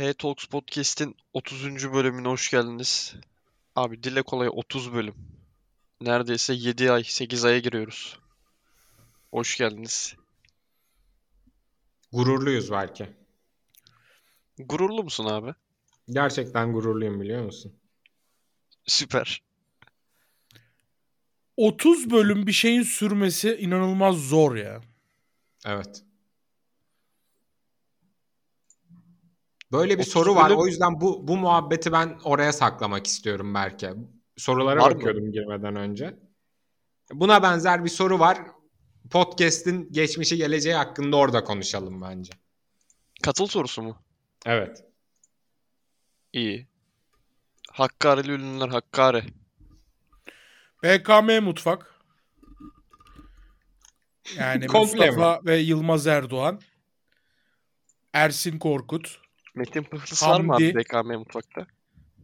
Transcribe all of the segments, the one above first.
Hey Talks Podcast'in 30. bölümüne hoş geldiniz. Abi dile kolay 30 bölüm. Neredeyse 7 ay, 8 aya giriyoruz. Hoş geldiniz. Gururluyuz belki. Gururlu musun abi? Gerçekten gururluyum biliyor musun? Süper. 30 bölüm bir şeyin sürmesi inanılmaz zor ya. Evet. Böyle bir 30 soru var. O yüzden bu bu muhabbeti ben oraya saklamak istiyorum belki. Sorulara Var mı? bakıyordum girmeden önce. Buna benzer bir soru var. Podcast'in geçmişi geleceği hakkında orada konuşalım bence. Katıl sorusu mu? Evet. İyi. Hakkari'li ünlüler Hakkari. BKM Mutfak. Yani Mustafa ve Yılmaz Erdoğan. Ersin Korkut. Metin Pıhlıs var mı Hamdi. abi BKM Mutfak'ta?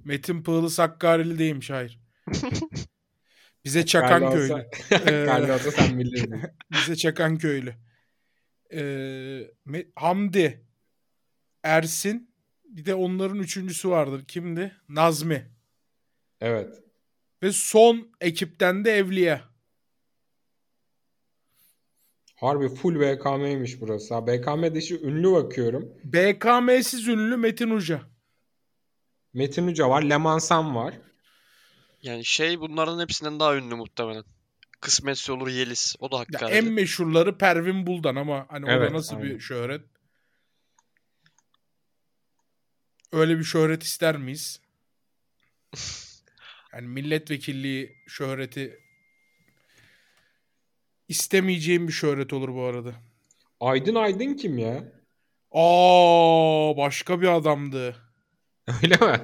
Metin Pığlı Sakkarili değilmiş hayır. Bize Çakanköylü. Ee, Karlı olsa sen bilirdin. Bize Çakanköylü. Ee, Me- Hamdi. Ersin. Bir de onların üçüncüsü vardır. Kimdi? Nazmi. Evet. Ve son ekipten de Evliya. Harbi full BKM'ymiş burası. Ha, BKM dışı ünlü bakıyorum. BKM'siz ünlü Metin Uca. Metin Uca var. Lemansan var. Yani şey bunların hepsinden daha ünlü muhtemelen. Kısmetse olur Yeliz. O da Ya Hakkari'li. en meşhurları Pervin Buldan ama hani o Evet, da nasıl aynen. bir şöhret? Öyle bir şöhret ister miyiz? Yani milletvekilliği şöhreti istemeyeceğim bir şöhret olur bu arada. Aydın Aydın kim ya? Aa başka bir adamdı. Öyle mi?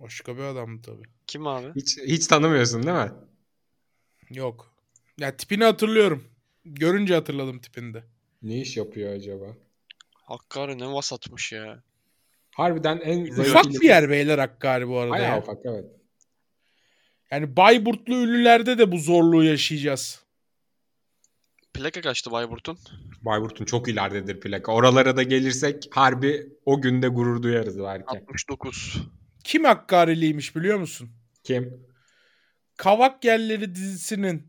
Başka bir adamdı tabii. Kim abi? Hiç hiç tanımıyorsun değil mi? Yok. Ya tipini hatırlıyorum. Görünce hatırladım tipini de. Ne iş yapıyor acaba? Hakkari ne vasatmış ya. Harbiden en Ufak bir yer beyler Hakkari bu arada Bayağı ya. ufak evet. Yani Bayburtlu ünlülerde de bu zorluğu yaşayacağız. Plaka kaçtı Bayburt'un? Bayburt'un çok ileridedir plaka. Oralara da gelirsek harbi o günde gurur duyarız belki. 69. Kim Hakkari'liymiş biliyor musun? Kim? Kavak Yerleri dizisinin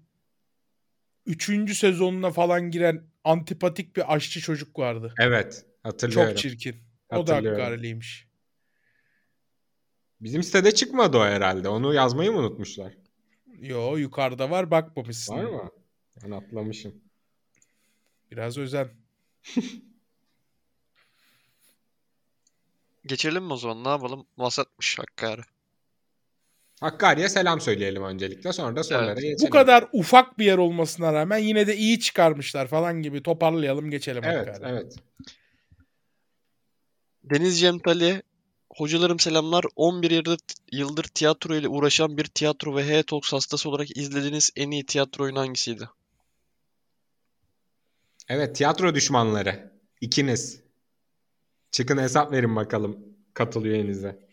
3. sezonuna falan giren antipatik bir aşçı çocuk vardı. Evet hatırlıyorum. Çok çirkin. O da. Hakkari'liymiş. Bizim sitede çıkmadı o herhalde. Onu yazmayı mı unutmuşlar? Yo yukarıda var bakmamışsın. Var mı? Ben atlamışım. Biraz özen. Geçelim mi o zaman? Ne yapalım? Vasatmış Hakkari. Hakkari'ye selam söyleyelim öncelikle. Sonra da sorulara Evet. geçelim. Bu kadar ufak bir yer olmasına rağmen yine de iyi çıkarmışlar falan gibi toparlayalım geçelim Evet, Hakkari. evet. Deniz Cemtali, hocalarım selamlar. 11 yıldır, yıldır tiyatro ile uğraşan bir tiyatro ve Hey Talks hastası olarak izlediğiniz en iyi tiyatro oyunu hangisiydi? Evet, tiyatro düşmanları. İkiniz. Çıkın hesap verin bakalım katıl üyenize.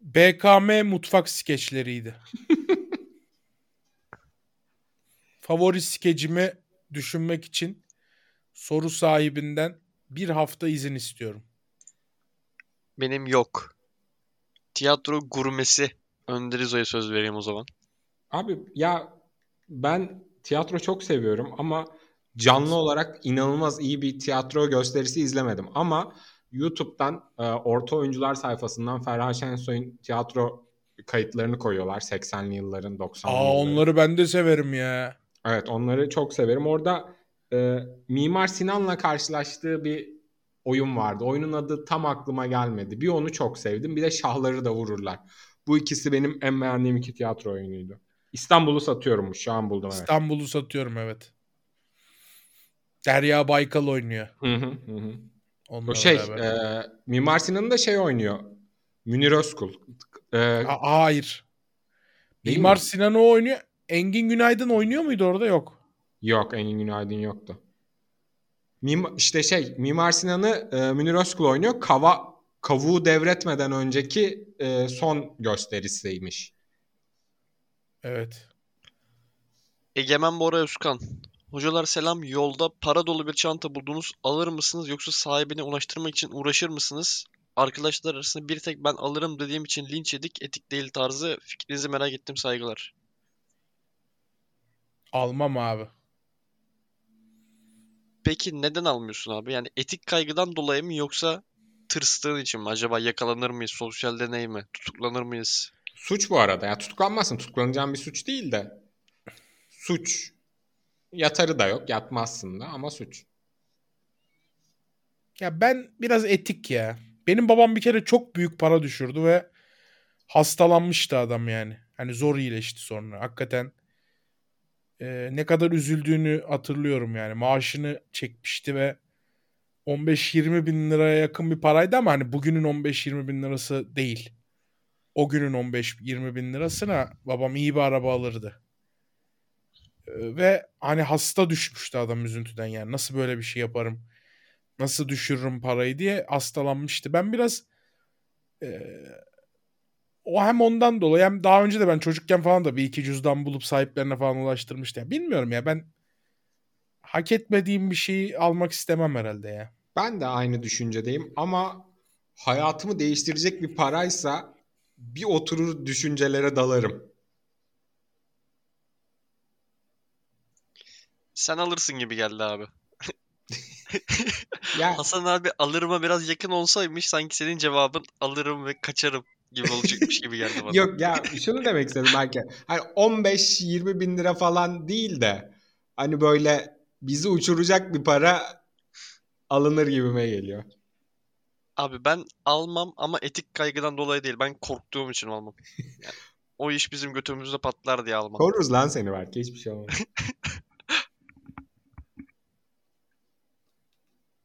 BKM mutfak skeçleriydi. Favori skecimi düşünmek için soru sahibinden bir hafta izin istiyorum. Benim yok. Tiyatro gurmesi. Önder İzo'ya söz vereyim o zaman. Abi ya ben tiyatro çok seviyorum ama canlı olarak inanılmaz iyi bir tiyatro gösterisi izlemedim. Ama YouTube'dan e, Orta Oyuncular sayfasından Ferhan Şensoy'un tiyatro kayıtlarını koyuyorlar 80'li yılların 90'lı Aa yılların. onları ben de severim ya. Evet onları çok severim. Orada e, Mimar Sinan'la karşılaştığı bir oyun vardı. Oyunun adı tam aklıma gelmedi. Bir onu çok sevdim. Bir de Şahları da Vururlar. Bu ikisi benim en beğendiğim iki tiyatro oyunuydu. İstanbul'u satıyormuş. Şu an buldum evet. İstanbul'u satıyorum evet. Derya Baykal oynuyor. Hı hı, hı. Onunla O şey beraber. e, Mimar Sinan'ın da şey oynuyor. Münir Özkul. E, A- hayır. Mimar mi? Sinan o oynuyor. Engin Günaydın oynuyor muydu orada? Yok. Yok Engin Günaydın yoktu. Mim işte şey Mimar Sinan'ı e, Münir Özkul oynuyor. Kava kavuğu devretmeden önceki e, son gösterisiymiş. Evet. Egemen Bora Özkan. Hocalar selam. Yolda para dolu bir çanta buldunuz. Alır mısınız yoksa sahibine ulaştırmak için uğraşır mısınız? Arkadaşlar arasında bir tek ben alırım dediğim için linç yedik. Etik değil tarzı. Fikrinizi merak ettim. Saygılar. Almam abi. Peki neden almıyorsun abi? Yani etik kaygıdan dolayı mı yoksa tırstığın için mi? Acaba yakalanır mıyız? Sosyal deney mi? Tutuklanır mıyız? Suç bu arada. Ya tutuklanmazsın. Tutuklanacağın bir suç değil de. Suç. Yatarı da yok. Yatmazsın da ama suç. Ya ben biraz etik ya. Benim babam bir kere çok büyük para düşürdü ve hastalanmıştı adam yani. Hani zor iyileşti sonra. Hakikaten e, ne kadar üzüldüğünü hatırlıyorum yani. Maaşını çekmişti ve 15-20 bin liraya yakın bir paraydı ama hani bugünün 15-20 bin lirası değil. O günün 15-20 bin lirasına babam iyi bir araba alırdı. E, ve hani hasta düşmüştü adam üzüntüden yani. Nasıl böyle bir şey yaparım? Nasıl düşürürüm parayı diye hastalanmıştı. Ben biraz e, o hem ondan dolayı hem daha önce de ben çocukken falan da bir iki cüzdan bulup sahiplerine falan ulaştırmıştım. Ya bilmiyorum ya ben hak etmediğim bir şeyi almak istemem herhalde ya. Ben de aynı düşüncedeyim ama hayatımı değiştirecek bir paraysa bir oturur düşüncelere dalarım. Sen alırsın gibi geldi abi. Ya Hasan abi alırıma biraz yakın olsaymış sanki senin cevabın alırım ve kaçarım gibi olacakmış gibi geldi bana. yok ya şunu demek istedim belki. Hani 15-20 bin lira falan değil de hani böyle bizi uçuracak bir para alınır gibime geliyor. Abi ben almam ama etik kaygıdan dolayı değil. Ben korktuğum için almam. Yani o iş bizim götümüzde patlar diye almam. Koruruz lan seni belki hiçbir şey olmaz.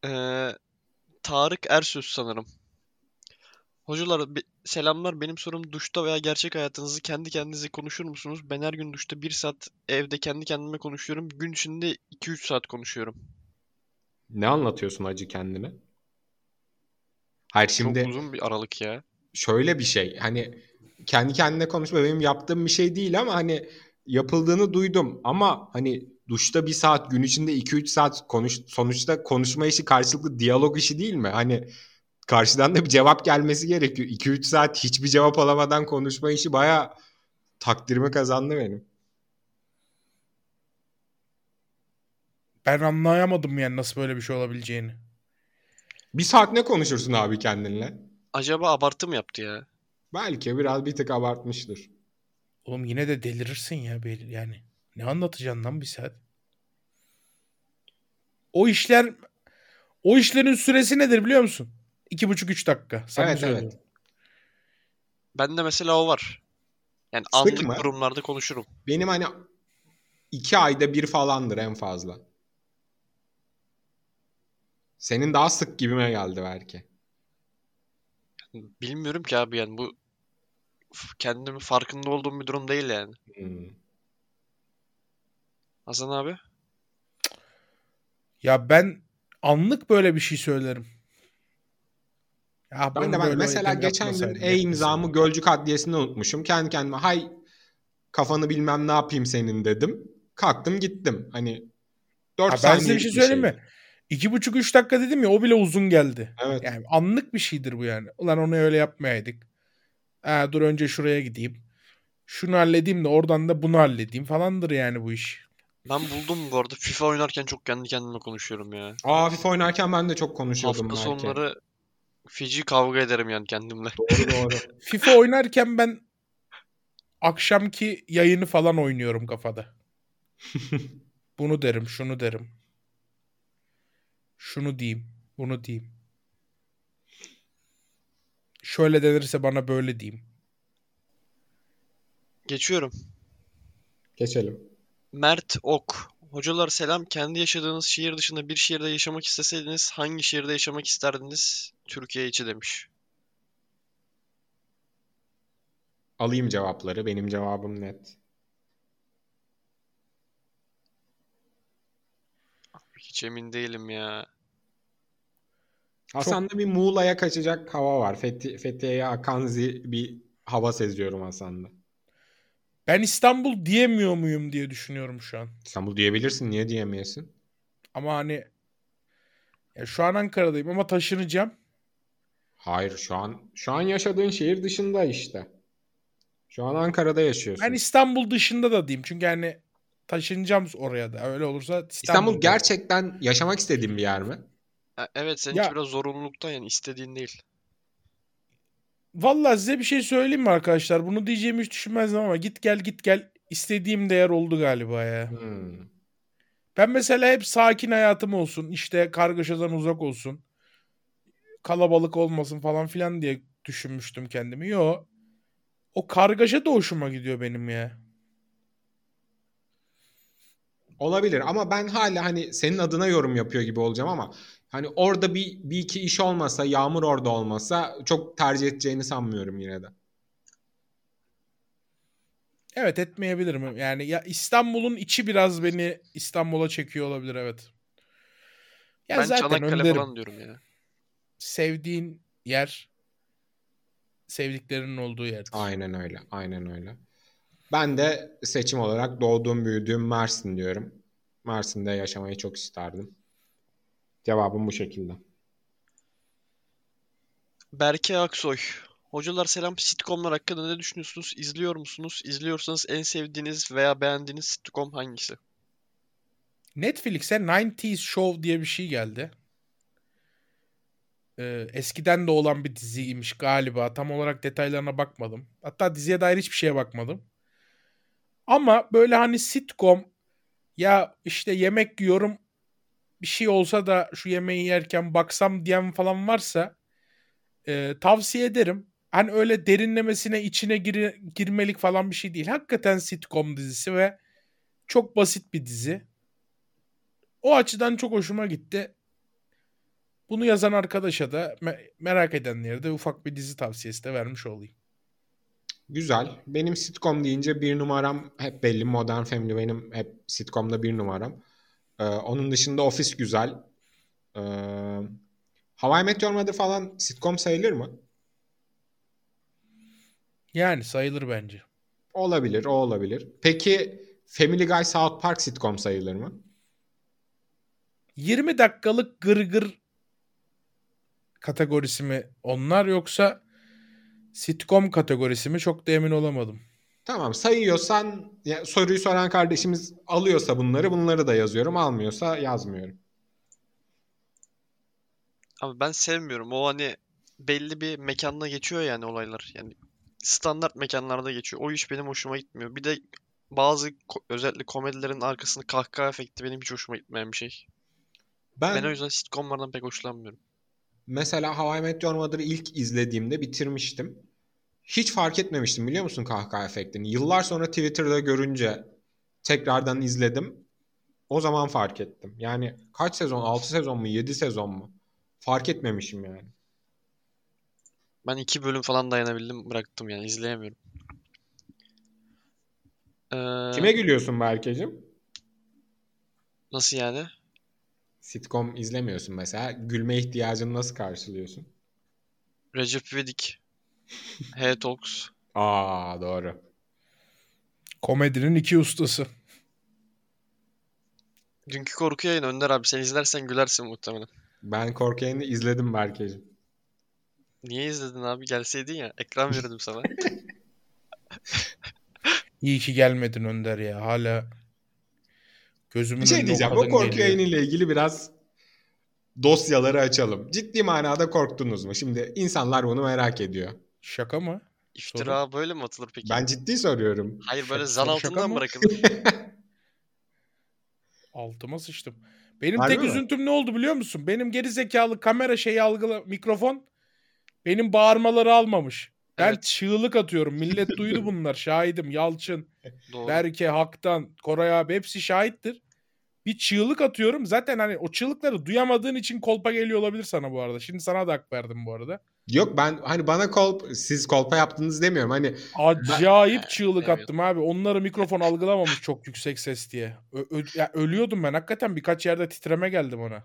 Ee, Tarık Ersöz sanırım. Hocalar be- selamlar. Benim sorum duşta veya gerçek hayatınızı kendi kendinize konuşur musunuz? Ben her gün duşta 1 saat evde kendi kendime konuşuyorum. Gün içinde 2-3 saat konuşuyorum. Ne anlatıyorsun acı kendine? Hayır şimdi Çok uzun bir aralık ya. şöyle bir şey hani kendi kendine konuşma benim yaptığım bir şey değil ama hani yapıldığını duydum ama hani duşta bir saat gün içinde 2-3 saat konuş sonuçta konuşma işi karşılıklı diyalog işi değil mi? Hani karşıdan da bir cevap gelmesi gerekiyor. 2-3 saat hiçbir cevap alamadan konuşma işi baya takdirimi kazandı benim. Ben anlayamadım yani nasıl böyle bir şey olabileceğini. Bir saat ne konuşursun abi kendinle? Acaba abartı mı yaptı ya? Belki biraz bir tık abartmıştır. Oğlum yine de delirirsin ya bel- yani. Ne anlatacaksın lan bir saat? O işler o işlerin süresi nedir biliyor musun? İki buçuk üç dakika. Sana Evet, söylüyorum. evet. Bende mesela o var. Yani anlık durumlarda konuşurum. Benim hani iki ayda bir falandır en fazla. Senin daha sık gibime geldi belki. Bilmiyorum ki abi yani bu f- kendim farkında olduğum bir durum değil yani. Hmm. Hasan abi? Ya ben anlık böyle bir şey söylerim. Ya Ben de ben mesela geçen gün yapmasaydım, e imzamı yapmasaydım. Gölcük Adliyesi'nde unutmuşum. Kendi kendime hay kafanı bilmem ne yapayım senin dedim. Kalktım gittim. Hani 4 Ha, ben size bir şey söyleyeyim mi? İki buçuk üç dakika dedim ya o bile uzun geldi. Evet. Yani anlık bir şeydir bu yani. Ulan onu öyle yapmayaydık. Ha, dur önce şuraya gideyim. Şunu halledeyim de oradan da bunu halledeyim falandır yani bu iş. Ben buldum bu arada. FIFA oynarken çok kendi kendime konuşuyorum ya. Aa FIFA oynarken ben de çok konuşuyordum Hafta belki. sonları feci kavga ederim yani kendimle. Doğru doğru. FIFA oynarken ben akşamki yayını falan oynuyorum kafada. Bunu derim, şunu derim. Şunu diyeyim, bunu diyeyim. Şöyle denirse bana böyle diyeyim. Geçiyorum. Geçelim. Mert Ok. Hocalar selam. Kendi yaşadığınız şehir dışında bir şehirde yaşamak isteseydiniz hangi şehirde yaşamak isterdiniz? Türkiye içi demiş. Alayım cevapları. Benim cevabım net. Hiç emin değilim ya. Hasan'da bir Muğla'ya kaçacak hava var. Fethi, Fethiye'ye akan zi- bir hava seziyorum Hasan'da. Ben İstanbul diyemiyor muyum diye düşünüyorum şu an. İstanbul diyebilirsin. Niye diyemeyesin? Ama hani ya şu an Ankara'dayım ama taşınacağım. Hayır şu an şu an yaşadığın şehir dışında işte. Şu an Ankara'da yaşıyorsun. Ben İstanbul dışında da diyeyim. Çünkü hani taşınacağım oraya da. Öyle olursa İstanbul. İstanbul gerçekten yaşamak istediğin bir yer mi? E, Evet seninki Ya- biraz zorunluluktan yani istediğin değil. Vallahi size bir şey söyleyeyim mi arkadaşlar? Bunu diyeceğimi hiç düşünmezdim ama git gel git gel istediğim değer oldu galiba ya. Hmm. Ben mesela hep sakin hayatım olsun. işte kargaşadan uzak olsun. Kalabalık olmasın falan filan diye düşünmüştüm kendimi. Yo. O kargaşa da hoşuma gidiyor benim ya. Olabilir ama ben hala hani senin adına yorum yapıyor gibi olacağım ama hani orada bir, bir iki iş olmasa, Yağmur orada olmasa çok tercih edeceğini sanmıyorum yine de. Evet etmeyebilirim. Yani ya İstanbul'un içi biraz beni İstanbul'a çekiyor olabilir evet. Ya ben zaten Çanakkale Önder'im. falan diyorum ya. Sevdiğin yer sevdiklerinin olduğu yerdir. Aynen öyle, aynen öyle. Ben de seçim olarak doğduğum, büyüdüğüm Mersin diyorum. Mersin'de yaşamayı çok isterdim. Cevabım bu şekilde. Berke Aksoy. Hocalar selam. Sitcomlar hakkında ne düşünüyorsunuz? İzliyor musunuz? İzliyorsanız en sevdiğiniz veya beğendiğiniz sitcom hangisi? Netflix'e 90s Show diye bir şey geldi. Ee, eskiden de olan bir diziymiş galiba. Tam olarak detaylarına bakmadım. Hatta diziye dair hiçbir şeye bakmadım. Ama böyle hani sitcom ya işte yemek yiyorum bir şey olsa da şu yemeği yerken baksam diyen falan varsa e, tavsiye ederim. Hani öyle derinlemesine içine gir- girmelik falan bir şey değil. Hakikaten sitcom dizisi ve çok basit bir dizi. O açıdan çok hoşuma gitti. Bunu yazan arkadaşa da me- merak edenlere de ufak bir dizi tavsiyesi de vermiş olayım. Güzel. Benim sitcom deyince bir numaram hep belli. Modern Family benim hep sitcomda bir numaram. Ee, onun dışında Office güzel. Ee, How I Met Your Mother falan sitcom sayılır mı? Yani sayılır bence. Olabilir, o olabilir. Peki Family Guy South Park sitcom sayılır mı? 20 dakikalık gırgır kategorisi mi onlar yoksa sitcom kategorisi mi çok da emin olamadım. Tamam sayıyorsan ya, soruyu soran kardeşimiz alıyorsa bunları bunları da yazıyorum. Almıyorsa yazmıyorum. Abi ben sevmiyorum. O hani belli bir mekanda geçiyor yani olaylar. Yani standart mekanlarda geçiyor. O iş benim hoşuma gitmiyor. Bir de bazı ko- özellikle komedilerin arkasında kahkaha efekti benim hiç hoşuma gitmeyen bir şey. Ben, Ben o yüzden sitcomlardan pek hoşlanmıyorum. Mesela How I Met Your Mother'ı ilk izlediğimde bitirmiştim. Hiç fark etmemiştim biliyor musun kahkaha efektini? Yıllar sonra Twitter'da görünce tekrardan izledim. O zaman fark ettim. Yani kaç sezon? 6 sezon mu? 7 sezon mu? Fark etmemişim yani. Ben iki bölüm falan dayanabildim bıraktım yani izleyemiyorum. Ee, Kime gülüyorsun Berkeciğim? nasıl yani? Sitcom izlemiyorsun mesela. Gülme ihtiyacını nasıl karşılıyorsun? Recep İvedik, Hey Talks. Aa doğru. Komedinin iki ustası. Dünkü korku yayını Önder abi sen izlersen gülersin muhtemelen. Ben korku yayını izledim Berkeciğim. Niye izledin abi? Gelseydin ya. Ekran verirdim sana. İyi ki gelmedin Önder ya. Hala gözümün Bir şey diyeceğim. O korku geliyor. yayını ile ilgili biraz dosyaları açalım. Ciddi manada korktunuz mu? Şimdi insanlar bunu merak ediyor. Şaka mı? İftira böyle mi atılır peki? Ben ciddi soruyorum. Hayır böyle Şaka- zan altından mı? bırakılır. Altıma sıçtım. Benim Harbi tek mi? üzüntüm ne oldu biliyor musun? Benim geri zekalı kamera şeyi algıla mikrofon benim bağırmaları almamış. Ben Evet. çığlık atıyorum. Millet duydu bunlar. Şahidim. Yalçın, Doğru. Berke, Haktan, Koray abi hepsi şahittir. Bir çığlık atıyorum. Zaten hani o çığlıkları duyamadığın için kolpa geliyor olabilir sana bu arada. Şimdi sana da hak verdim bu arada. Yok ben hani bana kolp siz kolpa yaptınız demiyorum. Hani Acayip çığlık evet. attım abi. Onları mikrofon algılamamış çok yüksek ses diye. Ö- ö- ya ölüyordum ben. Hakikaten birkaç yerde titreme geldi bana.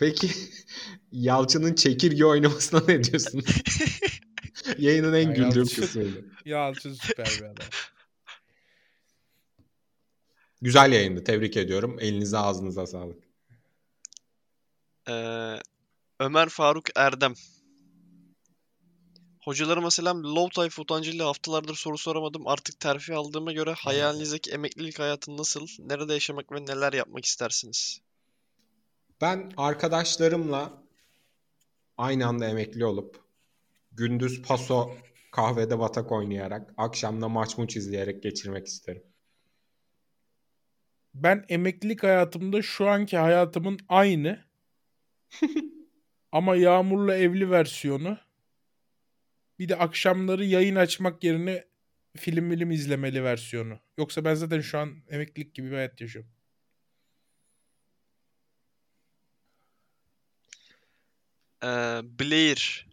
Peki Yalçın'ın çekirge oynamasına ne diyorsun? Yayının en Ya güldüğüm Yalçın. kısmıydı. Yalçın süper bir adam. Güzel yayındı. Tebrik ediyorum. Elinize ağzınıza sağlık. Ee, Ömer Faruk Erdem. Hocalarıma selam. Low Tide utancı ile haftalardır soru soramadım. Artık terfi aldığıma göre hayalinizdeki emeklilik hayatı nasıl? Nerede yaşamak ve neler yapmak istersiniz? Ben arkadaşlarımla aynı anda emekli olup gündüz paso kahvede batak oynayarak akşamda maç muç izleyerek geçirmek isterim. Ben emeklilik hayatımda şu anki hayatımın aynı. Ama Yağmur'la evli versiyonu. Bir de akşamları yayın açmak yerine film film izlemeli versiyonu. Yoksa ben zaten şu an emeklilik gibi bir hayat yaşıyorum. Ee, Blair.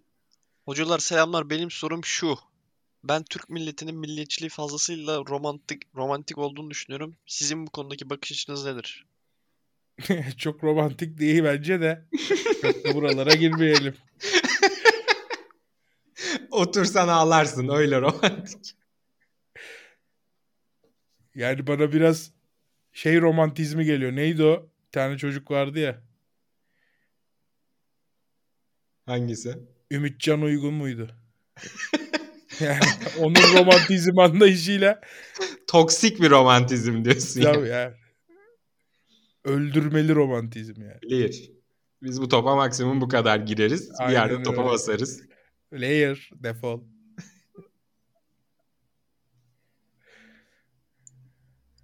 Hocalar selamlar. Benim sorum şu. Ben Türk milletinin milliyetçiliği fazlasıyla romantik romantik olduğunu düşünüyorum. Sizin bu konudaki bakış açınız nedir? Çok romantik değil bence de. Çok da buralara girmeyelim. Otursan ağlarsın öyle romantik. Yani bana biraz şey romantizmi geliyor. Neydi o? Bir tane çocuk vardı ya. Hangisi? Ümitcan Uygun muydu? yani onun romantizm anlayışıyla Toksik bir romantizm diyorsun ya. ya, ya. öldürmeli romantizm yani. Bilir. Biz bu topa maksimum bu kadar gireriz. bir Aynen yerde topa öyle. basarız. Layer defol.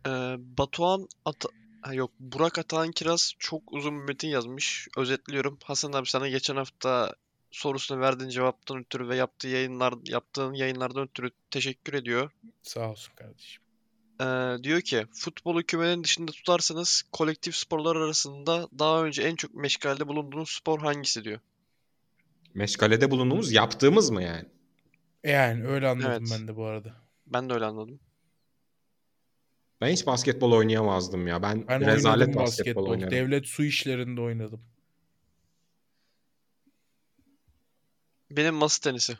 Ee, Batuhan Ata... Ha, yok Burak Atahan Kiraz çok uzun bir metin yazmış. Özetliyorum. Hasan abi sana geçen hafta sorusuna verdiğin cevaptan ötürü ve yaptığı yayınlar yaptığın yayınlardan ötürü teşekkür ediyor. Sağ olsun kardeşim. Ee, diyor ki futbolu kümenin dışında tutarsanız kolektif sporlar arasında daha önce en çok meşgalede bulunduğunuz spor hangisi diyor. Meşgalede bulunduğumuz yaptığımız mı yani? Yani öyle anladım Evet. ben de bu arada. Ben de öyle anladım. Ben hiç basketbol oynayamazdım ya. Ben, Ben rezalet oynadım basketbol, basketbol. oynarım. Devlet su işlerinde oynadım. Benim masa tenisi.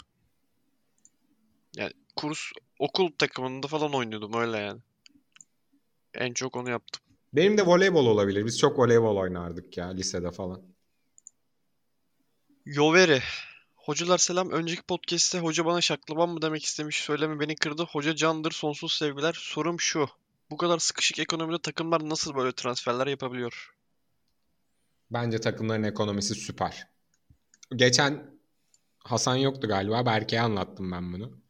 Yani kurs okul takımında falan oynuyordum öyle yani. En çok onu yaptım. Benim de voleybol olabilir. Biz çok voleybol oynardık ya lisede falan. Yoveri. Hocalar selam. Önceki podcast'te hoca bana şaklaban mı demek istemiş. Söylemi beni kırdı. Hoca candır. Sonsuz sevgiler. Sorum şu. Bu kadar sıkışık ekonomide takımlar nasıl böyle transferler yapabiliyor? Bence takımların ekonomisi süper. Geçen Hasan yoktu galiba. Berke'ye anlattım ben bunu.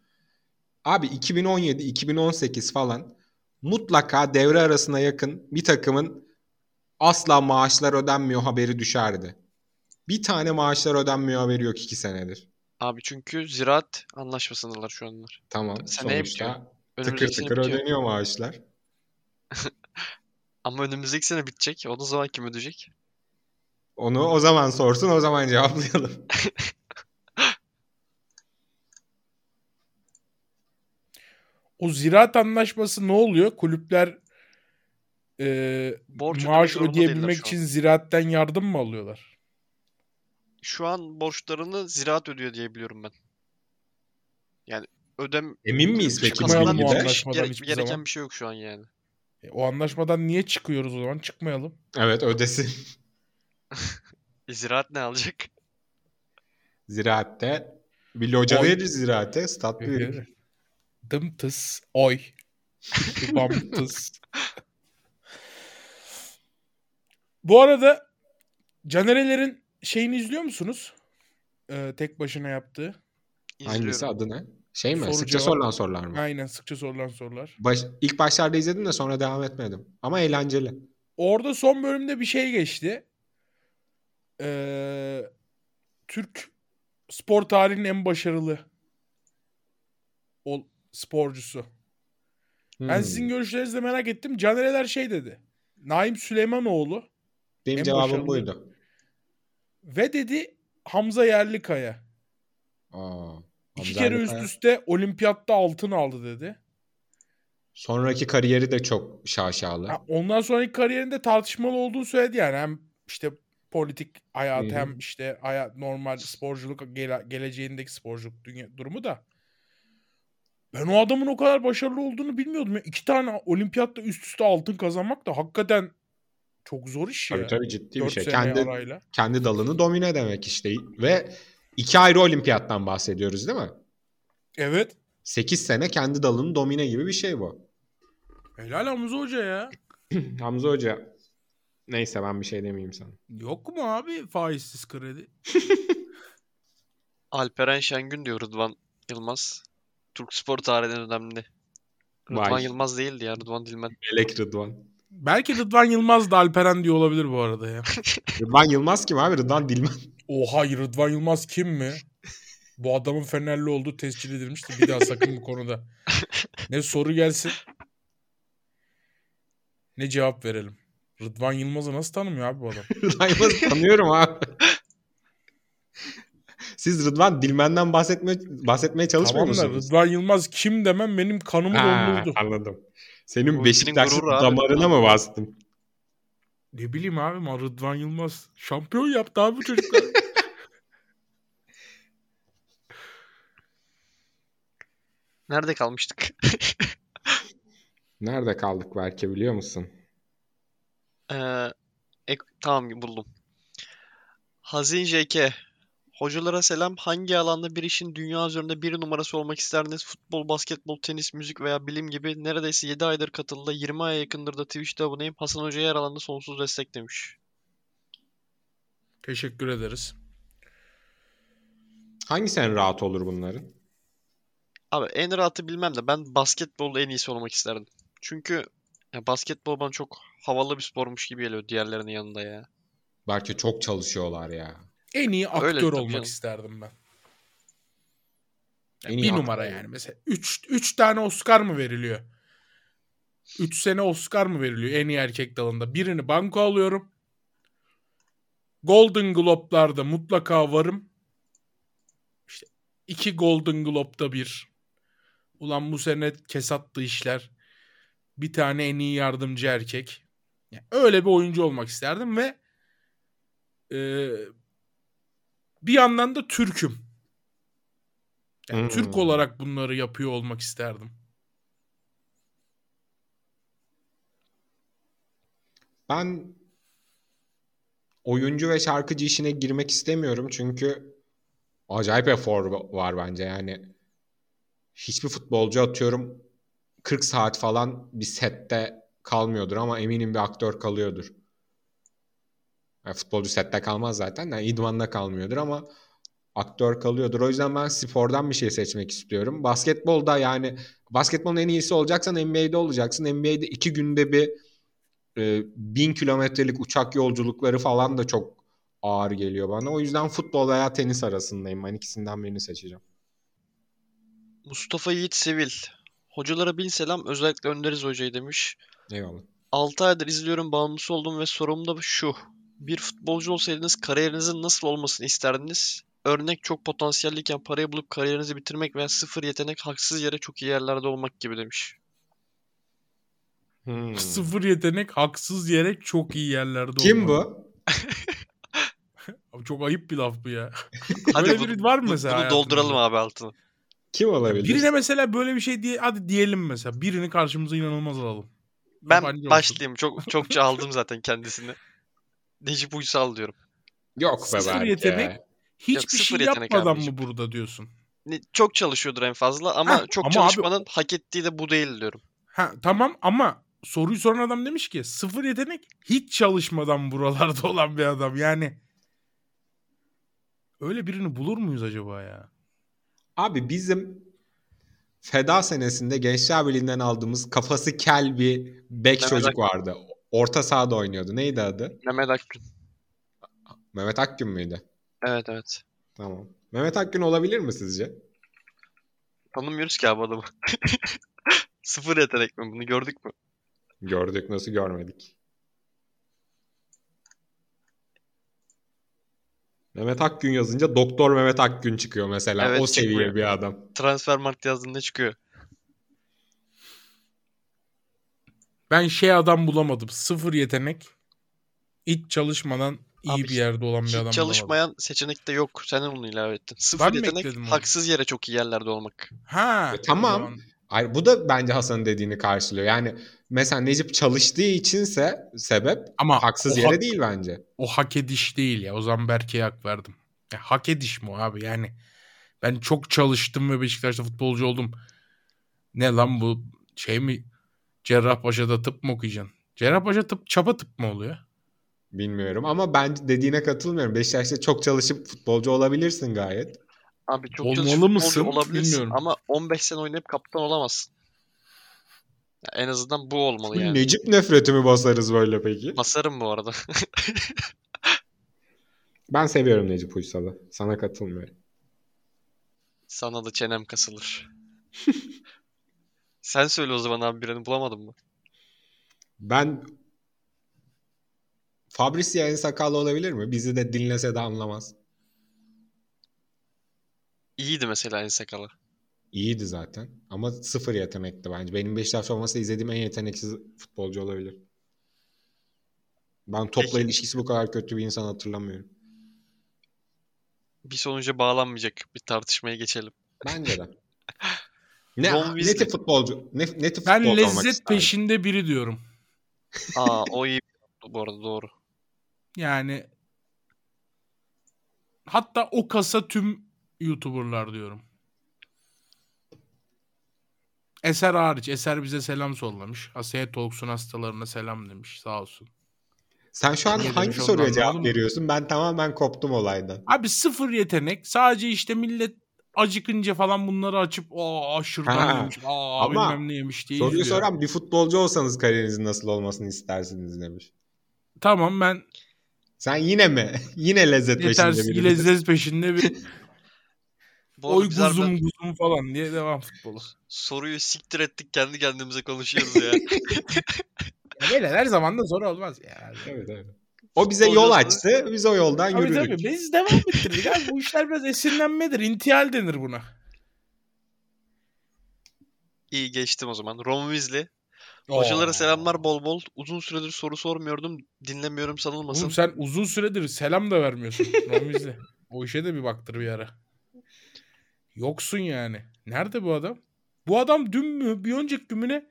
Abi 2017-2018 falan mutlaka devre arasına yakın bir takımın asla maaşlar ödenmiyor haberi düşerdi. Bir tane maaşlar ödenmiyor haberi yok iki senedir. Abi çünkü ziraat anlaşmasındalar şu anlar. Tamam Seneye sonuçta tıkır Önümüzdeki sene tıkır bitiyor. ödeniyor maaşlar. Ama önümüzdeki sene bitecek. O zaman kim ödeyecek? Onu o zaman sorsun o zaman cevaplayalım. O ziraat anlaşması ne oluyor? Kulüpler e, Borç maaş ödeyebilmek için ziraatten yardım mı alıyorlar? Şu an borçlarını ziraat ödüyor diye biliyorum ben. Yani ödem Emin miyiz peki hiçbir gereken zaman. bir şey yok şu an yani. E, o anlaşmadan niye çıkıyoruz o zaman? Çıkmayalım. Evet ödesin. Ziraat ne alacak? Ziraatte bir loca Oy. veririz ziraate. Stat verir. Dım tıs oy. Bam tıs. Bu arada Canerelerin şeyini izliyor musunuz? Ee, tek başına yaptığı. Hangisi İzliyorum. adı ne? Şey mi? Soru Sıkça cevap. sorulan sorular mı? Aynen sıkça sorulan sorular. Baş, ilk başlarda izledim de sonra devam etmedim. Ama eğlenceli. Orada son bölümde bir şey geçti. Ee, Türk spor tarihinin en başarılı ol, sporcusu. Ben Hmm. sizin görüşlerinizi de merak ettim. Canereler şey dedi. Naim Süleymanoğlu Benim en cevabım başarılı- buydu. ve dedi Hamza Yerlikaya. Aa, İki kere üst üste olimpiyatta altın aldı dedi. Sonraki kariyeri de çok şaşalı. Ha, ondan sonraki kariyerinde tartışmalı olduğunu söyledi yani. Hem işte politik hayat hı. hem işte hayat normal sporculuk gele- geleceğindeki sporculuk dünya, durumu da ben o adamın o kadar başarılı olduğunu bilmiyordum. Ya. İki tane olimpiyatta üst üste altın kazanmak da hakikaten çok zor iş ya. Tabii tabii ciddi bir şey. Kendi arayla. kendi dalını domine demek işte. Ve iki ayrı olimpiyattan bahsediyoruz değil mi? Evet. 8 sene kendi dalını domine gibi bir şey bu. Helal Hamza Hoca ya. Hamza Hoca neyse ben bir şey demeyeyim sana. Yok mu abi faizsiz kredi? Alperen Şengün diyor Rıdvan Yılmaz. Türk spor tarihinin önemli. Rıdvan Vay. Yılmaz değildi ya Rıdvan Dilmen. Melek Rıdvan. Belki Rıdvan Yılmaz da Alperen diyor olabilir bu arada ya. Rıdvan Yılmaz kim abi? Rıdvan Dilmen. Oha Rıdvan Yılmaz kim mi? Bu adamın Fenerli olduğu tescil edilmişti. Bir daha sakın bu konuda. Ne soru gelsin. Ne cevap verelim. Rıdvan Yılmaz'ı nasıl tanımıyor abi bu adam? Rıdvan Yılmaz'ı tanıyorum abi. Siz Rıdvan Dilmen'den bahsetmeye, bahsetmeye çalışmıyor tamam da musunuz? Rıdvan Yılmaz kim demem benim kanımı dondurdu. anladım. Senin abi. damarına mı bastım? Ne bileyim abi Rıdvan Yılmaz şampiyon yaptı abi çocuklar. Nerede kalmıştık? Nerede kaldık Berke biliyor musun? Ee, ek- tamam buldum. Hazin JK. Hocalara selam. Hangi alanda bir işin dünya üzerinde bir numarası olmak isterdiniz? Futbol, basketbol, tenis, müzik veya bilim gibi. Neredeyse 7 aydır katıldı. 20 aya yakındır da Twitch'te aboneyim. Hasan Hoca'ya her alanda sonsuz destek demiş. Teşekkür ederiz. Hangisi en rahat olur bunların? Abi en rahatı bilmem de ben basketbolda en iyisi olmak isterdim. Çünkü ya basketbol bana çok havalı bir spormuş gibi geliyor diğerlerinin yanında ya. Belki çok çalışıyorlar ya. En iyi aktör Öyle olmak canım. isterdim ben. En iyi bir numara yani. Mesela 3 3 tane Oscar mı veriliyor? 3 sene Oscar mı veriliyor en iyi erkek dalında? Birini banko alıyorum. Golden Globe'larda mutlaka varım. İşte iki Golden Globe'da bir. Ulan bu sene kesattı işler. Bir tane en iyi yardımcı erkek. Yani öyle bir oyuncu olmak isterdim ve e, bir yandan da Türk'üm. Yani Hmm. Türk olarak bunları yapıyor olmak isterdim. Ben oyuncu ve şarkıcı işine girmek istemiyorum çünkü acayip efor var bence yani. Hiçbir futbolcu atıyorum 40 saat falan bir sette kalmıyordur ama eminim bir aktör kalıyordur. Yani futbolcu sette kalmaz zaten. Yani idmanda kalmıyordur ama aktör kalıyordur. O yüzden ben spordan bir şey seçmek istiyorum. Basketbolda yani basketbolun en iyisi olacaksan NBA'de olacaksın. NBA'de iki günde bir e, bin kilometrelik uçak yolculukları falan da çok ağır geliyor bana. O yüzden futbol veya tenis arasındayım. Ben ikisinden birini seçeceğim. Mustafa Yiğit Sevil. Hocalara bin selam. Özellikle Önderiz Hoca'yı demiş. Eyvallah. 6 aydır izliyorum, bağımlısı oldum ve sorum da şu. Bir futbolcu olsaydınız kariyerinizin nasıl olmasını isterdiniz? Örnek çok potansiyelliyken parayı bulup kariyerinizi bitirmek veya sıfır yetenek haksız yere çok iyi yerlerde olmak gibi demiş. Hmm. Sıfır yetenek haksız yere çok iyi yerlerde Kim olmak. bu? Abi çok ayıp bir laf bu ya. Hadi Böyle bu- biri var mı bu- mesela Bunu dolduralım abi altını. Kim olabilir? Birine mesela böyle bir şey diye hadi diyelim mesela. Birini karşımıza inanılmaz alalım. Ben Yabancı olsun. başlayayım. Çok çokça aldım zaten kendisini. Necip Uysal diyorum. Yok be Sıfır belki. yetenek. Hiçbir Yok, sıfır şey yetenek yapmadan mı burada diyorsun? Ne- Çok çalışıyordur en fazla ama Heh, çok ama abi- çalışmanın hak ettiği de bu değil diyorum. Ha tamam ama soruyu soran adam demiş ki sıfır yetenek hiç çalışmadan buralarda olan bir adam. Yani öyle birini bulur muyuz acaba ya? Abi bizim Feda senesinde Gençler Birliği'nden aldığımız kafası kel bir bek çocuk vardı. Orta sahada oynuyordu. Neydi adı? Mehmet Akgün. Mehmet Akgün müydü? Evet evet. Tamam. Mehmet Akgün olabilir mi sizce? Tanımıyoruz ki abi adamı. Sıfır yetenek mi? Bunu gördük mü? Gördük nasıl görmedik. Mehmet Akgün yazınca Doktor Mehmet Akgün çıkıyor mesela. Evet, o seviye çıkmıyor. bir adam. Transfermarkt yazdığında çıkıyor. Ben şey adam bulamadım. Sıfır yetenek. Hiç çalışmadan iyi Abi bir yerde olan bir Hiç adam bulamadım. çalışmayan seçenek de yok. Sen onu ilave ettin. Sıfır Ben mi yetenek ekledim onu? haksız yere çok iyi yerlerde olmak. Ha. E, tamam. o zaman- Ay, bu da bence Hasan'ın dediğini karşılıyor. Yani mesela Necip çalıştığı içinse sebep Ama haksız o yere hak- değil bence. o hak ediş değil ya. O zaman Berke'ye hak verdim. Ya, hak ediş mi o abi yani? Ben çok çalıştım ve Beşiktaş'ta futbolcu oldum. Ne lan bu şey mi? Cerrahpaşa'da tıp mı okuyacaksın? Cerrahpaşa tıp çapa tıp mı oluyor? Bilmiyorum ama ben dediğine katılmıyorum. Beşiktaş'ta çok çalışıp futbolcu olabilirsin gayet. Abi çok Olmalı çalışıp futbolcu mısın? olabilirsin Bilmiyorum. ama 15 sene oynayıp kaptan olamazsın. Ya en azından bu olmalı yani. Necip nefreti mi basarız böyle peki? Basarım bu arada. Ben seviyorum Necip Uysal'ı. Sana katılmıyorum. Sana da çenem kasılır. Sen söyle o zaman abi birini bulamadın mı? Ben Fabrizio en sakallı olabilir mi? Bizi de dinlese de anlamaz. İyiydi mesela en sakalı. İyiydi zaten. Ama sıfır yetenekti bence. Benim Beşiktaş formasında izlediğim en yeteneksiz futbolcu olabilir. Ben topla Peki. ilişkisi bu kadar kötü bir insan hatırlamıyorum. Bir sonuca bağlanmayacak bir tartışmaya geçelim. Bence de. Ne, ne Weasley. tip futbolcu? Ne, ne tip Ben futbolcu olmak lezzet peşinde biri diyorum. Aa o iyi bu arada doğru. Yani hatta o kasa tüm YouTuber'lar diyorum. Eser hariç. Eser bize selam sollamış. Asiye Talks'un hastalarına selam demiş. Sağ olsun. Sen şu an Niye hangi soruya cevap veriyorsun? Ben tamamen koptum olaydan. Abi sıfır yetenek. Sadece işte millet acıkınca falan bunları açıp aa şırdan Ha, yemiş, aa ama bilmem ne yemiş diye Soruyu izliyor. soran bir futbolcu olsanız kariyerinizin nasıl olmasını istersiniz demiş. Tamam ben Sen yine mi? yine lezzet peşinde yetersiz biri. lezzet peşinde bir oy kuzum kuzum falan diye devam futbolu. soruyu siktir ettik kendi kendimize konuşuyoruz ya. Ya böyle her zaman da zor olmaz ya. Evet, evet. O bize yol açtı. Biz o yoldan Tabii yürüdük. tabii biz devam ettirdik abi. Bu işler biraz esinlenmedir. İntihal denir buna. İyi geçtim o zaman. Ron Weasley. Hocalara selamlar bol bol. Uzun süredir soru sormuyordum. Dinlemiyorum sanılmasın. Oğlum sen uzun süredir selam da vermiyorsun. Ramizli. O işe de bir baktır bir ara. Yoksun yani. Nerede bu adam? Bu adam dün mü bir önceki gün mü ne?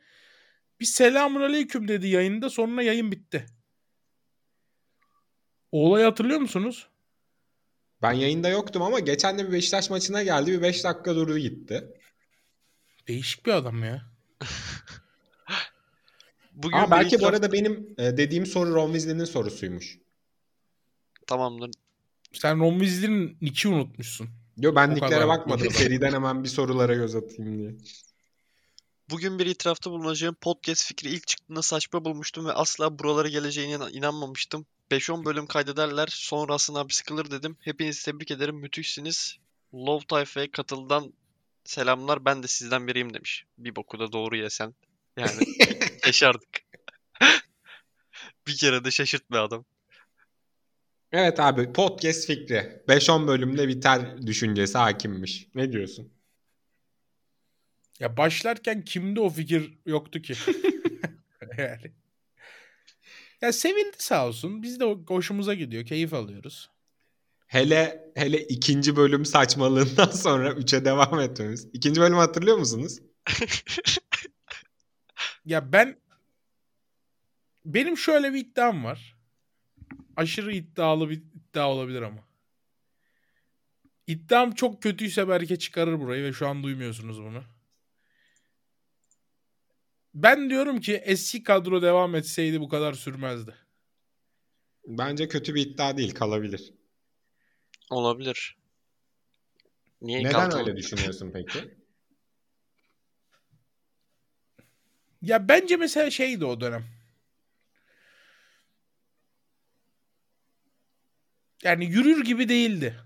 Bir selamun aleyküm dedi yayında sonra yayın bitti. O olayı hatırlıyor musunuz? Ben yayında yoktum ama geçen de bir Beşiktaş maçına geldi. Bir 5 dakika durdu gitti. Değişik bir adam ya. Bugün bir belki bu itiraf- arada benim e, dediğim soru Ron Weasley'nin sorusuymuş. Tamamdır. Sen Ron Weasley'nin nick'i unutmuşsun. Yo ben O nicklere bakmadım. Seriden hemen bir sorulara göz atayım diye. Bugün bir itirafta bulunacağım. Podcast fikri ilk çıktığında saçma bulmuştum ve asla buralara geleceğine inan- inanmamıştım. 5-10 bölüm kaydederler. Sonra Hasan abi sıkılır dedim. Hepinizi tebrik ederim. Müthişsiniz. Love Tayfa'ya katıldan selamlar. Ben de sizden biriyim demiş. Bir boku da doğru yesen. Yani şaşardık. bir kere de şaşırt be adam. Evet abi podcast fikri. 5-10 bölümde biter düşüncesi hakimmiş. Ne diyorsun? Ya başlarken kimde o fikir yoktu ki? yani. Ya sevildi sağ olsun. Biz de hoşumuza gidiyor. Keyif alıyoruz. Hele hele ikinci bölüm saçmalığından sonra 3'e devam etmemiz. İkinci bölümü hatırlıyor musunuz? Ya ben benim şöyle bir iddiam var. Aşırı iddialı bir iddia olabilir ama. İddiam çok kötüyse belki çıkarır burayı ve şu an duymuyorsunuz bunu. Ben diyorum ki eski kadro devam etseydi bu kadar sürmezdi. Bence kötü bir iddia değil kalabilir. Olabilir. Niye Neden kalkalım? öyle düşünüyorsun peki? Ya bence mesela şeydi o dönem. Yani yürür gibi değildi.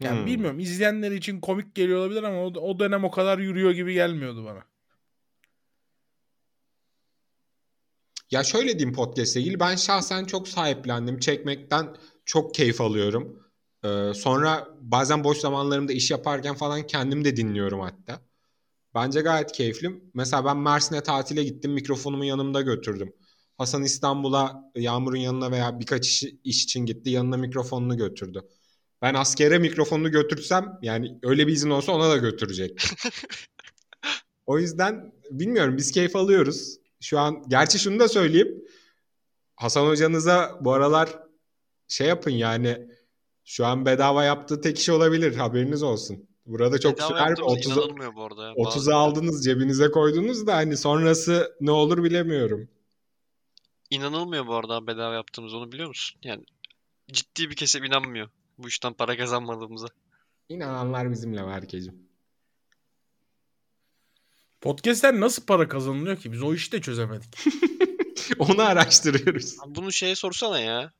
Yani Hmm. bilmiyorum izleyenler için komik geliyor olabilir ama o, o dönem o kadar yürüyor gibi gelmiyordu bana. Ya şöyle diyeyim podcast'le ilgili ben şahsen çok sahiplendim. Çekmekten çok keyif alıyorum. Ee, sonra bazen boş zamanlarımda iş yaparken falan kendim de dinliyorum hatta. Bence gayet keyifli. Mesela ben Mersin'e tatile gittim. Mikrofonumu yanımda götürdüm. Hasan İstanbul'a Yağmur'un yanına veya birkaç iş, iş için gitti. Yanına mikrofonunu götürdü. Ben askere mikrofonunu götürsem yani öyle bir izin olsa ona da götürecektim. o yüzden bilmiyorum biz keyif alıyoruz. Şu an gerçi şunu da söyleyeyim. Hasan hocanıza bu aralar şey yapın yani şu an bedava yaptığı tek iş olabilir haberiniz olsun. Burada çok Bedava sürer mi? yaptığımız 30'a inanılmıyor bu arada. ya. 30'a Bazı- aldınız cebinize koydunuz da hani sonrası ne olur bilemiyorum. İnanılmıyor bu arada bedava yaptığımız onu biliyor musun? Yani ciddi bir kesim inanmıyor bu işten para kazanmadığımıza. İnananlar bizimle Berkeciğim. Podcast'ten nasıl para kazanılıyor ki? Biz o işi de çözemedik. Onu araştırıyoruz. Bunu şeye sorsana ya.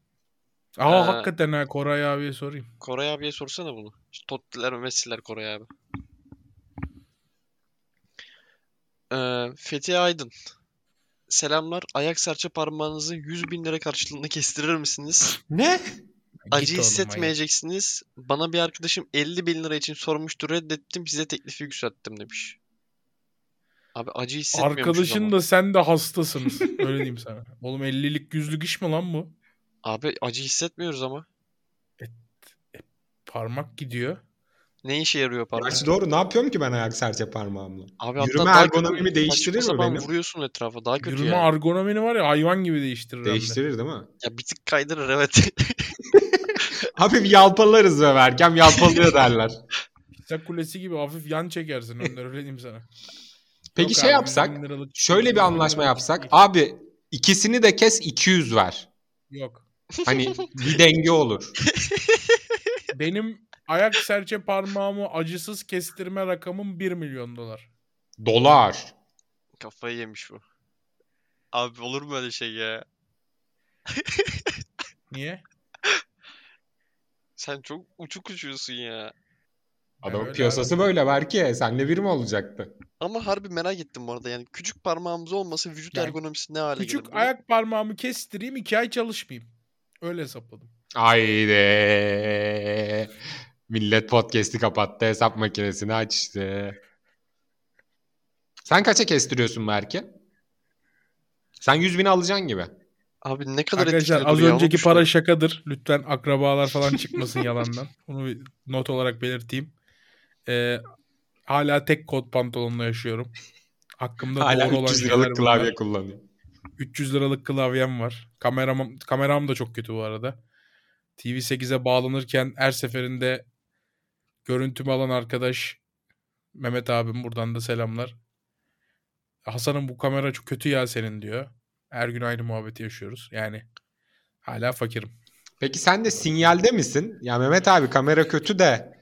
Aa Ee, hakikaten ha Koray abiye sorayım. Koray abiye sorsana bunu. İşte Tottiler Messi'ler Koray abi. Ee, Fethi Aydın. Selamlar. Ayak serçe parmağınızı 100 bin lira karşılığında kestirir misiniz? Ne? Acı Git oğlum, hissetmeyeceksiniz. Bana bir arkadaşım 50 bin lira için sormuştu. Reddettim. Size teklifi yükselttim demiş. Abi acı hissetmiyormuşuz Arkadaşın ama. da sen de hastasınız. Öyle diyeyim sana. Oğlum 50'lik 100'lük iş mi lan bu? Abi acı hissetmiyoruz ama. Parmak gidiyor. Ne işe yarıyor parmak? Gerçi doğru ne yapıyorum ki ben ayak serçe parmağımla? Abi hatta Yürüme ergonomimi kötü. değiştirir mi benim? vuruyorsun etrafa. Daha kötü Yürüme ya. argonomini var ya hayvan gibi değiştirir hem de. Değiştirir değil mi? Ya bir tık kaydırır evet. Hafif yalpalarız ve Berkem yalpalıyor derler. Pisa kulesi gibi hafif yan çekersin Önder öyle diyeyim sana. Peki Yok şey abi, yapsak, 100 bin liralık- şöyle 100 bir bin anlaşma yapsak. Abi ikisini de kes 200 ver. Yok. Hani bir denge olur. Benim ayak serçe parmağımı acısız kestirme rakamım 1 milyon dolar. Dolar. Kafayı yemiş bu. Abi olur mu öyle şey ya? Niye? Sen çok uçuk uçuyorsun ya. Adamın öyle piyasası böyle belki. Senle bir mi olacaktı? Ama harbi merak ettim bu arada yani küçük parmağımız olmasa vücut Yani ergonomisi ne hale Küçük gelir? ayak parmağımı kestireyim 2 ay çalışmayayım. Öyle hesapladım. Haydi. Millet podcast'i kapattı. Hesap makinesini açtı. Sen kaça kestiriyorsun Berke? Sen 100 bin alacaksın gibi. Abi ne kadar Arkadaşlar az önceki para şakadır. Lütfen akrabalar falan çıkmasın yalandan. Bunu bir not olarak belirteyim. Ee, hala tek kot pantolonla yaşıyorum. Hakkımda Hala doğru olan 300 şeyler liralık bunlar. klavye kullanıyor. 300 liralık klavyem var. Kameram, kameram da çok kötü bu arada. TV8'e bağlanırken her seferinde görüntümü alan arkadaş Mehmet abim buradan da selamlar. Hasan'ım bu kamera çok kötü ya senin diyor. Her gün aynı muhabbeti yaşıyoruz. Yani hala fakirim. Peki sen de sinyalde misin? Ya Mehmet abi kamera kötü de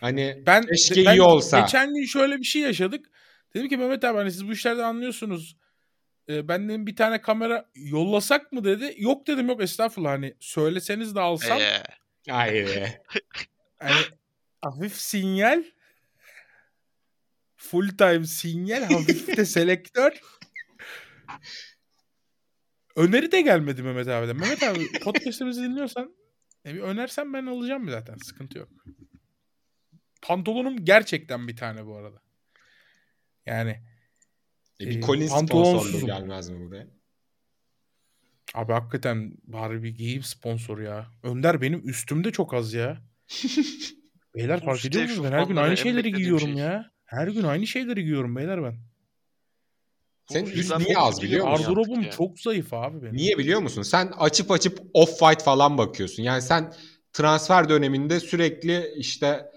hani Ben, keşke ben iyi olsa. geçen gün şöyle bir şey yaşadık. Dedim ki Mehmet abi hani siz bu işlerden anlıyorsunuz. Ee, ben dedim bir tane kamera yollasak mı dedi. Yok dedim yok estağfurullah hani söyleseniz de alsam. Ee, Haydi. Hani hafif sinyal full time sinyal hafif de selektör. Öneri de gelmedi Mehmet abiden. Mehmet abi podcast'imizi dinliyorsan e, bir önersen ben alacağım zaten. Sıkıntı yok. Pantolonum gerçekten bir tane bu arada. Yani E, bir Colin pantolonsuzum. sponsorluğu gelmez mi buraya? abi hakikaten bari bir giyim sponsoru ya. Önder benim üstümde çok az ya. Beyler fark ediyor musunuz? Ben her gün aynı şeyleri giyiyorum şey. ya. Her gün aynı şeyleri giyiyorum beyler ben. Bu üst niye az biliyor musun? Gardırobum çok zayıf abi benim. Niye biliyor musun? Sen açıp açıp off-white falan bakıyorsun. Yani sen transfer döneminde sürekli işte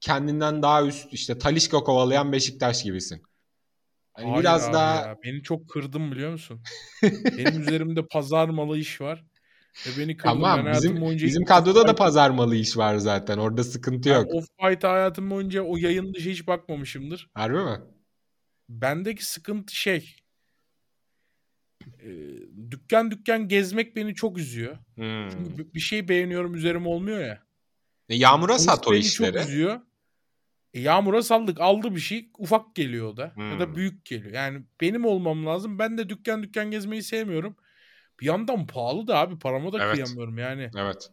kendinden daha üst işte Talişka kovalayan Beşiktaş gibisin. Hani Hayır biraz daha ya. Beni çok kırdın biliyor musun? Benim üzerimde pazar malı iş var. Ve beni kırdın. ben tamam hayatım bizim boyunca bizim kadroda da off-white- pazar malı iş var zaten. Orada sıkıntı ben yok. Off-White'a hayatım boyunca o yayın dışı hiç bakmamışımdır. Harbi mi? Bendeki sıkıntı şey. e, dükkan dükkan gezmek beni çok üzüyor. Hmm. Çünkü bir- bir şey beğeniyorum üzerime olmuyor ya. E, Yağmur'a sat o işleri. çok üzüyor. E, Yağmur'a saldık. Aldı bir şey. Ufak geliyor o da. Ya da Hmm. büyük geliyor. Yani benim olmam lazım. Ben de dükkan dükkan gezmeyi sevmiyorum. Bir yandan pahalı da abi. Parama da Evet. kıyamıyorum yani. Evet.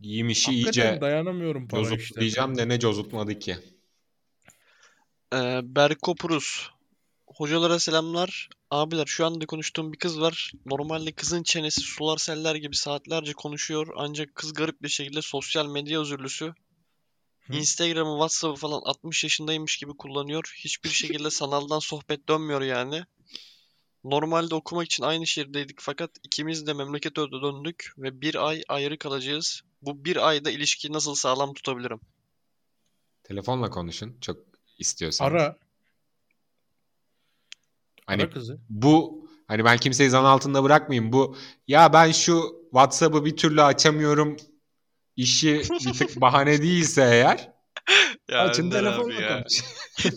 Giyim işi Hakikaten iyice dayanamıyorum para işte. cozutlayacağım de ne cozutmadı ki. Ee, Berko Prus. Hocalara selamlar. Abiler şu anda konuştuğum bir kız var. Normalde kızın çenesi sular seller gibi saatlerce konuşuyor. Ancak kız garip bir şekilde sosyal medya özürlüsü. Hı. Instagram'ı, WhatsApp'ı falan 60 yaşındaymış gibi kullanıyor. Hiçbir şekilde sanaldan sohbet dönmüyor yani. Normalde okumak için aynı şehirdeydik fakat ikimiz de memlekete döndük ve bir ay ayrı kalacağız. Bu bir ayda ilişkiyi nasıl sağlam tutabilirim? Telefonla konuşun çok istiyorsanız. Ara. Hani kızı. bu hani ben kimseyi zan altında bırakmayayım. Bu ya ben şu WhatsApp'ı bir türlü açamıyorum işi bir tık bahane değilse eğer Ya açın telefonla ya. konuş.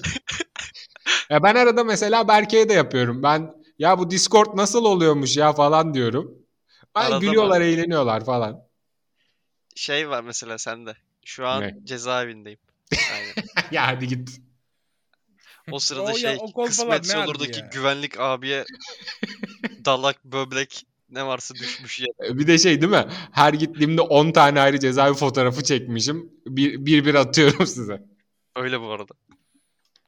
ya ben arada mesela Berke'ye de yapıyorum. Ben ya bu Discord nasıl oluyormuş ya falan diyorum. Ay Arada gülüyorlar, bak. eğleniyorlar falan. Şey var mesela sende. Şu an Ne? cezaevindeyim. Aynen. ya hadi git. O sırada O ya, şey o kolpalar kısmetse ne olur da harbi ki ya? güvenlik abiye dalak, böbrek ne varsa düşmüş ya. Bir de şey değil mi? Her gittiğimde 10 tane ayrı cezaevi fotoğrafı çekmişim. Bir bir, bir atıyorum size. Öyle bu arada.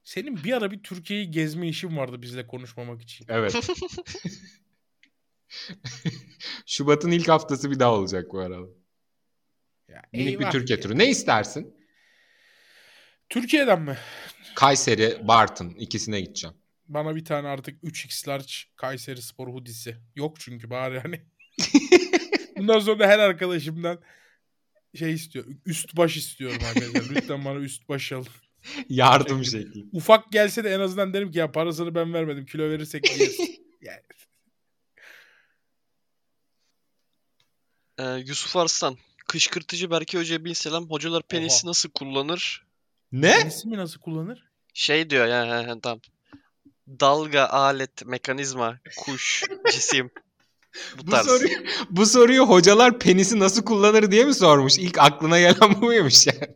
Senin bir ara bir Türkiye'yi gezme işin vardı bizle konuşmamak için. Evet. Şubat'ın ilk haftası bir daha olacak bu arada. Ya, Minik bir Türkiye ya. turu. Ne istersin? Türkiye'den mi? Kayseri, Bartın ikisine gideceğim. Bana bir tane artık 3x large Kayseri Spor hoodie'si. Yok çünkü bari hani. Bundan sonra her arkadaşımdan şey istiyor. Üst baş istiyorum arkadaşlar. Lütfen bana üst baş alın. Yardım şekli. Ufak gelse de en azından derim ki ya parasını ben vermedim. Kilo verirsek yeriz. yani, Ee, Yusuf Arslan. Kışkırtıcı Berke Hoca'ya bin selam. Hocalar penisi Oha. nasıl kullanır? Ne? ismi nasıl kullanır? Şey diyor ya he, he, tamam. Dalga, alet, mekanizma, kuş, cisim. Bu Bu tarz. soruyu, bu soruyu hocalar penisi nasıl kullanır diye mi sormuş? İlk aklına gelen bu muymuş yani?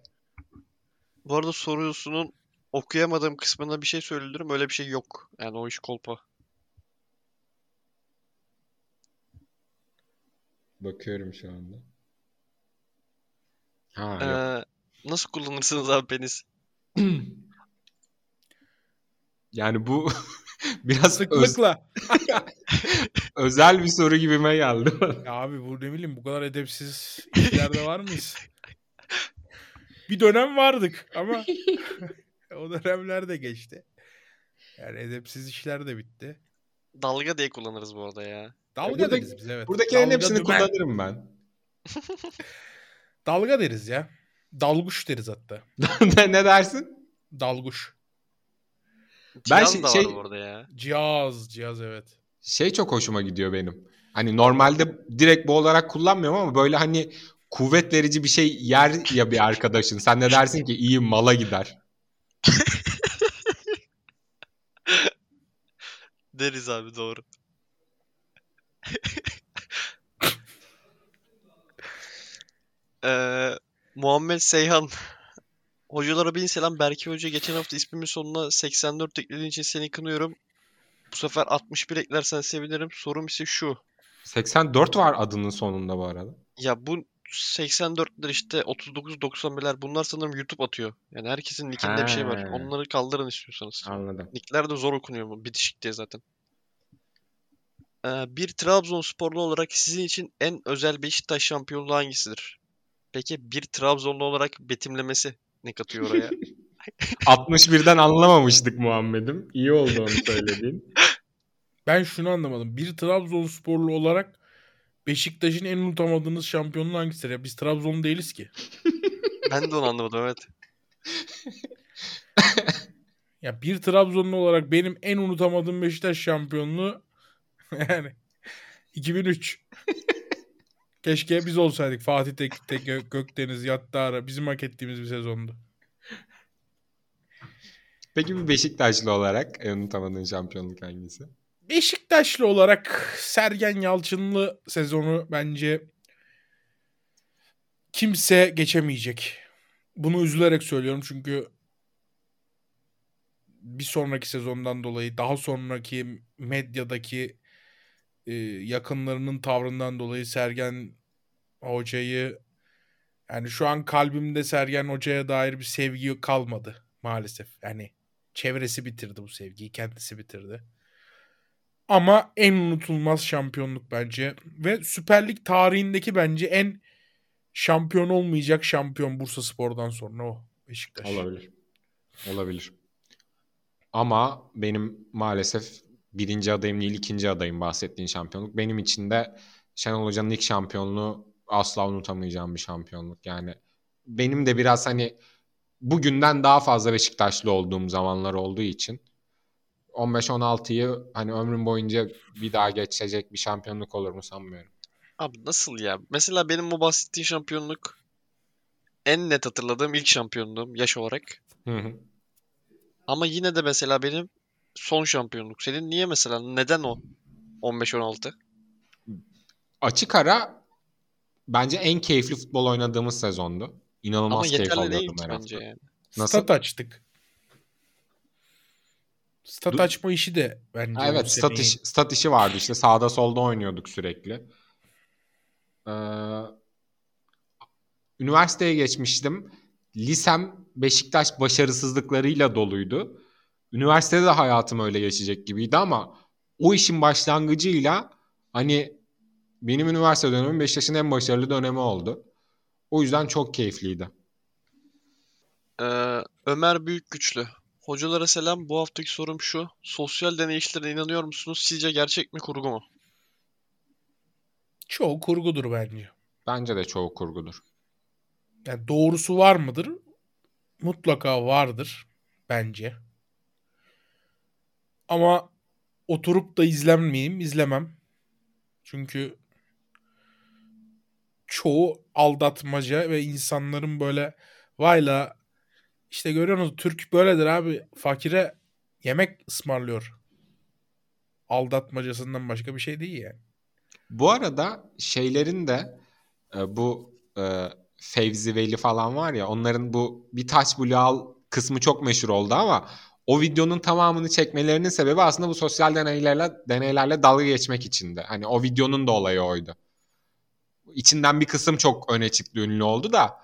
Bu arada sorusunun okuyamadığım kısmında bir şey söylüyorum. Öyle bir şey yok. Yani o iş kolpa. Bakıyorum şu anda. Ha yok. Ee, nasıl kullanırsınız abi penis? Yani bu biraz öz- Sıklıkla. özel bir soru gibime geldi. Ya abi bu ne bileyim bu kadar edepsiz işlerde var mıyız? Bir dönem vardık ama o dönemler de geçti. Yani edepsiz işler de bitti. Dalga diye kullanırız bu arada ya. Dalga burada- deriz biz evet. Buradakilerin Dalga hepsini dümen. kullanırım ben. Dalga deriz ya. Dalguş deriz hatta. ne dersin? Dalguş. Ben Cihaz şey- da şey- var bu arada ya. Cihaz, cihaz evet. Şey çok hoşuma gidiyor benim. Hani normalde direkt bu olarak kullanmıyorum ama böyle hani kuvvet verici bir şey yer ya bir arkadaşın. Sen de dersin ki iyi mala gider. Deriz abi doğru. Ee, Muhammed Seyhan. Hocalara bin selam. Berke Hoca geçen hafta ismimin sonuna 84 eklediğin için seni kınıyorum. Bu sefer 61 eklersen sevinirim. Sorum ise şu. 84 var adının sonunda bu arada. Ya bu 84'ler işte 39-91'ler bunlar sanırım YouTube atıyor. Yani herkesin nickinde bir şey var. Onları kaldırın istiyorsanız. Anladım. Nickler de zor okunuyor bu. Bitişik diye zaten. Ee, bir Trabzonsporlu olarak sizin için en özel Beşiktaş şampiyonluğu hangisidir? Peki bir Trabzonlu olarak betimlemesi ne katıyor oraya? 61'den anlamamıştık Muhammed'im. İyi oldu onu söylediğin. Ben şunu anlamadım. Bir Trabzonsporlu olarak Beşiktaş'ın en unutamadığınız şampiyonluğu hangisidir? Ya biz Trabzonlu değiliz ki. Ben de onu anlamadım evet. Ya bir Trabzonlu olarak benim en unutamadığım Beşiktaş şampiyonluğu yani 2003. Keşke biz olsaydık. Fatih Teknik'te Gö- Gökdeniz, Yattara bizim hak ettiğimiz bir sezondu. Peki bir Beşiktaşlı olarak en unutamadığın şampiyonluk hangisi? Beşiktaşlı olarak Sergen Yalçınlı sezonu bence kimse geçemeyecek. Bunu üzülerek söylüyorum çünkü bir sonraki sezondan dolayı daha sonraki medyadaki e, yakınlarının tavrından dolayı Sergen Hoca'yı yani şu an kalbimde Sergen Hoca'ya dair bir sevgi kalmadı maalesef. Yani Çevresi bitirdi bu sevgiyi. Kendisi bitirdi. Ama en unutulmaz şampiyonluk bence. Ve Süper Lig tarihindeki bence en şampiyon olmayacak şampiyon Bursa Spor'dan sonra o Beşiktaş. Olabilir. Olabilir. Ama benim maalesef birinci adayım değil ikinci adayım bahsettiğin şampiyonluk. Benim için de Şenol Hoca'nın ilk şampiyonluğu asla unutamayacağım bir şampiyonluk. Yani benim de biraz hani bugünden daha fazla Beşiktaşlı olduğum zamanlar olduğu için 15-16'yı hani ömrüm boyunca bir daha geçecek bir şampiyonluk olur mu sanmıyorum. Abi nasıl ya? Mesela benim bu bahsettiğin şampiyonluk en net hatırladığım ilk şampiyonluğum yaş olarak. Hı hı. Ama yine de mesela benim son şampiyonluk. Senin niye mesela? Neden o? 15-16. Açık ara bence en keyifli futbol oynadığımız sezondu. İnanılmaz Ama keyif alıyordum her hafta. yani. Nasıl? Stat açtık. Stat açma işi de bence Ha, evet stat, iş- stat işi vardı işte sağda solda oynuyorduk sürekli. Ee, üniversiteye geçmiştim. Lisem Beşiktaş başarısızlıklarıyla doluydu. Üniversitede de hayatım öyle geçecek gibiydi ama o işin başlangıcıyla hani benim üniversite dönemim Beşiktaş'ın en başarılı dönemi oldu. O yüzden çok keyifliydi. Ee, Ömer Büyük Güçlü. Hocalara selam. Bu haftaki sorum şu. Sosyal deney işlerine inanıyor musunuz? Sizce gerçek mi kurgu mu? Çoğu kurgudur bence. Bence de çoğu kurgudur. Yani doğrusu var mıdır? Mutlaka vardır bence. Ama oturup da izlenmeyeyim, izlemem. Çünkü çoğu aldatmaca ve insanların böyle vayla işte görüyorsunuz Türk böyledir abi fakire yemek ısmarlıyor. Aldatmacasından başka bir şey değil yani. Bu arada şeylerin de e, bu e, Fevzi Veli falan var ya onların bu bir taş bulu al kısmı çok meşhur oldu ama o videonun tamamını çekmelerinin sebebi aslında bu sosyal deneylerle deneylerle dalga geçmek içindi. Hani o videonun da olayı oydu. İçinden bir kısım çok öne çıktı, ünlü oldu da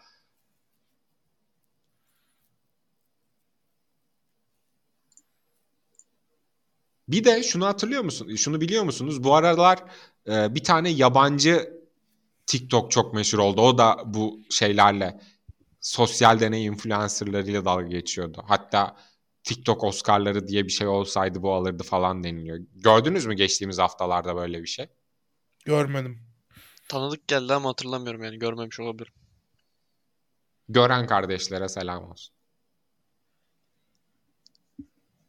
Bir de şunu hatırlıyor musun? Şunu biliyor musunuz? Bu aralar e, bir tane yabancı TikTok çok meşhur oldu. O da bu şeylerle sosyal deney influencerlarıyla dalga geçiyordu. Hatta TikTok Oscar'ları diye bir şey olsaydı bu alırdı falan deniliyor. Gördünüz mü geçtiğimiz haftalarda böyle bir şey? Görmedim. Tanıdık geldi ama hatırlamıyorum yani. Görmemiş olabilirim. Gören kardeşlere selam olsun.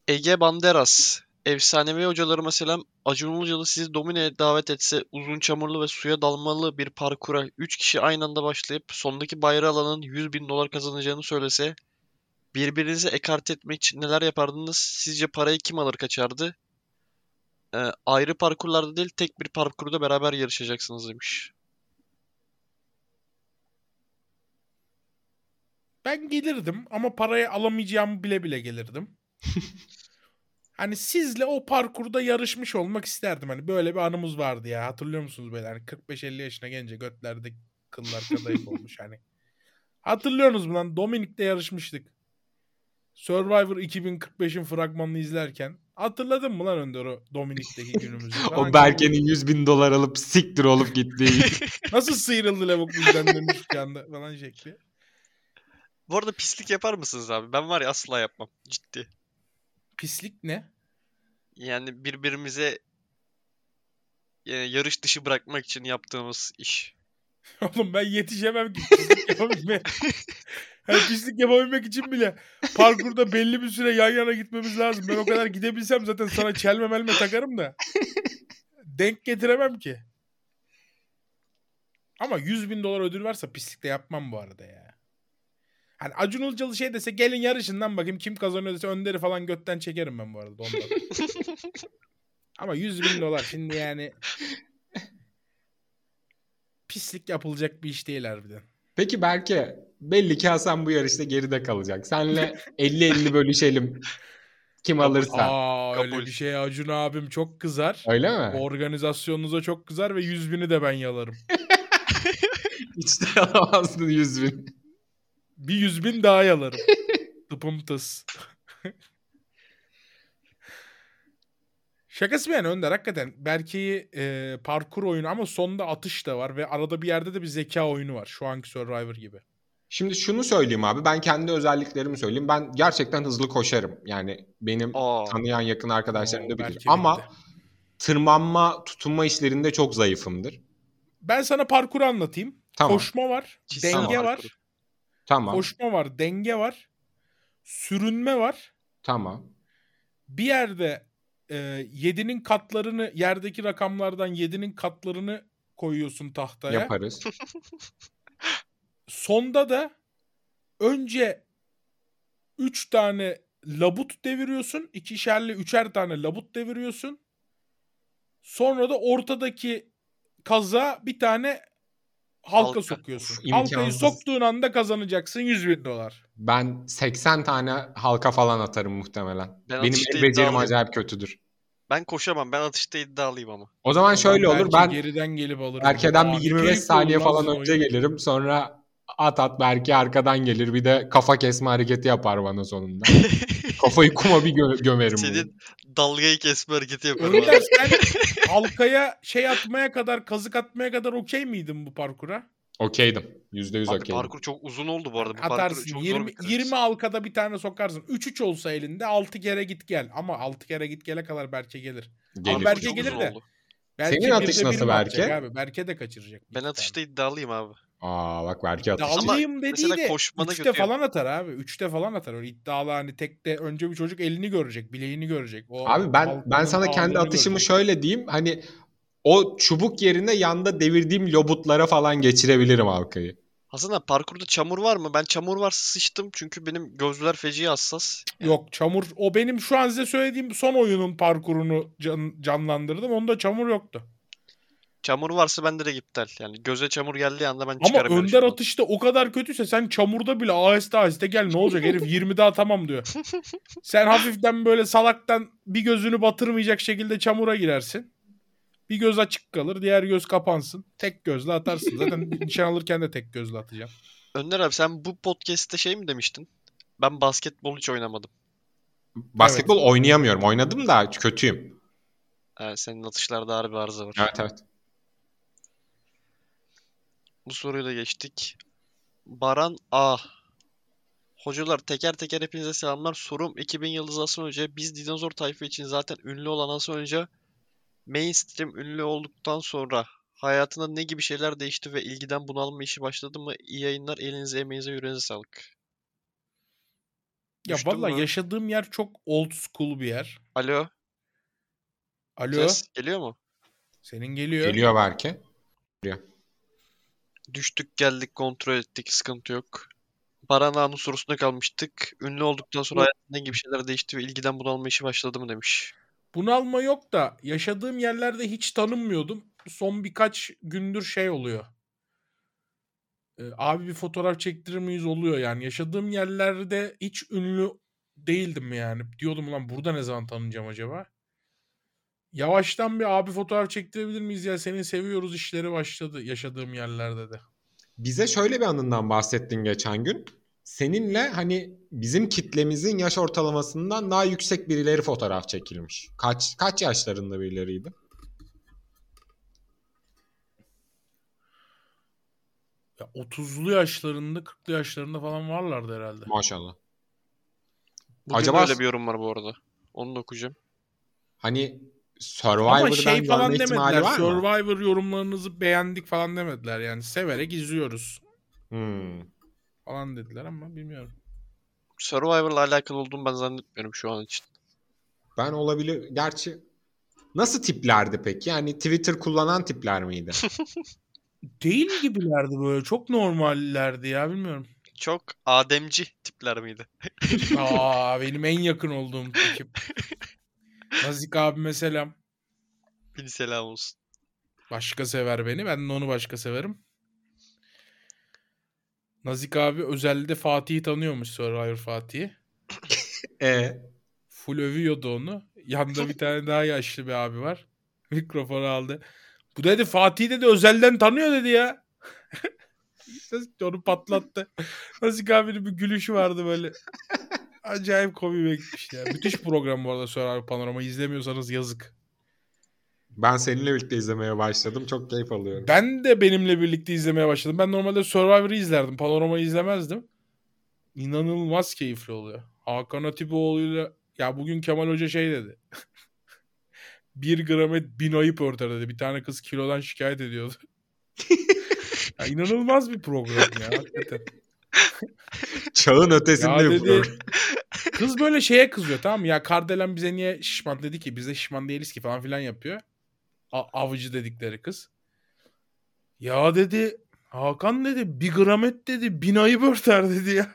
Ege Banderas. Efsanevi hocalarıma selam. Acun Ilıcalı sizi Domine'ye davet etse uzun çamurlu ve suya dalmalı bir parkura 3 kişi aynı anda başlayıp sondaki bayrağı alanın 100 bin dolar kazanacağını söylese birbirinizi ekart etmek için neler yapardınız? Sizce parayı kim alır kaçardı? Ee, ayrı parkurlarda değil tek bir parkurda beraber yarışacaksınız demiş. Ben gelirdim ama parayı alamayacağımı bile bile gelirdim. hani sizle o parkurda yarışmış olmak isterdim. Hani böyle bir anımız vardı ya. Hatırlıyor musunuz böyle? Hani 45-50 yaşına gelince götlerde kıllar kadayıf olmuş hani. Hatırlıyorsunuz mu lan? Dominik'te yarışmıştık. Survivor 2045'in fragmanını izlerken. Hatırladın mı lan Önder o Dominik'teki günümüzü? O Berke'nin 100 bin dolar alıp siktir olup gittiği. Nasıl sıyrıldı lavuk bizden dönmüş bir anda falan şekli. Bu arada pislik yapar mısınız abi? Ben var ya asla yapmam. Ciddi. Pislik ne? Yani birbirimize e, yarış dışı bırakmak için yaptığımız iş. Oğlum ben yetişemem ki Hani pislik yapabilmek için bile parkurda belli bir süre yan yana gitmemiz lazım. Ben o kadar gidebilsem zaten sana çelme melme takarım da. Denk getiremem ki. Ama 100 bin dolar ödül varsa pislik de yapmam bu arada ya. Hani Acun Ilıcalı şey dese gelin yarışından bakayım kim kazanıyor dese Önder'i falan götten çekerim ben bu arada. Ama 100 bin dolar şimdi yani pislik yapılacak bir iş değil harbiden. Peki Berke belli ki Hasan bu yarışta geride kalacak. Senle 50-50 bölüşelim. Kim alırsa. Aa öyle bir şey Acun abim çok kızar. Öyle mi? Organizasyonunuza çok kızar ve 100 bini de ben yalarım. Hiç de alamazdın 100 bin. Bir 100 bin daha yalarım. Tıpım tıs. Şakası bir yana Önder hakikaten Berke'yi e, parkur oyunu ama sonda atış da var ve arada bir yerde de bir zeka oyunu var. Şu anki Survivor gibi. Şimdi şunu söyleyeyim abi. Ben kendi özelliklerimi söyleyeyim. Ben gerçekten hızlı koşarım. Yani benim Aa, tanıyan yakın arkadaşlarım da bilir. Ama tırmanma, tutunma işlerinde çok zayıfımdır. Ben sana parkuru anlatayım. Tamam. Koşma var, Çizsene denge parkuru. var, Tamam. koşma var, denge var, sürünme var. Tamam. Bir yerde e, 7'nin katlarını yerdeki rakamlardan 7'nin katlarını koyuyorsun tahtaya. Yaparız. Sonda da önce 3 tane labut deviriyorsun. ikişerli üçer tane labut deviriyorsun. Sonra da ortadaki kaza bir tane halka, Halka. sokuyorsun. Uf, Halkayı imkansız. soktuğun anda kazanacaksın 100 bin dolar. Ben 80 tane halka falan atarım muhtemelen. Ben Benim el becerim acayip kötüdür. ben koşamam. Ben atışta iddialıyım ama. O zaman şöyle Belki olur. Ben geriden gelip alırım. Berke'den bir Aa, 25 keyifli saniye falan önce oyun. gelirim. Sonra at at Berke arkadan gelir. Bir de kafa kesme hareketi yapar bana sonunda. Kafayı kuma bir gö- gömerim. bunu. Senin dalgayı kesme hareketi Önder abi. sen halkaya şey atmaya kadar kazık atmaya kadar okey miydin bu parkura? Okeydim. %100 Abi okeydim. parkur çok uzun oldu bu arada. Bu parkur Atarsın. çok zor 20, bir kriz. 20 halkada bir tane sokarsın. 3-3 olsa elinde 6 kere git gel. Ama 6 kere git gele kadar Berke gelir. Gelir. Ama Berke Çok gelir de. oldu. Belki Senin atış nasıl Berke? Abi? Berke de kaçıracak. Ben atışta iddialıyım abi. Aa bak Berke atış. Ama Dallıyım dediği de 3'te kötüyüm. falan atar abi. 3'te falan atar. Öyle iddialı hani tekte önce bir çocuk elini görecek. Bileğini görecek. O Abi ben ben sana kendi atışımı görecek. şöyle diyeyim. Hani o çubuk yerine yanda devirdiğim lobutlara falan geçirebilirim halkayı. Hasan abi parkurda çamur var mı? Ben çamur varsa sıçtım çünkü benim gözler feci hassas. Yok çamur. O benim şu an size söylediğim son oyunun parkurunu can- canlandırdım. Onda çamur yoktu. Çamur varsa ben direkt iptal. Yani göze çamur geldiği anda ben Ama çıkaramıyorum. Önder an. atışta o kadar kötüyse sen çamurda bile aheste aheste gel ne olacak herif 20 daha tamam diyor. Sen hafiften böyle salaktan bir gözünü batırmayacak şekilde çamura girersin. Bir göz açık kalır diğer göz kapansın. Tek gözle atarsın. Zaten nişan alırken de tek gözle atacağım. Önder abi sen bu podcast'te şey mi demiştin? Ben basketbol hiç oynamadım. Basketbol oynayamıyorum. Oynadım da kötüyüm. Ha, senin atışlarda harbi arıza var. Evet evet. Bu soruyu da geçtik. Baran A. Hocalar teker teker hepinize selamlar. Sorum 2000 yıldız Hasan Hoca. Biz dinozor tayfa için zaten ünlü olan Hasan Hoca mainstream ünlü olduktan sonra hayatında ne gibi şeyler değişti ve ilgiden bunalma işi başladı mı? İyi yayınlar. Elinize emeğinize yüreğinize sağlık. Ya Düştün valla mü? yaşadığım yer çok old school bir yer. Alo. Alo. Ses geliyor mu? Senin geliyor. Geliyor Berke. Düştük geldik kontrol ettik sıkıntı yok. Baran Ağa'nın sorusuna kalmıştık. Ünlü olduktan sonra hayatında ne gibi şeyler değişti ve ilgiden bunalma işi başladı mı demiş. Bunalma yok da yaşadığım yerlerde hiç tanınmıyordum. Son birkaç gündür şey oluyor. Ee, abi bir fotoğraf çektirir miyiz oluyor yani. Yaşadığım yerlerde hiç ünlü değildim yani. Diyordum lan burada ne zaman tanınacağım acaba? Yavaştan bir abi fotoğraf çektirebilir miyiz ya seni seviyoruz işleri başladı yaşadığım yerlerde de. Bize şöyle bir anından bahsettin geçen gün. Seninle hani bizim kitlemizin yaş ortalamasından daha yüksek birileri fotoğraf çekilmiş. Kaç kaç yaşlarında birileriydi? Ya 30'lu yaşlarında 40'lı yaşlarında falan varlardı herhalde. Maşallah. Bugün Acaba- öyle bir yorum var bu arada. Onu da okuyacağım. Hani Ama Survivor'dan şey falan demediler. var mı? Survivor yorumlarınızı beğendik falan demediler. Yani severek izliyoruz Hmm. falan dediler ama bilmiyorum. Survivor'la alakalı olduğunu ben zannetmiyorum şu an için. Ben olabilir. Gerçi nasıl tiplerdi peki? Yani Twitter kullanan tipler miydi? Değil gibilerdi böyle. Çok normallerdi ya bilmiyorum. Çok ademci tipler miydi? Aa benim en yakın olduğum ekip. Nazik abime selam. Bin selam olsun. Başka sever beni. Ben de onu başka severim. Nazik abi özelde Fatih'i tanıyormuş Survivor Fatih'i. e Full övüyordu onu. Yanında bir tane daha yaşlı bir abi var. Mikrofonu aldı. Bu dedi Fatih dedi özelden tanıyor dedi ya. Onu patlattı. Nazik abinin bir gülüşü vardı böyle. Acayip gitmişti ya. Müthiş program bu arada Survivor Panorama. İzlemiyorsanız yazık. Ben seninle birlikte izlemeye başladım. Çok keyif alıyorum. Ben de benimle birlikte izlemeye başladım. Ben normalde Survivor'ı izlerdim. Panorama'yı izlemezdim. İnanılmaz keyifli oluyor. Hakan Atipoğlu'yla ya bugün Kemal Hoca şey dedi. bir gram et bin ayıp örter dedi. Bir tane kız kilodan şikayet ediyordu. ya inanılmaz bir program ya hakikaten. Çağın ötesinde Ya dedi. Kız böyle şeye kızıyor tamam mı? Ya Kardelen bize niye şişman dedi ki biz de şişman değiliz ki falan filan yapıyor. A- avcı dedikleri kız. Ya dedi Hakan dedi bir gram et dedi bin ayı örter dedi ya.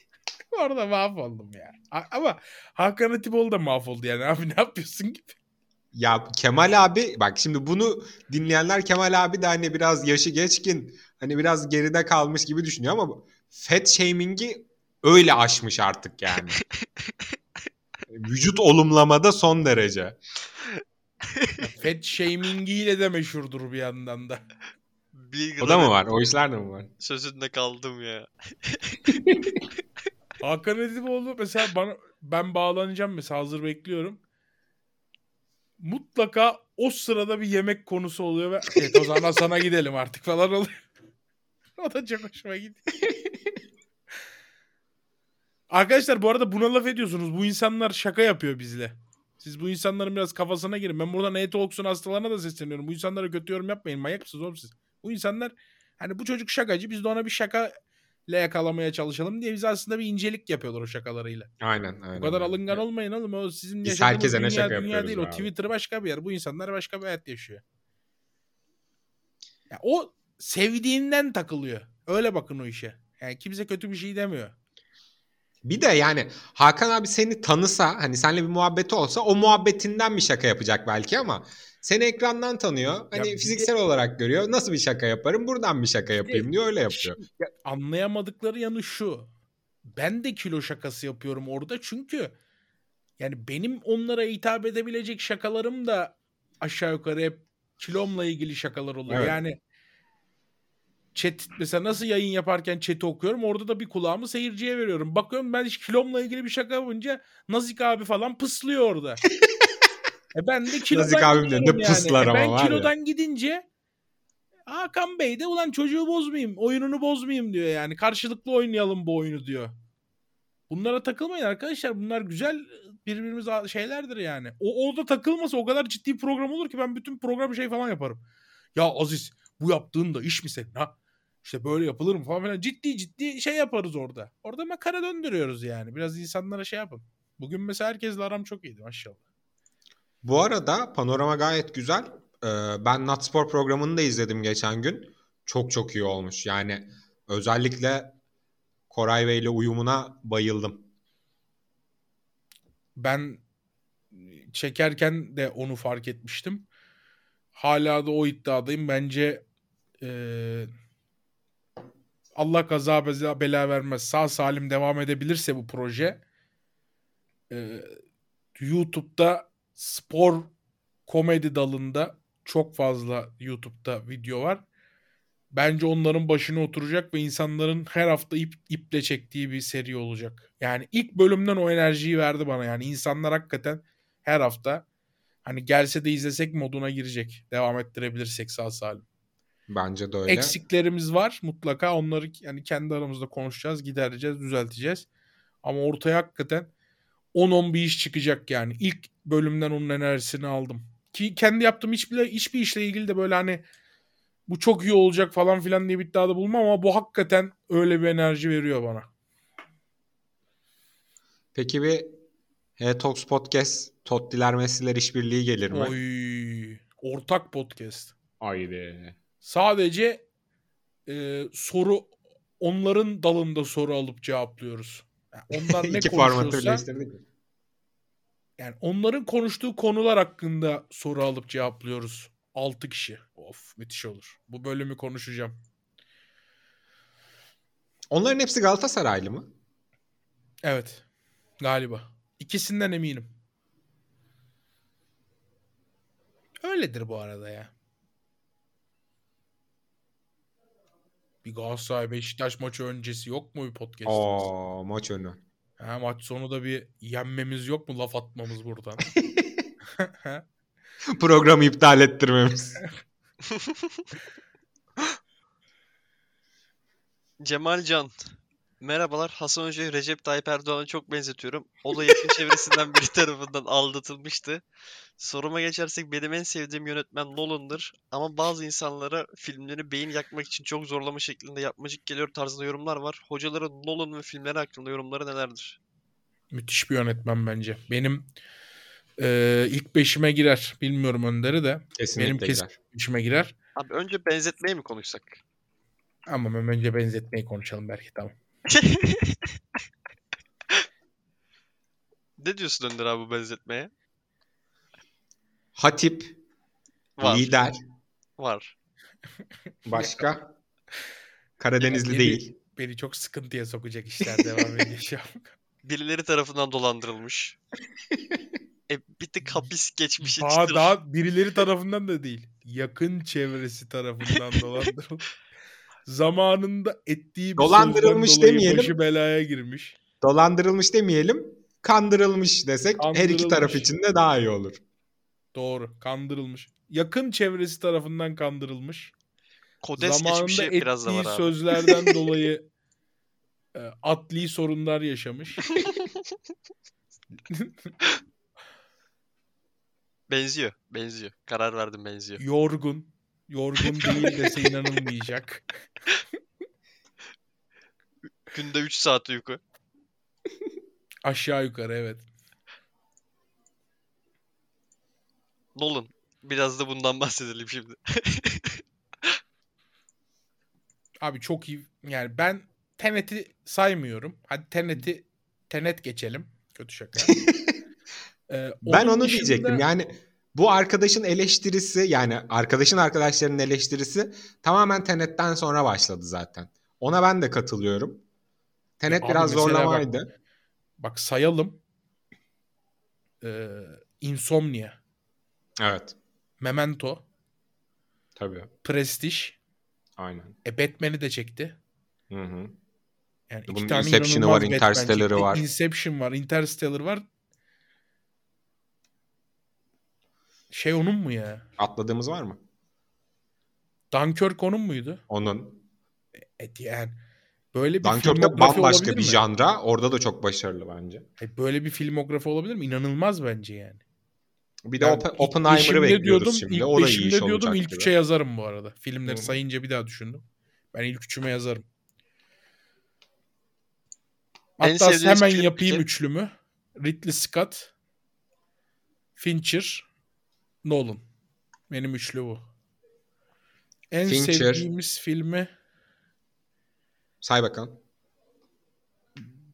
Orada mahvoldum ya. Ama Hakan Atipoğlu da mahvoldu yani. Abi ne yapıyorsun gibi. Ya Kemal abi bak şimdi bunu dinleyenler Kemal abi de hani biraz yaşı geçkin hani biraz geride kalmış gibi düşünüyor ama fat shaming'i öyle aşmış artık yani. Vücut olumlamada son derece. Fat shamingiyle de meşhurdur bir yandan da. Bir O da mı var? O işler de mi var? Sözünde kaldım ya. Hakan Atipoğlu mesela bana ben bağlanacağım mesela hazır bekliyorum. Mutlaka o sırada bir yemek konusu oluyor ve evet o zaman sana gidelim artık falan oluyor. o da çok hoşuma gidiyor. Arkadaşlar bu arada buna laf ediyorsunuz. Bu insanlar şaka yapıyor bizle. Siz bu insanların biraz kafasına girin. Ben buradan e-talks'un hastalarına da sesleniyorum. Bu insanlara kötü yorum yapmayın. Manyak mısınız oğlum siz? Bu insanlar hani bu çocuk şakacı. Biz de ona bir şaka ile yakalamaya çalışalım diye biz aslında bir incelik yapıyorlar o şakalarıyla. Aynen aynen. Bu kadar alıngan olmayın oğlum. O sizin Biz yaşadığınız dünya, şaka dünya değil. O abi. Twitter başka bir yer. Bu insanlar başka bir hayat yaşıyor. Ya o sevdiğinden takılıyor. Öyle bakın o işe. Yani kimse kötü bir şey demiyor. Bir de yani Hakan abi seni tanısa hani seninle bir muhabbeti olsa o muhabbetinden bir şaka yapacak belki ama seni ekrandan tanıyor. Hani de- fiziksel olarak görüyor. Nasıl bir şaka yaparım? Buradan bir şaka yapayım diyor öyle yapıyor. Ya anlayamadıkları yanı şu. Ben de kilo şakası yapıyorum orada çünkü yani benim onlara hitap edebilecek şakalarım da aşağı yukarı hep kilomla ilgili şakalar oluyor. Evet. Yani chat mesela nasıl yayın yaparken chat'i okuyorum orada da bir kulağımı seyirciye veriyorum. Bakıyorum ben kilomla ilgili bir şaka yapınca Nazik abi falan pıslıyor orada. e ben de kilodan Nazik abim de ne gidiyorum pıslar E ama ben var ya. kilodan gidince Hakan Bey de ulan çocuğu bozmayayım, oyununu bozmayayım diyor yani. Karşılıklı oynayalım bu oyunu diyor. Bunlara takılmayın arkadaşlar. Bunlar güzel birbirimiz şeylerdir yani. O orada takılmasa o kadar ciddi program olur ki ben bütün program şey falan yaparım. Ya Aziz bu yaptığın da iş mi senin ha? İşte böyle yapılır mı falan filan. Ciddi ciddi şey yaparız orada. Orada makara döndürüyoruz yani. Biraz insanlara şey yapın. Bugün mesela herkesle aram çok iyiydi maşallah. Bu arada panorama gayet güzel. Ee, ben Natspor programını da izledim geçen gün. Çok çok iyi olmuş. Yani özellikle Koray Bey ile uyumuna bayıldım. Ben çekerken de onu fark etmiştim. Hala da o iddiadayım. Bence eee, Allah kaza bela, vermez. Sağ salim devam edebilirse bu proje eee, YouTube'da spor komedi dalında çok fazla YouTube'da video var. Bence onların başına oturacak ve insanların her hafta ip, iple çektiği bir seri olacak. Yani ilk bölümden o enerjiyi verdi bana. Yani insanlar hakikaten her hafta hani gelse de izlesek moduna girecek. Devam ettirebilirsek sağ salim. Bence de öyle. Eksiklerimiz var mutlaka. Onları yani kendi aramızda konuşacağız, gidereceğiz, düzelteceğiz. Ama ortaya hakikaten 10-10 bir iş çıkacak yani. İlk bölümden onun enerjisini aldım. Ki kendi yaptığım hiçbir, hiçbir işle ilgili de böyle hani bu çok iyi olacak falan filan diye bir iddiada bulmam ama bu hakikaten öyle bir enerji veriyor bana. Peki bir H-Talks Podcast Tottiler Messi'ler işbirliği gelir mi? Oy, ortak podcast. Haydi. Sadece e, soru onların dalında soru alıp cevaplıyoruz. Yani onlar ne konuşuyorsa yani onların konuştuğu konular hakkında soru alıp cevaplıyoruz. 6 kişi. Of müthiş olur. Bu bölümü konuşacağım. Onların hepsi Galatasaraylı mı? Evet. Galiba. İkisinden eminim. Öyledir bu arada ya. Bir Galatasaray Beşiktaş maçı öncesi yok mu bir podcast'ımız? Oo maç önü. Ha, maç sonu da bir yenmemiz yok mu laf atmamız buradan? Programı iptal ettirmemiz. Cemal Can. Merhabalar. Hasan Hoca'yı Recep Tayyip Erdoğan'a çok benzetiyorum. O da yakın çevresinden biri tarafından aldatılmıştı. Soruma geçersek benim en sevdiğim yönetmen Nolan'dır. Ama bazı insanlara filmleri beyin yakmak için çok zorlama şeklinde yapmacık geliyor tarzında yorumlar var. Hocaların Nolan ve filmleri hakkında yorumları nelerdir? Müthiş bir yönetmen bence. Benim e, ilk beşime girer. Bilmiyorum Önder'i de. Kesinlikle Benim kesin girer. beşime girer. Abi önce benzetmeye mi konuşsak? Ama önce benzetmeyi konuşalım belki tamam. Ne diyorsun Önder abi bu benzetmeye? Hatip, Var. lider, Var. başka? Karadenizli Beni- değil. Beni çok sıkıntıya sokacak işler devam ediyor şu an. Birileri tarafından dolandırılmış. e bir tık hapis geçmişi Daha, çıtır. daha birileri tarafından da değil. Yakın çevresi tarafından dolandırılmış. Zamanında ettiği bir Dolandırılmış demeyelim. başı belaya girmiş. Dolandırılmış demeyelim, kandırılmış desek her iki Kandırılmış. taraf için de daha iyi olur. Doğru. Kandırılmış. Yakın çevresi tarafından kandırılmış. Kodes Zamanında geçmişi ettiği biraz da var abi. sözlerden dolayı e, adli sorunlar yaşamış. Benziyor. Benziyor. Karar verdim benziyor. Yorgun. Yorgun değil dese inanılmayacak. Günde 3 saat uyku. Aşağı yukarı evet. Nolan. Biraz da bundan bahsedelim şimdi. Abi çok iyi. Yani ben Tenet'i saymıyorum. Hadi Tenet'i Tenet geçelim. Kötü şaka. Ee, Ben onu dışında- diyecektim. Yani bu arkadaşın eleştirisi yani arkadaşın arkadaşlarının eleştirisi tamamen Tenet'ten sonra başladı zaten. Ona ben de katılıyorum. Tenet Abi biraz mesela bak- zorlamaydı. Bak sayalım. Ee, Insomnia, Evet. Memento, Tabii. Prestige. Aynen. E Batman'i de çekti. Hı hı. Yani iki Bunun tane Inception'ı var, Interstellar'ı var. Inception var, Interstellar var. Şey onun mu ya? Atladığımız var mı? Dunkirk onun muydu? Onun. Evet yani böyle bir Dunkirk'te bambaşka bir mi? janra. Orada da çok başarılı bence. Böyle bir filmografi olabilir mi? İnanılmaz bence yani. Bir de Open- ilk Oppenheimer'ı bekliyoruz diyordum, şimdi. İlk o da iyi beşimde iş diyordum ilk gibi. üçe yazarım bu arada. Filmleri Hı. sayınca bir daha düşündüm. Ben ilk üçüme yazarım. Hatta sevdiğiniz hemen yapayım peki? üçlümü. Ridley Scott, Fincher, Nolan. Benim üçlü bu. En Fincher. sevdiğimiz filmi Say bakalım.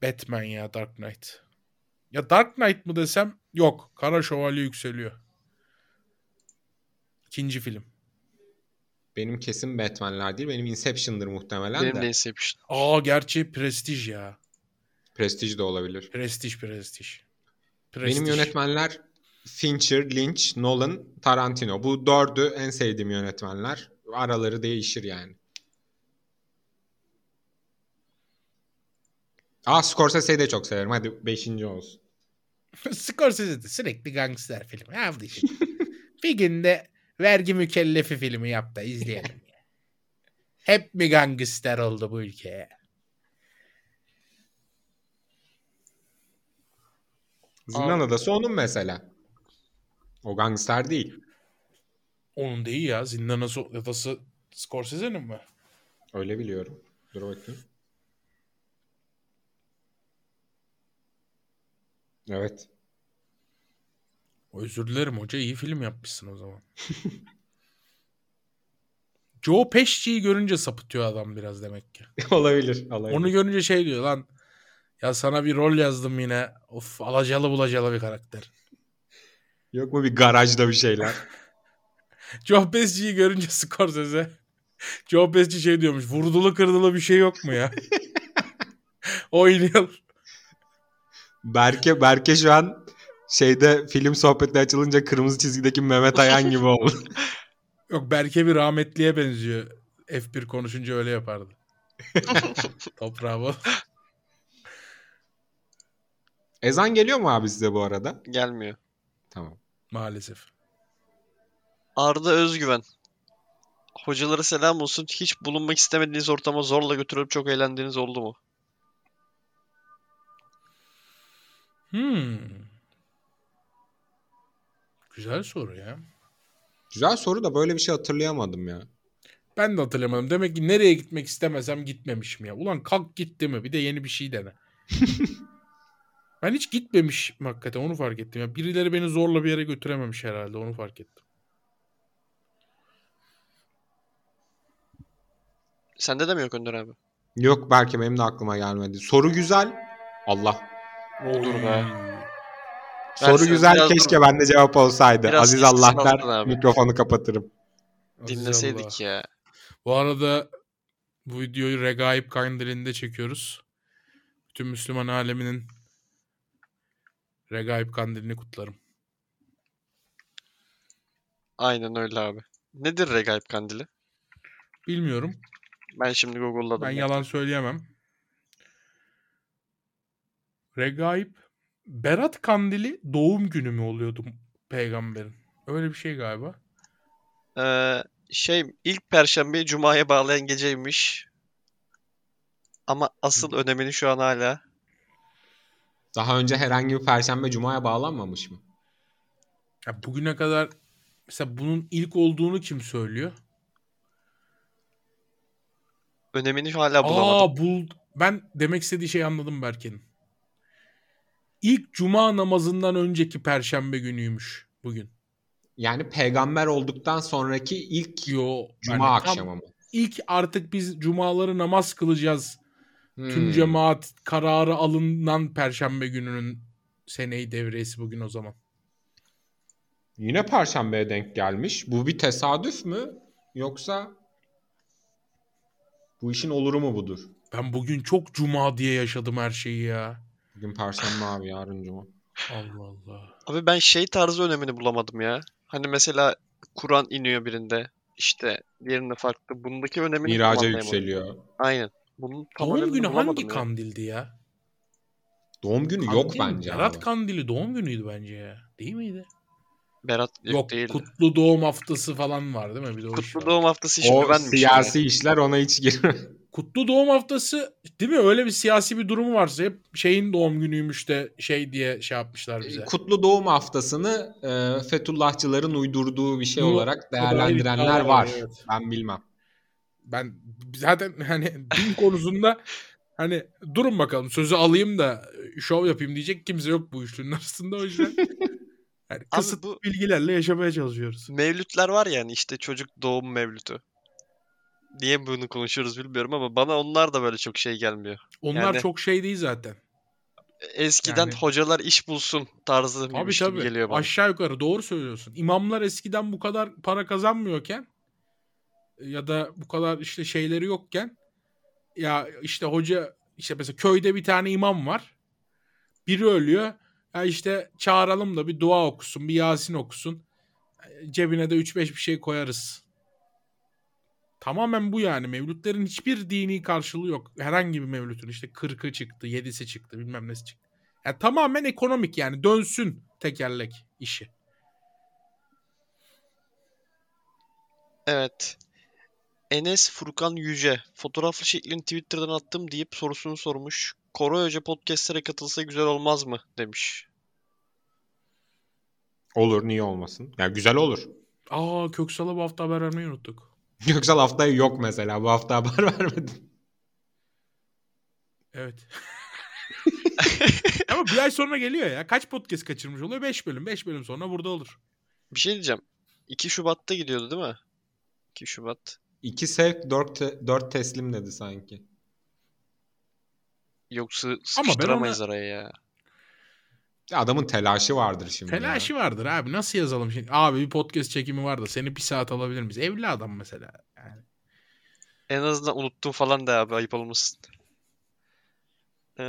Batman ya Dark Knight. Ya Dark Knight mı desem yok. Kara Şövalye yükseliyor. İkinci film. Benim kesin Batman'ler değil. Benim Inception'dır muhtemelen Benim de. de Inception. Aa gerçi Prestige ya. Prestige de olabilir. Prestige Prestige. Benim Prestige. yönetmenler Fincher, Lynch, Nolan, Tarantino. Bu dördü en sevdiğim yönetmenler. Araları değişir yani. Aa Scorsese'yi de çok severim. Hadi beşinci olsun. Scorsese de sürekli gangster filmi. Hafta içi. bir günde vergi mükellefi filmi yap da izleyelim. ya. Hep mi gangster oldu bu ülkeye? Zindan Adası onun mesela. O gangster değil. Onun değil ya. Zindan Adası Scorsese'nin mi? Öyle biliyorum. Dur bakayım. Evet. Özür dilerim hoca iyi film yapmışsın o zaman. Joe Pesci'yi görünce sapıtıyor adam biraz demek ki. olabilir. olabilir. Onu görünce şey diyor lan ya sana bir rol yazdım yine. Of alacalı bulacalı bir karakter. Yok mu bir garajda bir şeyler? Joe Pesci'yi görünce Scorsese Joe Pesci şey diyormuş. Vurdulu kırdılı bir şey yok mu ya? Oynayalım. Berke Berke şu an şeyde film sohbeti açılınca kırmızı çizgideki Mehmet Ayan gibi oldu. Yok Berke bir rahmetliye benziyor. F1 konuşunca öyle yapardı. Toprağı bol. Ezan geliyor mu abi size bu arada? Gelmiyor. Tamam. Maalesef. Arda Özgüven. Hocalara selam olsun. Hiç bulunmak istemediğiniz ortama zorla götürüp çok eğlendiğiniz oldu mu? Hmm. Güzel soru ya. Güzel soru da böyle bir şey hatırlayamadım ya. Ben de hatırlamadım. Demek ki nereye gitmek istemesem gitmemişim ya. Ulan kalk git değil mi? Bir de yeni bir şey dene. ben hiç gitmemişim hakikaten onu fark ettim. Ya birileri beni zorla bir yere götürememiş herhalde onu fark ettim. Sende de mi yok Önder abi? Yok belki benim de aklıma gelmedi. Soru güzel. Allah. Dur be. Soru güzel keşke dur. bende cevap olsaydı. Biraz Aziz Allah der mikrofonu kapatırım. Aziz Dinleseydik Allah. ya. Bu arada bu videoyu Regaib Kandili'nde çekiyoruz. Bütün Müslüman aleminin Regaib Kandilini kutlarım. Aynen öyle abi. Nedir Regaip Kandili? Bilmiyorum. Ben şimdi Google'ladım. Ben ya. yalan söyleyemem. Regaib Berat Kandili doğum günü mü oluyordu peygamberin? Öyle bir şey galiba. Ee, şey ilk perşembeyi cumaya bağlayan geceymiş. Ama asıl önemini şu an hala Daha önce herhangi bir perşembe cumaya bağlanmamış mı? Ya bugüne kadar mesela bunun ilk olduğunu kim söylüyor? önemini hala bulamadım. Aa bul ben demek istediği şeyi anladım Berke'nin. İlk cuma namazından önceki perşembe günüymüş bugün. Yani peygamber olduktan sonraki ilk Yo cuma yani akşamı mı? ilk artık biz cumaları namaz kılacağız. Tüm Hmm. cemaat kararı alınan perşembe gününün seneyi devresi bugün o zaman. Yine perşembeye denk gelmiş. Bu bir tesadüf mü? Yoksa bu işin oluru mu budur? Ben bugün çok cuma diye yaşadım her şeyi ya. Bugün perşembe abi yarın cuma. Allah Allah. Abi ben şey tarzı önemini bulamadım ya. Hani mesela Kur'an iniyor birinde. işte diğerinde farklı. Bundaki önemini Miraca yükseliyor. Aynen. Bunun tam Doğum günü hangi ya. kandildi ya? Doğum günü yok Kandil, bence Berat abi. Kandili doğum günüydü bence ya. Değil miydi? Berat yok, Yok, değildi. kutlu doğum haftası falan var değil mi? Bir de o iş Kutlu var. doğum haftası işi O siyasi işler ona hiç girme. Kutlu doğum haftası değil mi? Öyle bir siyasi bir durumu varsa hep şeyin doğum günüymüş de şey diye şey yapmışlar bize. Kutlu Doğum haftasını e, Fethullahçıların uydurduğu bir şey Bu- olarak değerlendirenler var, evet. Ben bilmem. Ben zaten hani din konusunda hani durun bakalım sözü alayım da şov yapayım diyecek kimse yok bu üçlünün arasında o yüzden. Yani Abi kısıt bu bilgilerle yaşamaya çalışıyoruz. mevlütler var ya hani işte çocuk doğum mevlütü. Niye bunu konuşuyoruz bilmiyorum ama bana onlar da böyle çok şey gelmiyor. Onlar Yani- çok şey değil zaten. Eskiden Yani- hocalar iş bulsun tarzı Tabii tabii. geliyor bana. Aşağı yukarı doğru söylüyorsun. İmamlar eskiden bu kadar para kazanmıyorken ya da bu kadar işte şeyleri yokken ya işte hoca işte mesela köyde bir tane imam var. Biri ölüyor. Ya işte çağıralım da bir dua okusun, bir Yasin okusun. Cebine de 3-5 bir şey koyarız. Tamamen bu yani. Mevlütlerin hiçbir dini karşılığı yok. Herhangi bir mevlütün işte 40'ı çıktı, 7'si çıktı, bilmem nesi çıktı. Yani tamamen ekonomik yani dönsün tekerlek işi. Evet. Enes Furkan Yüce. Fotoğraflı şeklini Twitter'dan attım deyip sorusunu sormuş. Koray Hoca podcastlere katılsa güzel olmaz mı? demiş. Olur niye olmasın? Ya güzel olur. Aa Köksal'a bu hafta haber vermeyi unuttuk. Göksel haftaya yok mesela. Bu hafta haber vermedim. Evet. Ama bir ay sonra geliyor ya. Kaç podcast kaçırmış oluyor? 5 bölüm. 5 bölüm sonra burada olur. Bir şey diyeceğim. 2 Şubat'ta gidiyordu değil mi? 2 Şubat. 2 sevk 4, 4 teslim dedi sanki. Yoksa ben sıkıştıramayız araya ya. Ya adamın telaşı vardır şimdi. Telaşı ya. vardır abi. Nasıl yazalım şimdi? Abi bir podcast çekimi var da seni bir saat alabilir miyiz? Evli adam mesela. Yani. En azından unuttum falan da abi ayıp olmasın. Ee,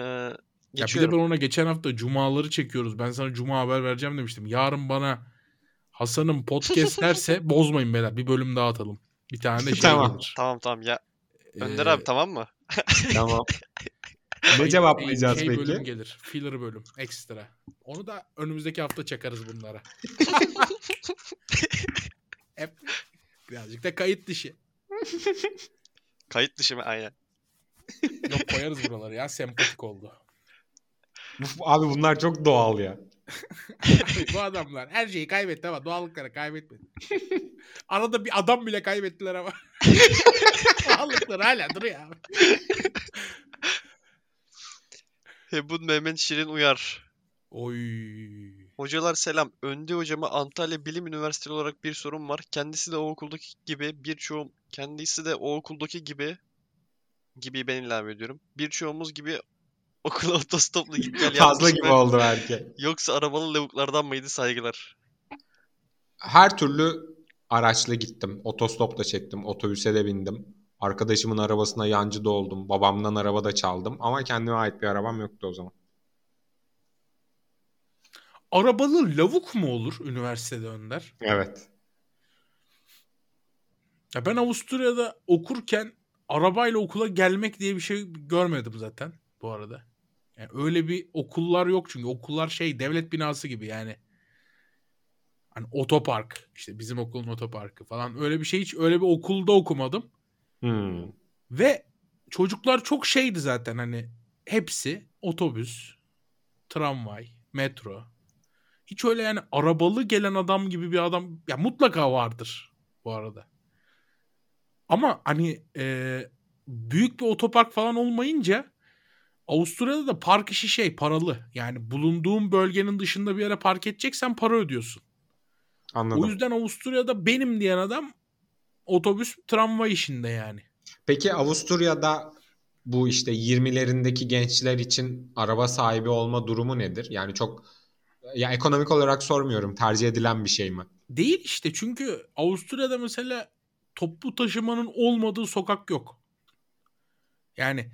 Ya bir de ben ona geçen hafta cumaları çekiyoruz. Ben sana cuma haber vereceğim demiştim. Yarın bana Hasan'ın podcast derse bozmayın beyler. Bir bölüm daha atalım. Bir tane de şey Tamam. gelir. Tamam tamam ya. Önder Ee, abi tamam mı? Tamam. Şey- ne cevaplayacağız şey peki? bölüm gelir. Filler bölüm. Ekstra. Onu da önümüzdeki hafta çakarız bunlara. Hep birazcık da kayıt dışı. Kayıt dışı mı? Aynen. Yok koyarız buraları ya sempatik oldu. Abi bunlar çok doğal ya. Bu adamlar her şeyi kaybetti ama doğallıkları kaybetmedi. Arada bir adam bile kaybettiler ama. doğallıkları hala duruyor abi. Hebun Mehmet Şirin Uyar. Oy. Hocalar selam. Önde hocama Antalya Bilim Üniversitesi olarak bir sorum var. Kendisi de o okuldaki gibi birçoğum kendisi de o okuldaki gibi gibi ben ilave ediyorum. Birçoğumuz gibi okula otostopla git gel Fazla gibi mı? oldu belki. Yoksa arabalı lavuklardan mıydı saygılar? Her türlü araçla gittim. Otostopla çektim. Otobüse de bindim. Arkadaşımın arabasına yancı da oldum. Babamdan araba da çaldım. Ama kendime ait bir arabam yoktu o zaman. Arabalı lavuk mu olur üniversitede Önder? Evet. Ya ben Avusturya'da okurken arabayla okula gelmek diye bir şey görmedim zaten bu arada. Yani öyle bir okullar yok çünkü okullar şey devlet binası gibi yani. Hani otopark işte bizim okulun otoparkı falan öyle bir şey hiç öyle bir okulda okumadım. Hmm. Ve çocuklar çok şeydi zaten hani hepsi otobüs, tramvay, metro. Hiç öyle yani arabalı gelen adam gibi bir adam ya mutlaka vardır bu arada. Ama hani e, büyük bir otopark falan olmayınca Avusturya'da da park işi şey paralı. Yani bulunduğun bölgenin dışında bir yere park edeceksen para ödüyorsun. Anladım. O yüzden Avusturya'da benim diyen adam otobüs tramvay işinde yani. Peki Avusturya'da bu işte 20'lerindeki gençler için araba sahibi olma durumu nedir? Yani çok ya ekonomik olarak sormuyorum. Tercih edilen bir şey mi? Değil işte çünkü Avusturya'da mesela toplu taşımanın olmadığı sokak yok. Yani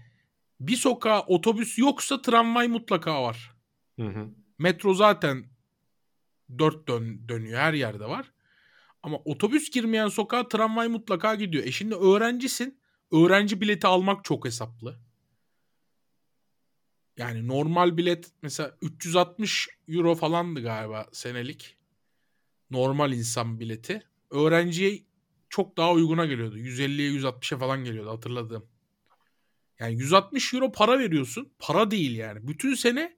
bir sokağa otobüs yoksa tramvay mutlaka var. Hı hı. Metro zaten dört dön dönüyor her yerde var. Ama otobüs girmeyen sokağa tramvay mutlaka gidiyor. E şimdi öğrencisin. Öğrenci bileti almak çok hesaplı. Yani normal bilet mesela 360 euro falandı galiba senelik. Normal insan bileti. Öğrenciye çok daha uyguna geliyordu. 150'ye 160'a falan geliyordu hatırladığım. Yani 160 euro para veriyorsun. Para değil yani. Bütün sene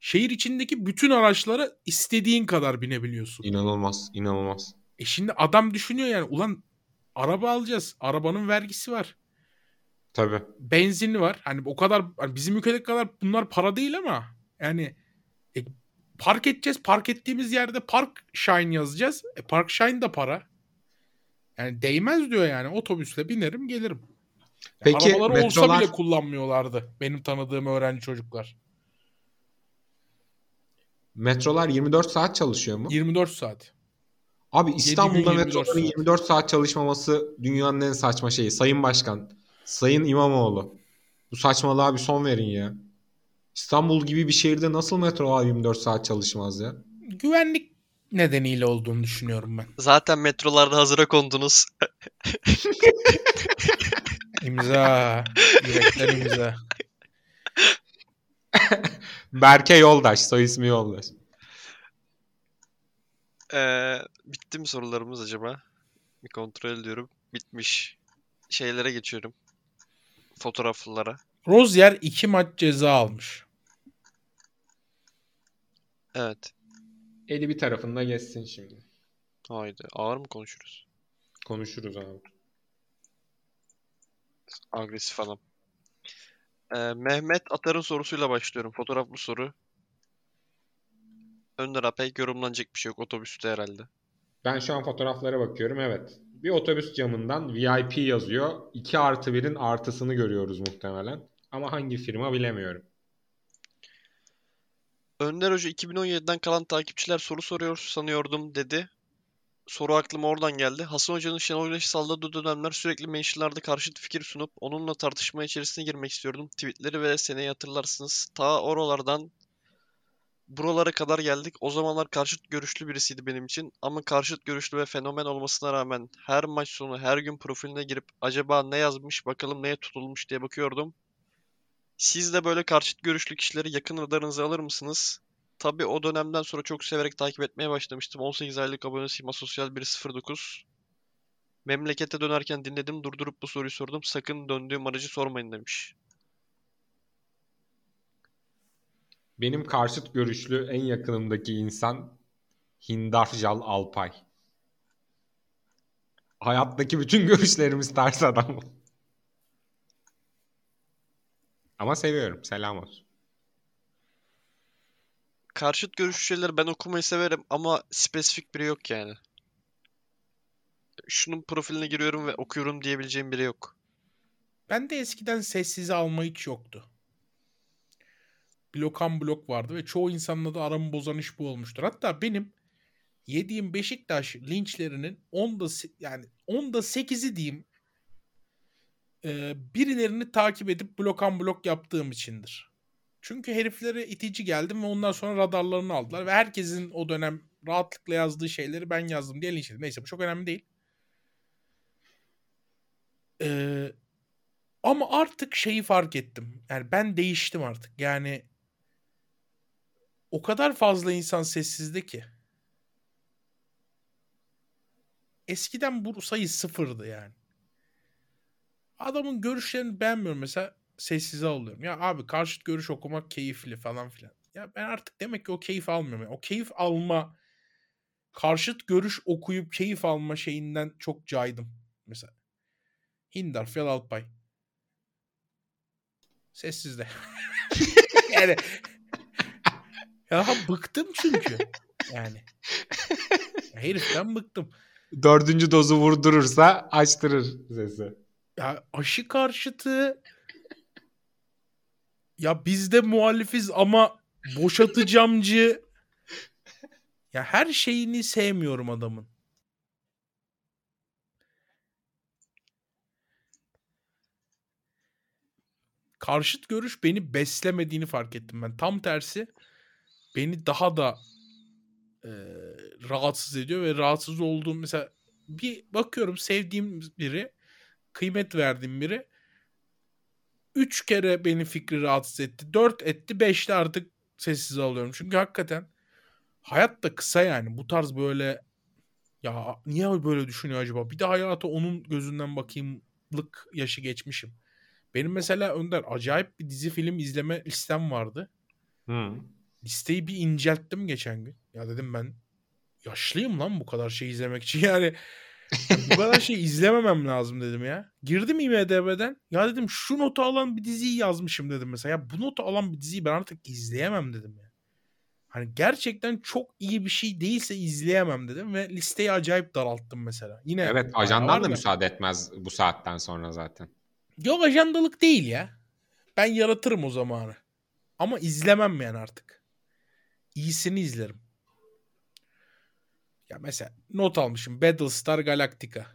şehir içindeki bütün araçlara istediğin kadar binebiliyorsun. İnanılmaz, inanılmaz. E şimdi adam düşünüyor yani ulan araba alacağız. Arabanın vergisi var. Tabii. Benzinli var. Hani o kadar hani bizim ülkedeki kadar bunlar para değil ama yani e, park edeceğiz. Park ettiğimiz yerde park shine yazacağız. E, park shine da para. Yani değmez diyor yani. Otobüsle binerim gelirim. Peki Arabaları olsa metrolar- bile kullanmıyorlardı. Benim tanıdığım öğrenci çocuklar. Metrolar 24 saat çalışıyor mu? 24 saat. Abi İstanbul'da 24 metroların saat. 24 saat çalışmaması dünyanın en saçma şeyi. Sayın Başkan, Sayın İmamoğlu. Bu saçmalığa bir son verin ya. İstanbul gibi bir şehirde nasıl metrolar 24 saat çalışmaz ya? Güvenlik nedeniyle olduğunu düşünüyorum ben. Zaten metrolarda hazıra kondunuz. İmza. Yürekten imza. Berke Yoldaş, soy ismi Yoldaş. Ee, bitti mi sorularımız acaba? Bir kontrol ediyorum. Bitmiş. Şeylere geçiyorum. Fotoğraflara. Rozier iki maç ceza almış. Evet. Eli bir tarafında geçsin şimdi. Haydi. Ağır mı konuşuruz? Konuşuruz abi. Agresif falan. Ee, Mehmet Atar'ın sorusuyla başlıyorum. Fotoğraflı soru. Önder Apey yorumlanacak bir şey yok. Otobüste herhalde. Ben şu an fotoğraflara bakıyorum. Evet. Bir otobüs camından VIP yazıyor. 2 artı 1'in artısını görüyoruz muhtemelen. Ama hangi firma bilemiyorum. Önder Hoca 2017'den kalan takipçiler soru soruyor sanıyordum dedi. Soru aklıma oradan geldi. Hasan Hoca'nın Şenol Güneş'i salladığı dönemler sürekli mentionlarda karşıt fikir sunup onunla tartışma içerisine girmek istiyordum. Tweetleri ve seneyi hatırlarsınız. Ta oralardan buralara kadar geldik. O zamanlar karşıt görüşlü birisiydi benim için. Ama karşıt görüşlü ve fenomen olmasına rağmen her maç sonu her gün profiline girip acaba ne yazmış bakalım neye tutulmuş diye bakıyordum. Siz de böyle karşıt görüşlü kişileri yakın radarınıza alır mısınız? Tabii o dönemden sonra çok severek takip etmeye başlamıştım. 18 aylık abonesiyim Asosyal 109. Memlekete dönerken dinledim, durdurup bu soruyu sordum. Sakın döndüğüm aracı sormayın demiş. Benim karşıt görüşlü en yakınımdaki insan Hindarjal Alpay. Hayattaki bütün görüşlerimiz ters adam. Ama seviyorum. Selam olsun. Karşıt görüşlü şeyleri ben okumayı severim ama spesifik biri yok yani. Şunun profiline giriyorum ve okuyorum diyebileceğim biri yok. Ben de eskiden sessize alma hiç yoktu. Blokan blok vardı ve çoğu insanla da aramı bozan iş bu olmuştur. Hatta benim yediğim Beşiktaş linçlerinin 10'da se- yani 10'da 8'i diyeyim e, birilerini takip edip blokan blok yaptığım içindir. Çünkü heriflere itici geldim ve ondan sonra radarlarını aldılar ve herkesin o dönem rahatlıkla yazdığı şeyleri ben yazdım diye linçledim. Neyse bu çok önemli değil. Ee, ama artık şeyi fark ettim. Yani ben değiştim artık. Yani o kadar fazla insan sessizde ki. Eskiden bu sayı sıfırdı yani. Adamın görüşlerini beğenmiyorum mesela sessize alıyorum. Ya abi karşıt görüş okumak keyifli falan filan. Ya ben artık demek ki o keyif almıyorum. Yani o keyif alma karşıt görüş okuyup keyif alma şeyinden çok caydım. Mesela Hindar Fel Alpay. Sessizde. yani ya bıktım çünkü. Yani. Ya heriften bıktım. Dördüncü dozu vurdurursa açtırır sesi. Ya aşı karşıtı ya biz de muhalifiz ama boşatıcamcı ya her şeyini sevmiyorum adamın. Karşıt görüş beni beslemediğini fark ettim ben. Tam tersi beni daha da e, rahatsız ediyor ve rahatsız olduğum mesela bir bakıyorum sevdiğim biri kıymet verdiğim biri üç kere beni fikri rahatsız etti. Dört etti. Beşte artık sessiz alıyorum. Çünkü hakikaten hayat da kısa yani. Bu tarz böyle ya niye böyle düşünüyor acaba? Bir de hayata onun gözünden bakayımlık yaşı geçmişim. Benim mesela Önder acayip bir dizi film izleme listem vardı. Hı. Listeyi bir incelttim geçen gün. Ya dedim ben yaşlıyım lan bu kadar şey izlemek için. Yani bu kadar şey izlememem lazım dedim ya. Girdim IMDB'den. Ya dedim şu notu alan bir diziyi yazmışım dedim mesela. Ya bu notu alan bir diziyi ben artık izleyemem dedim ya. Hani gerçekten çok iyi bir şey değilse izleyemem dedim ve listeyi acayip daralttım mesela. Yine Evet ajandan da müsaade etmez bu saatten sonra zaten. Yok ajandalık değil ya. Ben yaratırım o zamanı. Ama izlemem yani artık. İyisini izlerim. Ya mesela not almışım. Battlestar Galactica.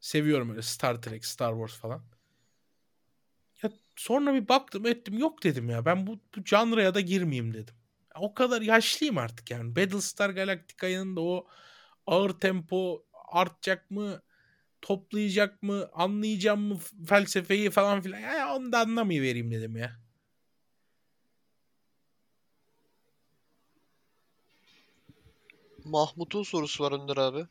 Seviyorum öyle Star Trek, Star Wars falan. Ya sonra bir baktım ettim. Yok dedim ya. Ben bu, bu janraya da girmeyeyim dedim. Ya o kadar yaşlıyım artık yani. Battlestar Galactica'nın da o ağır tempo artacak mı? Toplayacak mı? Anlayacağım mı felsefeyi falan filan. Ya onu da anlamayı vereyim dedim ya. Mahmut'un sorusu var Önder abi.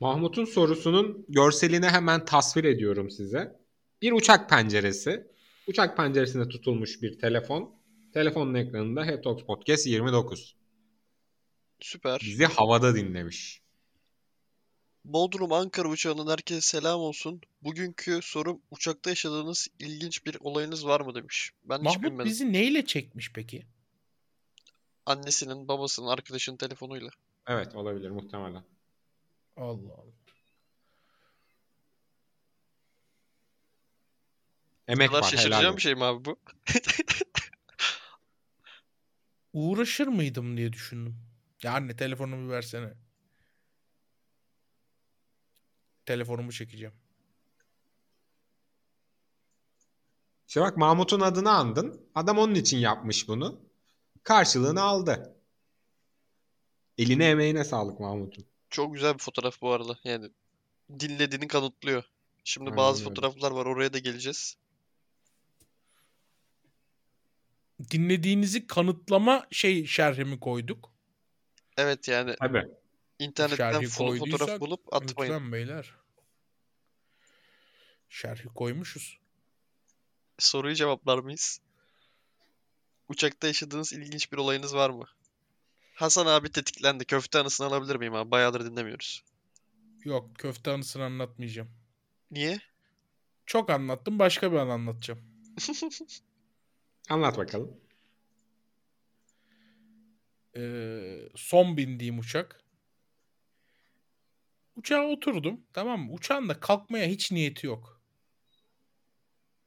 Mahmut'un sorusunun görselini hemen tasvir ediyorum size. Bir uçak penceresi. Uçak penceresinde tutulmuş bir telefon. Telefonun ekranında Head Talks Podcast 29. Süper. Bizi havada dinlemiş. Bodrum Ankara uçağından herkese selam olsun. Bugünkü sorum uçakta yaşadığınız ilginç bir olayınız var mı demiş. Ben hiç Mahmut bilmedim. bizi neyle çekmiş peki? Annesinin, babasının, arkadaşının telefonuyla. Evet olabilir muhtemelen. Allah Allah. Emek kadar var helal şaşıracağım olsun. bir şey mi abi bu? Uğraşır mıydım diye düşündüm. Ya anne telefonumu bir versene. Telefonumu çekeceğim. İşte bak Mahmut'un adını andın. Adam onun için yapmış bunu. Karşılığını aldı. Eline emeğine sağlık Mahmut'un. Çok güzel bir fotoğraf bu arada. Yani dinlediğini kanıtlıyor. Şimdi Aynen bazı öyle. fotoğraflar var oraya da geleceğiz. Dinlediğinizi kanıtlama şey şerhimi koyduk. Evet yani Tabii. İnternetten Şerhi fo- fotoğraf bulup atmayın. Lütfen beyler. Şerhi koymuşuz. Soruyu cevaplar mıyız? Uçakta yaşadığınız ilginç bir olayınız var mı? Hasan abi tetiklendi. Köfte anısını alabilir miyim abi? Bayağıdır dinlemiyoruz. Yok köfte anısını anlatmayacağım. Niye? Çok anlattım başka bir an anlatacağım. Anlat bakalım. Ee, son bindiğim uçak. Uçağa oturdum tamam mı? Uçağın da kalkmaya hiç niyeti yok.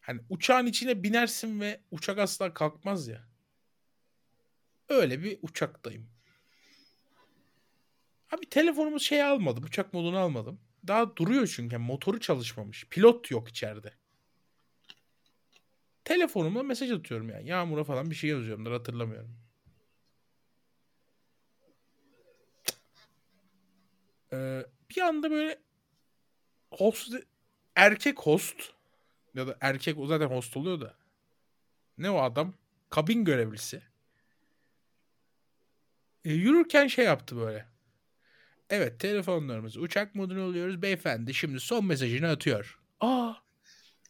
Hani uçağın içine binersin ve uçak asla kalkmaz ya. Öyle bir uçaktayım. Abi telefonumu şey almadım. Uçak modunu almadım. Daha duruyor çünkü. Motoru çalışmamış. Pilot yok içeride. Telefonumla mesaj atıyorum yani. Yağmur'a falan bir şey yazıyorumdur hatırlamıyorum. Ee, bir anda böyle host erkek host ya da erkek o zaten host oluyor da ne o adam kabin görevlisi E, yürürken şey yaptı böyle evet telefonlarımızı uçak moduna alıyoruz beyefendi şimdi son mesajını atıyor aa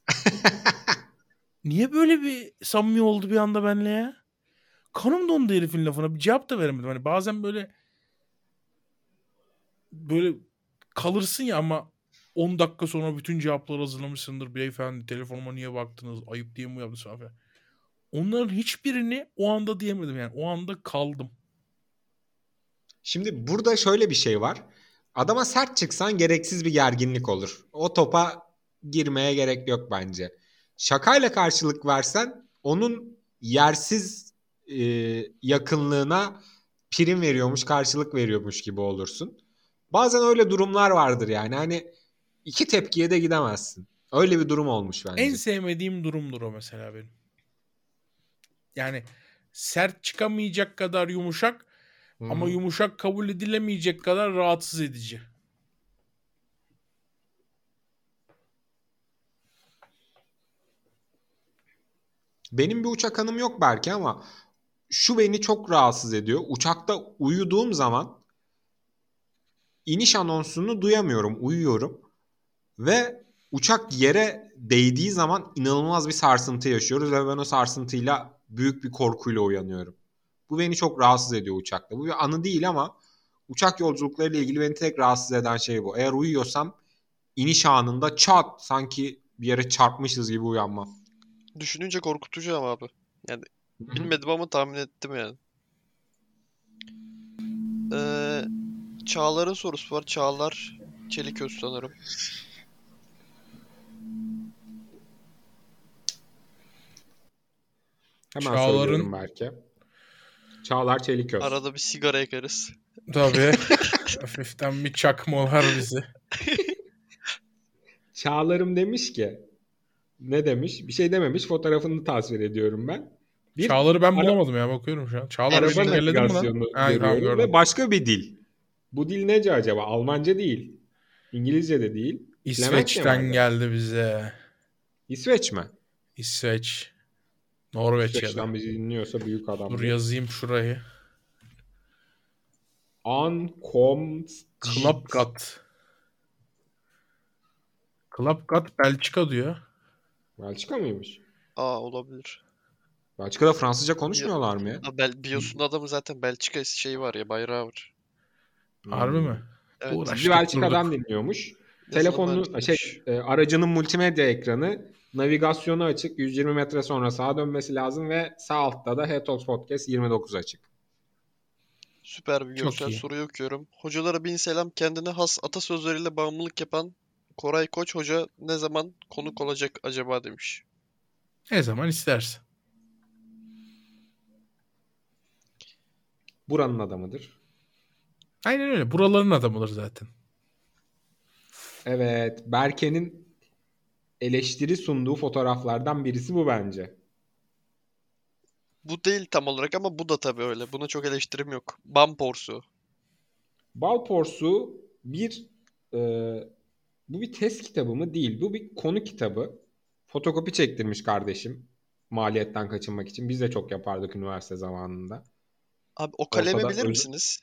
niye böyle bir samimi oldu bir anda benimle ya kanım dondu herifin lafına bir cevap da veremedim hani bazen böyle böyle kalırsın ya ama 10 dakika sonra bütün cevapları hazırlamışsındır. Beyefendi telefonuma niye baktınız? Ayıp diye mi yaptınız falan. filan. Onların hiçbirini o anda diyemedim yani. O anda kaldım. Şimdi burada şöyle bir şey var. Adama sert çıksan gereksiz bir gerginlik olur. O topa girmeye gerek yok bence. Şakayla karşılık versen onun yersiz e, yakınlığına prim veriyormuş, karşılık veriyormuş gibi olursun. Bazen öyle durumlar vardır yani. Hani iki tepkiye de gidemezsin. Öyle bir durum olmuş bence. En sevmediğim durumdur o mesela benim. Yani sert çıkamayacak kadar yumuşak Hı. ama yumuşak kabul edilemeyecek kadar rahatsız edici. Benim bir uçak anım yok belki ama şu beni çok rahatsız ediyor. Uçakta uyuduğum zaman iniş anonsunu duyamıyorum, uyuyorum. Ve uçak yere değdiği zaman inanılmaz bir sarsıntı yaşıyoruz ve ben o sarsıntıyla büyük bir korkuyla uyanıyorum. Bu beni çok rahatsız ediyor uçakta. Bu bir anı değil ama uçak yolculuklarıyla ilgili beni tek rahatsız eden şey bu. Eğer uyuyorsam iniş anında çat sanki bir yere çarpmışız gibi uyanmam. Düşününce korkutucu ama abi. Yani bilmedim ama tahmin ettim yani. Ee, Çağlar'ın sorusu var. Çağlar Çeliköz sanırım. Hemen Çağlar'ın- söylüyorum belki. Çağlar Çeliköz. Arada bir sigara yakarız. Tabii. Hafiften bir çakmalar bizi. Çağlar'ım demiş ki ne demiş? Bir şey dememiş. Fotoğrafını tasvir ediyorum ben. Bir Çağlar'ı ben ara- bulamadım ya bakıyorum şu an. Çağlar araba güncelledin mi lan? navigasyonu Ha, tamam, görüyorum gördüm. ve başka bir dil. Bu dil nece acaba? Almanca değil. İngilizce de değil. İsveç'ten geldi bize. İsveç mi? İsveç. Norveç ya da. İsveç'ten bizi dinliyorsa büyük adam. Dur yazayım şurayı. Ankomst. Klapgat. Klapgat Belçika diyor. Belçika mıymış? Aa olabilir. Belçika'da Fransızca konuşmuyorlar mı ya? Bel Bios'un adamı zaten Belçika şeyi var ya bayrağı var. Harbi mi? Evet. Uğraş. Bizi Belçika'dan dinliyormuş. Telefonun şey e, aracının multimedya ekranı navigasyonu açık 120 metre sonra sağa dönmesi lazım ve sağ altta da Head Talks Podcast 29 açık. Süper bir görsel soruyu okuyorum. Hocalara bin selam kendine has atasözleriyle bağımlılık yapan Koray Koç Hoca ne zaman konuk olacak acaba demiş. Ne zaman istersen. Buranın adamıdır. Aynen öyle. Buraların adamıdır zaten. Evet, Berke'nin eleştiri sunduğu fotoğraflardan birisi bu bence. Bu değil tam olarak ama bu da tabii öyle. Buna çok eleştirim yok. Bam porsu. Bal Porsu bir e, bu bir test kitabı mı? Değil. Bu bir konu kitabı. Fotokopi çektirmiş kardeşim. Maliyetten kaçınmak için. Biz de çok yapardık üniversite zamanında. Abi o kalemi Ortada bilir öz- misiniz?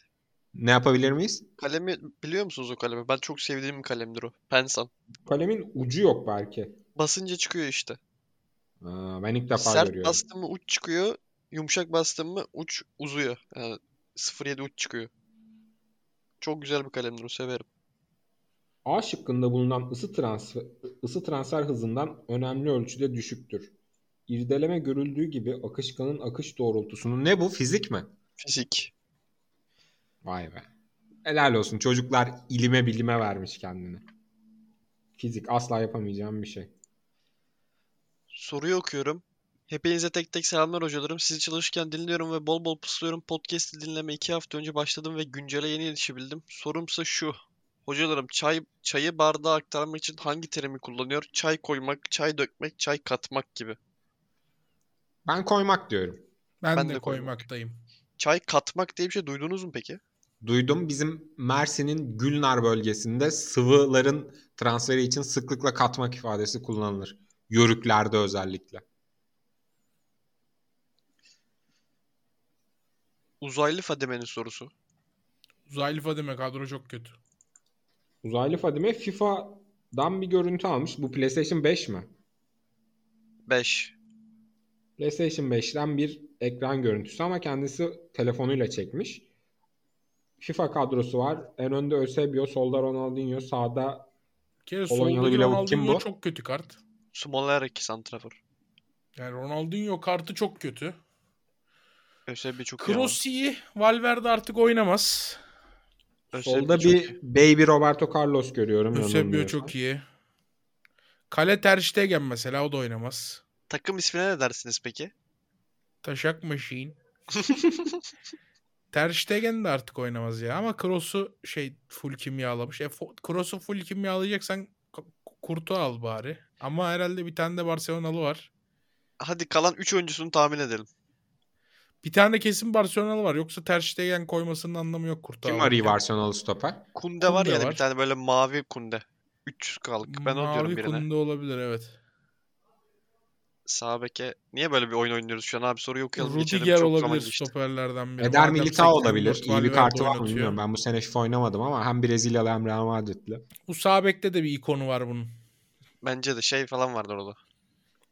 Ne yapabilir miyiz? Kalemi biliyor musunuz o kalemi? Ben çok sevdiğim bir kalemdir o. Pensan. Kalemin ucu yok belki. Basınca çıkıyor işte. Aa, ben ilk defa Sert görüyorum. bastın mı uç çıkıyor. Yumuşak bastın mı uç uzuyor. Yani 0.7 uç çıkıyor. Çok güzel bir kalemdir o severim. A şıkkında bulunan ısı transfer, ısı transfer hızından önemli ölçüde düşüktür. İrdeleme görüldüğü gibi akışkanın akış doğrultusunu ne bu fizik mi? Fizik. Vay be. Helal olsun çocuklar ilime bilime vermiş kendini. Fizik asla yapamayacağım bir şey. Soruyu okuyorum. Hepinize tek tek selamlar hocalarım. Sizi çalışırken dinliyorum ve bol bol pıslıyorum. Podcast'i dinleme iki hafta önce başladım ve güncele yeni yetişebildim. Sorumsa şu. Hocalarım çay çayı bardağa aktarmak için hangi terimi kullanıyor? Çay koymak, çay dökmek, çay katmak gibi. Ben koymak diyorum. Ben, Ben de, de koymak. koymaktayım. Çay katmak diye bir şey duydunuz mu peki? Duydum bizim Mersin'in Gülnar bölgesinde sıvıların transferi için sıklıkla katmak ifadesi kullanılır. Yörüklerde özellikle. Uzaylı Fadime'nin sorusu. Uzaylı Fadime kadro çok kötü. Uzaylı Fadime FIFA'dan bir görüntü almış. Bu PlayStation 5 mi? 5. PlayStation 5'ten bir ekran görüntüsü ama kendisi telefonuyla çekmiş. FIFA kadrosu var. En önde Eusebio, solda Ronaldinho, sağda kere Polonyalı bir lavuk kim Ronaldinho bu? çok kötü kart. Smolarek santrafor. Yani Ronaldinho kartı çok kötü. Ösebi çok iyi ama. Kroos iyi. Valverde artık oynamaz. Ösebi solda bir iyi. baby Roberto Carlos görüyorum. Eusebio çok iyi. Kale Ter Stegen mesela o da oynamaz. Takım ismine ne dersiniz peki? Taşak Machine. Ter Stegen de artık oynamaz ya ama Kroos'u şey full kimyalamış. E, Kroos'u full kimyalayacaksan Kurtu al bari. Ama herhalde bir tane de Barcelonalı var. Hadi kalan 3 oyuncusunu tahmin edelim. Bir tane de kesin Barcelonalı var. Yoksa Ter Stegen koymasının anlamı yok Kurtu Kim arıyor Barcelonalı stoper? Kunde var Kunde ya da var. bir tane böyle mavi kunde. 300 kalık. Ben o diyorum Mavi birine. Kunde olabilir evet. Sağ beke. Niye böyle bir oyun oynuyoruz şu an abi? Soruyu okuyalım geçelim. Rudiger Çok zaman olabilir geçti. stoperlerden biri. Eder Militao 84 olabilir. İyi bir kartı var mı bilmiyorum. Ben bu sene FIFA oynamadım ama hem Brezilyalı hem Real Madridli. Bu sağ bekte de bir ikonu var bunun. Bence de şey falan vardı orada.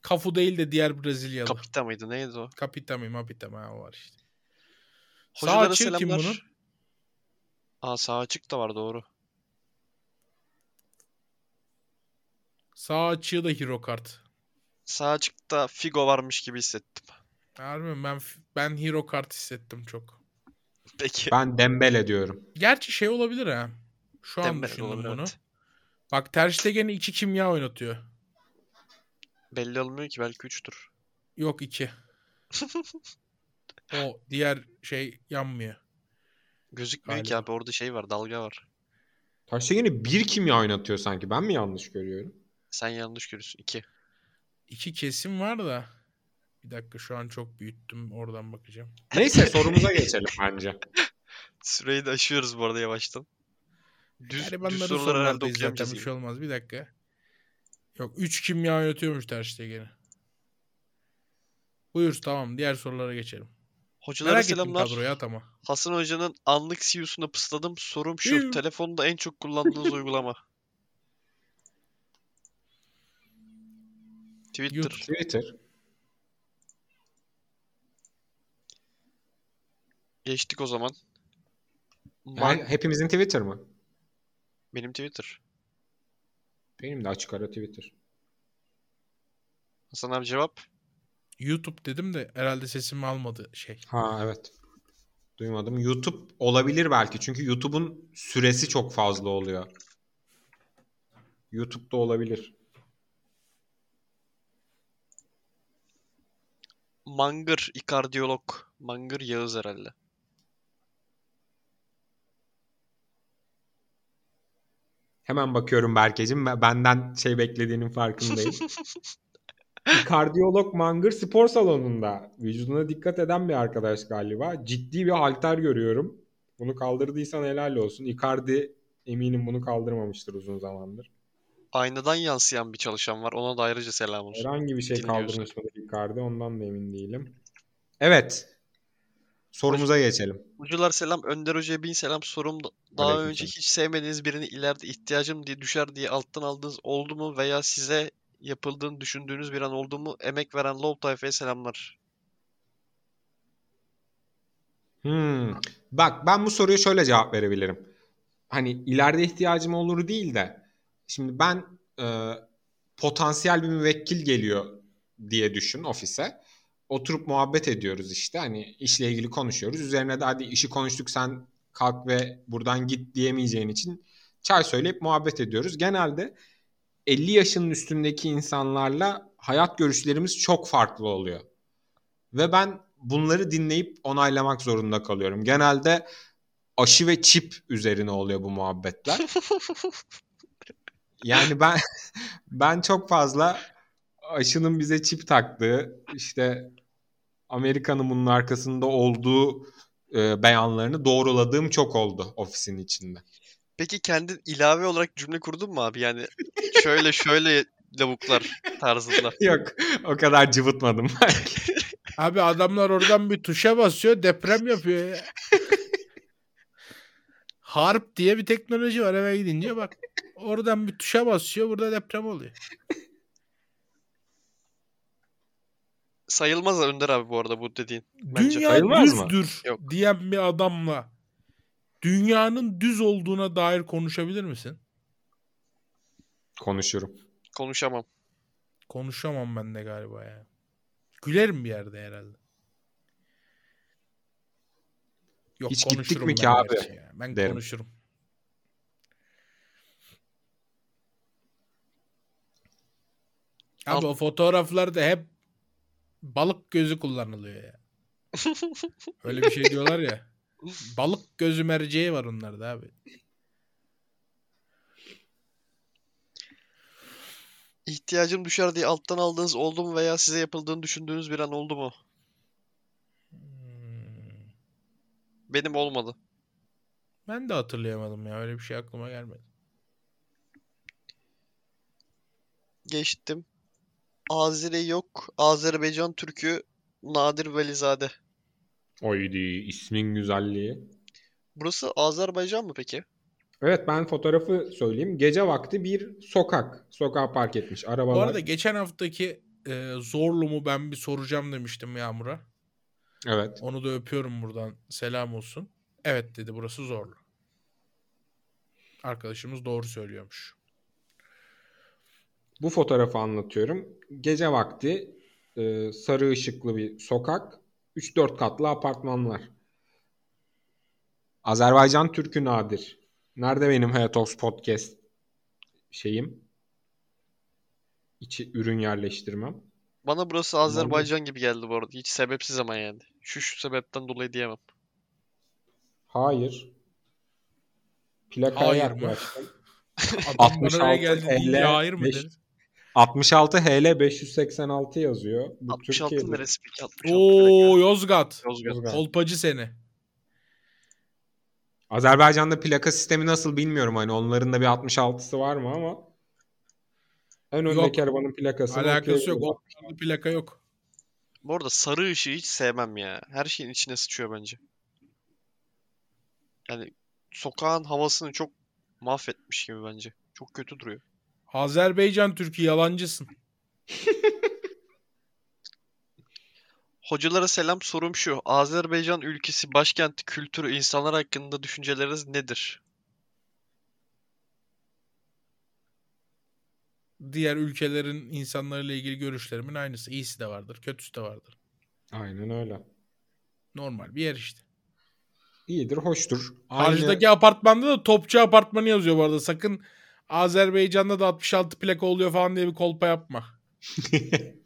Kafu değil de diğer Brezilyalı. Kapita mıydı? Neydi o? Kapita mı Mapita mı ha, o var işte. Sağ Hocalara açığı kim selamlar. bunun? Aa sağ açık da var doğru. Sağ açığı da hero kart. Sağ açıkta Figo varmış gibi hissettim. Harbi? Ben ben hero kart hissettim çok. Peki. Ben Dembele diyorum. Gerçi şey olabilir ha. Şu an Dembele de düşündüm olabilir, bunu. evet. Bak Ter Stegen'i iki kimya oynatıyor. Belli olmuyor ki belki 3'tür. Yok iki. o diğer şey yanmıyor. Gözükmüyor ki Galiba. abi orada şey var dalga var. Taştegen'i bir kimya oynatıyor sanki. Ben mi yanlış görüyorum? Sen yanlış görüyorsun. 2. İki kesim var da. Bir dakika şu an çok büyüttüm. Oradan bakacağım. Neyse sorumuza geçelim bence. Süreyi de aşıyoruz bu arada yavaştan. Düz, düz soruları herhalde okuyamayacağız bir şey olmaz. Bir dakika. Yok 3 kimya oynatıyormuş Ter Stegen'i. Buyur tamam diğer sorulara geçelim. Hocalara Merak selamlar. kadroyu at ama. Hasan Hoca'nın anlık CEO'suna pısladım. Sorum şu. Telefonda en çok kullandığınız uygulama. Twitter. YouTube. Twitter. Geçtik o zaman. Yani Man- hepimizin Twitter mı? Benim Twitter. Benim de açık ara Twitter. Hasan abi cevap. YouTube dedim de herhalde sesimi almadı şey. Ha evet. Duymadım. YouTube olabilir belki. Çünkü YouTube'un süresi çok fazla oluyor. YouTube'da olabilir. Mangır, ikardiyolog. Mangır Yağız herhalde. Hemen bakıyorum Berkeciğim. Ben- Benden şey beklediğinin farkındayım. Kardiyolog Mangır spor salonunda vücuduna dikkat eden bir arkadaş galiba. Ciddi bir halter görüyorum. Bunu kaldırdıysan helal olsun. Icardi eminim bunu kaldırmamıştır uzun zamandır. Aynadan yansıyan bir çalışan var. Ona da ayrıca selam olsun. Herhangi bir şey Dinliyorsa. kaldırmış Icardi ondan da emin değilim. Evet. Sorumuza geçelim. Hocalar selam. Önder Hoca'ya bin selam. Sorum da- daha Aleykümselam. önce hiç sevmediğiniz birini ileride ihtiyacım diye düşer diye alttan aldığınız oldu mu veya size yapıldığını düşündüğünüz bir an oldu mu? Emek veren Lol tayfaya selamlar. Hmm. Bak ben bu soruya şöyle cevap verebilirim. Hani ileride ihtiyacım olur değil de şimdi ben e, potansiyel bir müvekkil geliyor diye düşün ofise. Oturup muhabbet ediyoruz işte. Hani işle ilgili konuşuyoruz. Üzerine de hadi işi konuştuk sen kalk ve buradan git diyemeyeceğin için çay söyleyip muhabbet ediyoruz. Genelde 50 yaşının üstündeki insanlarla hayat görüşlerimiz çok farklı oluyor. Ve ben bunları dinleyip onaylamak zorunda kalıyorum. Genelde aşı ve çip üzerine oluyor bu muhabbetler. Yani ben ben çok fazla aşının bize çip taktığı işte Amerika'nın bunun arkasında olduğu e, beyanlarını doğruladığım çok oldu ofisin içinde. Peki kendin ilave olarak cümle kurdun mu abi? Yani şöyle şöyle lavuklar tarzında. Yok o kadar cıvıtmadım belki. Abi adamlar oradan bir tuşa basıyor deprem yapıyor ya. Harp diye bir teknoloji var eve gidince bak. Oradan bir tuşa basıyor burada deprem oluyor. Sayılmaz Önder abi bu arada bu dediğin. Bence. Dünya sayılmaz mı? düzdür Yok. diyen bir adamla dünyanın düz olduğuna dair konuşabilir misin? Konuşurum. Konuşamam. Konuşamam ben de galiba ya. Gülerim bir yerde herhalde. Yok, Hiç gittik mi ben ki abi? ya. Ben derim. konuşurum. Abi Al- o fotoğraflarda hep balık gözü kullanılıyor ya. Öyle bir şey diyorlar ya. Balık gözü merceği var onlarda abi. İhtiyacım düşer diye alttan aldığınız oldu mu veya size yapıldığını düşündüğünüz bir an oldu mu? Hmm. Benim olmadı. Ben de hatırlayamadım ya. Öyle bir şey aklıma gelmedi. Geçtim. Azeri yok. Azerbaycan Türk'ü Nadir Velizade. Oydi ismin güzelliği. Burası Azerbaycan mı peki? Evet ben fotoğrafı söyleyeyim. Gece vakti bir sokak. Sokağa park etmiş arabalar. Bu arada geçen haftaki e, Zorlu'mu ben bir soracağım demiştim Yağmur'a. Evet. Onu da öpüyorum buradan. Selam olsun. Evet dedi burası Zorlu. Arkadaşımız doğru söylüyormuş. Bu fotoğrafı anlatıyorum. Gece vakti e, sarı ışıklı bir sokak. 3-4 katlı apartmanlar. Azerbaycan Türk'ü nadir. Nerede benim Hayatox Podcast şeyim? İçi ürün yerleştirmem. Bana burası Azerbaycan gibi geldi bu arada. Hiç sebepsiz ama yani. Şu şu sebepten dolayı diyemem. Hayır. Plakaya Hayır mı? yaklaştım. Adam 66 bana geldi deyince hayır mı 5 dedi? 66 HL 586 yazıyor. Bu 66 Türkiye'de. neresi peki? 66 Oo. Yozgat. Yozgat. Yozgat. Kolpacı seni. Azerbaycan'da plaka sistemi nasıl bilmiyorum. Hani onların da bir 66'sı var mı ama en Yok. öndeki arabanın plakasını Alakası yok. okuyabiliyorum. O plaka yok. Bu arada sarı ışığı hiç sevmem ya. Her şeyin içine sıçıyor bence. Yani sokağın havasını çok mahvetmiş gibi bence. Çok kötü duruyor. Azerbaycan Türk'ü yalancısın. Hocalara selam sorum şu. Azerbaycan ülkesi başkenti kültürü insanlar hakkında düşünceleriniz nedir? Diğer ülkelerin insanlarıyla ilgili görüşlerimin aynısı. İyisi de vardır, kötüsü de vardır. Aynen öyle. Normal bir yer işte. İyidir, hoştur. Aynı... Karşıdaki apartmanda da Topçu Apartmanı yazıyor bu arada. Sakın Azerbaycan'da da 66 plaka oluyor falan diye bir kolpa yapma.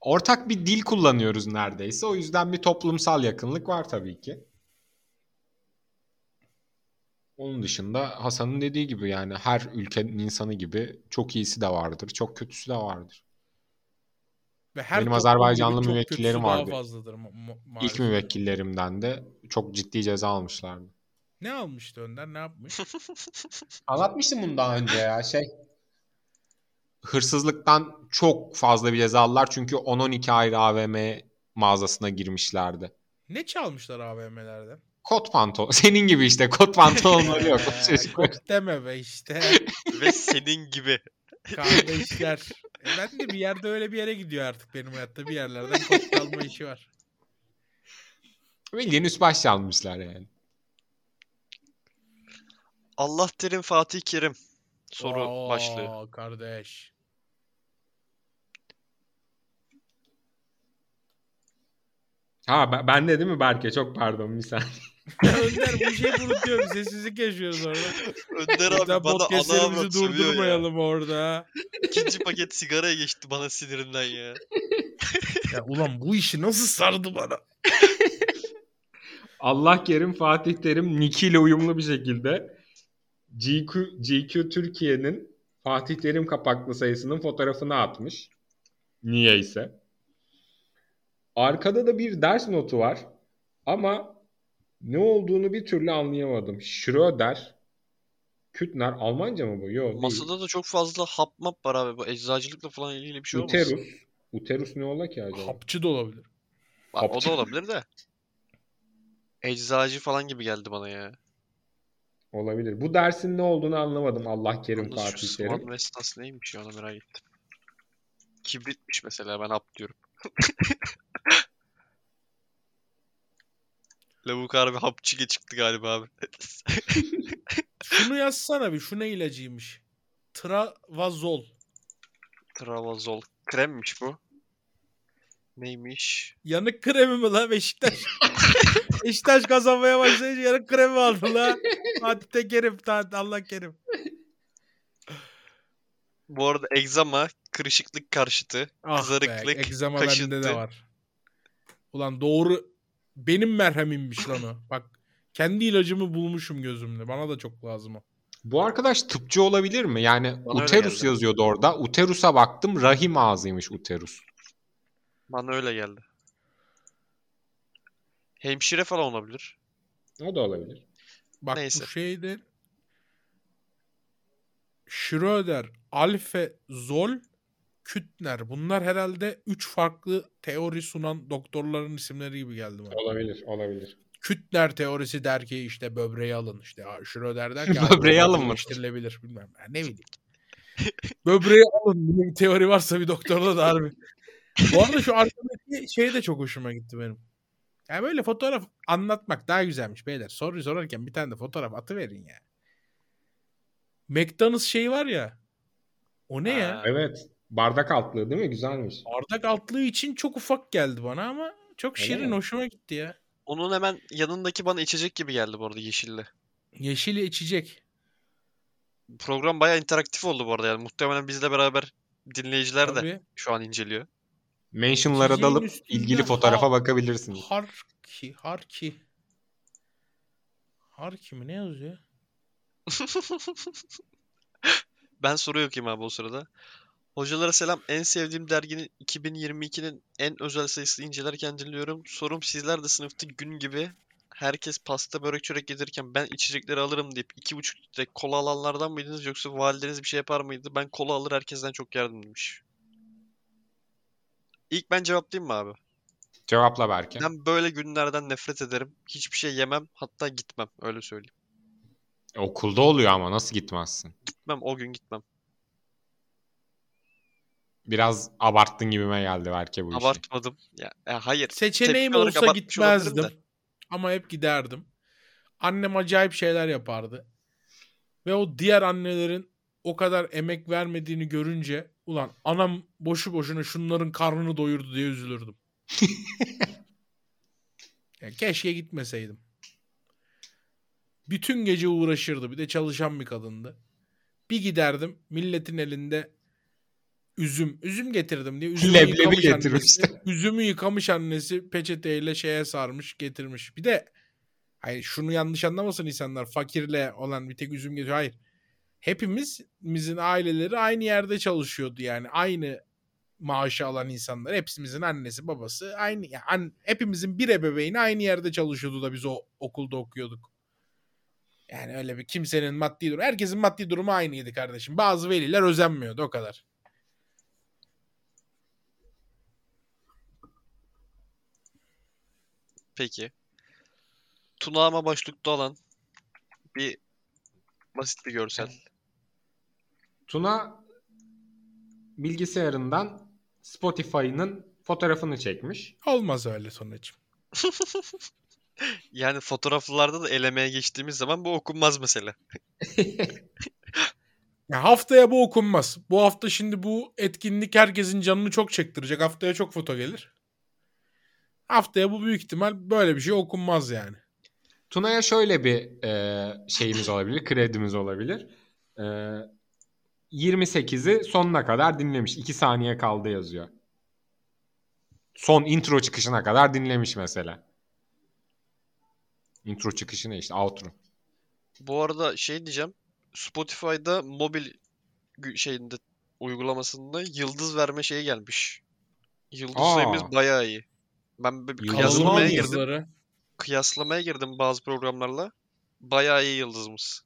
Ortak bir dil kullanıyoruz neredeyse. O yüzden bir toplumsal yakınlık var tabii ki. Onun dışında Hasan'ın dediği gibi yani her ülkenin insanı gibi çok iyisi de vardır, çok kötüsü de vardır. Ve her Benim Azerbaycanlı müvekkillerim daha vardı. fazladır ma- ma- İlk müvekkillerimden de çok ciddi ceza almışlardı. Ne almıştı Önder? Ne yapmış? Anlatmıştım bunu daha önce ya şey. Hırsızlıktan çok fazla bir ceza aldılar çünkü 10-12 ayrı AVM mağazasına girmişlerdi. Ne çalmışlar AVM'lerden? Kot pantolon. Senin gibi işte kot pantolonları yok. Kot deme be işte. Ve senin gibi. Kardeşler. E ben de bir yerde öyle bir yere gidiyor artık benim hayatta. Bir yerlerden kot çalma işi var. Bildiğin üst baş çalmışlar yani. Allah derim Fatih Kerim. Soru Oo, başlığı. kardeş. Ha ben, ben de değil mi Berke? Çok pardon bir saniye. Önder bu şeyi unutuyorum. Sessizlik yaşıyoruz orada. Önder Burada abi bana ana avrat sövüyor ya. durdurmayalım orada. İkinci paket sigaraya geçti bana sinirinden ya. Ya ulan bu işi nasıl sardı bana? Allah Kerim Fatih Terim Niki ile uyumlu bir şekilde GQ, GQ Türkiye'nin Fatih Terim kapaklı sayısının fotoğrafını atmış. Niye ise. Arkada da bir ders notu var. Ama ne olduğunu bir türlü anlayamadım. Schröder Kütner Almanca mı bu? Yok değil. Masada da çok fazla hap map var abi. Bu eczacılıkla falan ilgili bir şey olmasın? Uterus. Uterus ne ola ki acaba? Hapçı da olabilir. Bak, o Hapçı. da olabilir de. Eczacı falan gibi geldi bana ya. Olabilir. Bu dersin ne olduğunu anlamadım Allah Kerim Yalnız Fatih şu Terim. Swan Vestas neymiş ya onu merak ettim. Kibritmiş mesela ben hap diyorum. Lavuk harbi hapçı çıktı galiba abi. Şunu yazsana bir. Şu ne ilacıymış? Travazol. Travazol. Kremmiş bu. Neymiş? Yanık kremi mi la Beşiktaş? Beşiktaş kazanmaya başlayınca yanık kremi aldı la. Hadi tekerim. Allah kerim. Bu arada egzama, kırışıklık karşıtı, Ah kızarıklık, be, egzama bende de kaşıntı. var. Ulan doğru benim merhemimmiş lan o. Bak kendi ilacımı bulmuşum gözümde. Bana da çok lazım o. Bu arkadaş tıpçı olabilir mi? Yani Bana uterus yazıyordu orada. Uterus'a baktım. Rahim ağzıymış uterus. Bana öyle geldi. Hemşire falan olabilir. O da olabilir. Bak Neyse. bu şeyde Schröder, Alfe, Zol, Kütner. Bunlar herhalde 3 farklı teori sunan doktorların isimleri gibi geldi bana. Olabilir, olabilir. Kütner teorisi der ki işte böbreği alın. İşte Schröder der ki Böbreği alın mı? Değiştirilebilir bilmem. Ya ne bileyim. Böbreği alın. Bunun bir teori varsa bir doktorda da harbi. Bu arada şu arkadaki şey de çok hoşuma gitti benim. Yani böyle fotoğraf anlatmak daha güzelmiş beyler. Soruyu sorarken bir tane de fotoğraf atıverin ya. McDonald's şeyi var ya. O ne ya? Ha. Evet. Bardak altlığı değil mi? Güzelmiş. Bardak altlığı için çok ufak geldi bana ama çok Öyle şirin mi? hoşuma gitti ya. Onun hemen yanındaki bana içecek gibi geldi bu arada yeşilli. Yeşil içecek. Program bayağı interaktif oldu bu arada yani. Muhtemelen bizle beraber dinleyiciler de Tabii. şu an inceliyor. Mentionlara dalıp ilgili fotoğrafa ha- bakabilirsiniz. Harki, Harki. Harki mi ne yazıyor? Ben soru okuyayım abi o sırada. Hocalara selam. En sevdiğim derginin 2022'nin en özel sayısını incelerken dinliyorum. Sorum sizler de sınıfta gün gibi herkes pasta börek çörek yedirirken ben içecekleri alırım deyip 2,5 litre kola alanlardan mıydınız yoksa valideniz bir şey yapar mıydı? Ben kola alır herkesten çok yardım demiş. İlk ben cevaplayayım mı abi? Cevapla Berke. Ben böyle günlerden nefret ederim. Hiçbir şey yemem hatta gitmem öyle söyleyeyim. Okulda oluyor ama nasıl gitmezsin? Gitmem o gün gitmem. Biraz abarttın gibime geldi Berke bu işi. Abartmadım. Ya, ya hayır. Seçeneğim Tepki olarak olsa abartmış olabilirim de. gitmezdim. Ama hep giderdim. Annem acayip şeyler yapardı. Ve o diğer annelerin o kadar emek vermediğini görünce ulan anam boşu boşuna şunların karnını doyurdu diye üzülürdüm. Ya keşke gitmeseydim. Bütün gece uğraşırdı. Bir de çalışan bir kadındı. Bir giderdim milletin elinde üzüm. Üzüm getirdim diye. Üzümü Leblebi yıkamış getirmişti. annesi. Üzümü yıkamış annesi peçeteyle şeye sarmış getirmiş. Bir de hayır şunu yanlış anlamasın insanlar. Fakirle olan bir tek üzüm getiriyor. Hayır. Hepimizin aileleri aynı yerde çalışıyordu yani. Aynı maaşı alan insanlar. Hepimizin annesi babası aynı. Yani an- hepimizin bir ebeveyni aynı yerde çalışıyordu da biz o okulda okuyorduk. Yani öyle bir kimsenin maddi durumu. Herkesin maddi durumu aynıydı kardeşim. Bazı veliler özenmiyordu o kadar. Peki. Tuna ama başlıkta olan bir basit bir görsel. Tuna bilgisayarından Spotify'ın fotoğrafını çekmiş. Olmaz öyle sonuç. Yani fotoğraflarda da elemeye geçtiğimiz zaman bu okunmaz mesela. Ya haftaya bu okunmaz. Bu hafta şimdi bu etkinlik herkesin canını çok çektirecek. Haftaya çok foto gelir. Haftaya bu büyük ihtimal böyle bir şey okunmaz yani. Tuna'ya şöyle bir e, şeyimiz olabilir, kredimiz olabilir. E, 28'i sonuna kadar dinlemiş. 2 saniye kaldı yazıyor. Son intro çıkışına kadar dinlemiş mesela. Intro çıkışı ne işte outro. Bu arada şey diyeceğim. Spotify'da mobil şeyinde uygulamasında yıldız verme şeyi gelmiş. Yıldız Aa. sayımız bayağı iyi. Ben bir Yıldız kıyaslamaya girdim. Yıldızları. Kıyaslamaya girdim bazı programlarla. Bayağı iyi yıldızımız.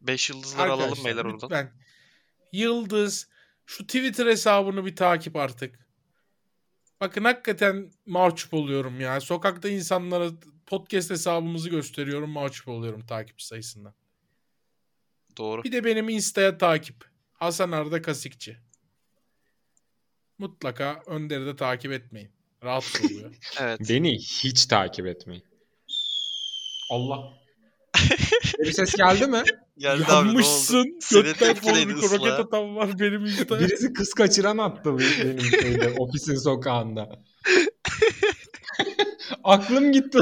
5 yıldızları alalım Arkadaşlar, beyler oradan. lütfen. Yıldız şu Twitter hesabını bir takip artık. Bakın hakikaten mahcup oluyorum ya. Sokakta insanlara podcast hesabımızı gösteriyorum mahcup oluyorum takipçi sayısından. Doğru. Bir de benim Insta'ya takip. Hasan Arda Kasikçi. Mutlaka Önder'i de takip etmeyin. Rahatsız oluyor. Evet. Beni hiç takip etmeyin. Allah. bir ses geldi mi? Geldi? Yanmışsın. Götten formu roket atan var benim Insta'ya. Birisi kız kaçıran attı benim şeyde, ofisin sokağında. Aklım gitti.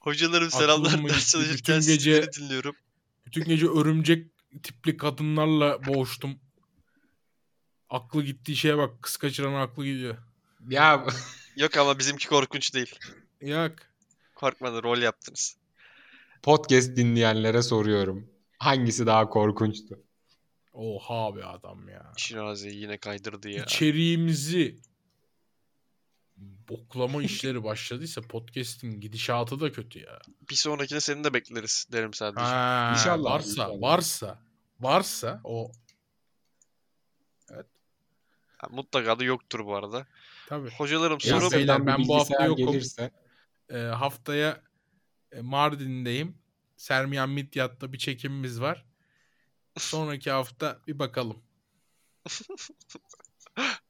Hocalarım selamlar ders çalışırken Bütün gece- sizleri dinliyorum. Bütün gece örümcek tipli kadınlarla boğuştum. Aklı gittiği şeye bak. Kız kaçıran aklı gidiyor. ya Yok ama bizimki korkunç değil. Yak. Korkmadı rol yaptınız. Podcast dinleyenlere soruyorum. Hangisi daha korkunçtu? Oha be adam ya. Şirazi yine kaydırdı ya. İçeriğimizi boklama işleri başladıysa podcast'in gidişatı da kötü ya. Bir sonrakine seni de bekleriz derim sadece. Ha, İnşallah, Varsa, inşallah. varsa, varsa o Ha, mutlaka da yoktur bu arada. tabii. Hocalarım Ya beyler, ben bu hafta yokum. gelirse Ee, haftaya e, Mardin'deyim. Sermiyan Midyat'ta bir çekimimiz var. Sonraki hafta bir bakalım.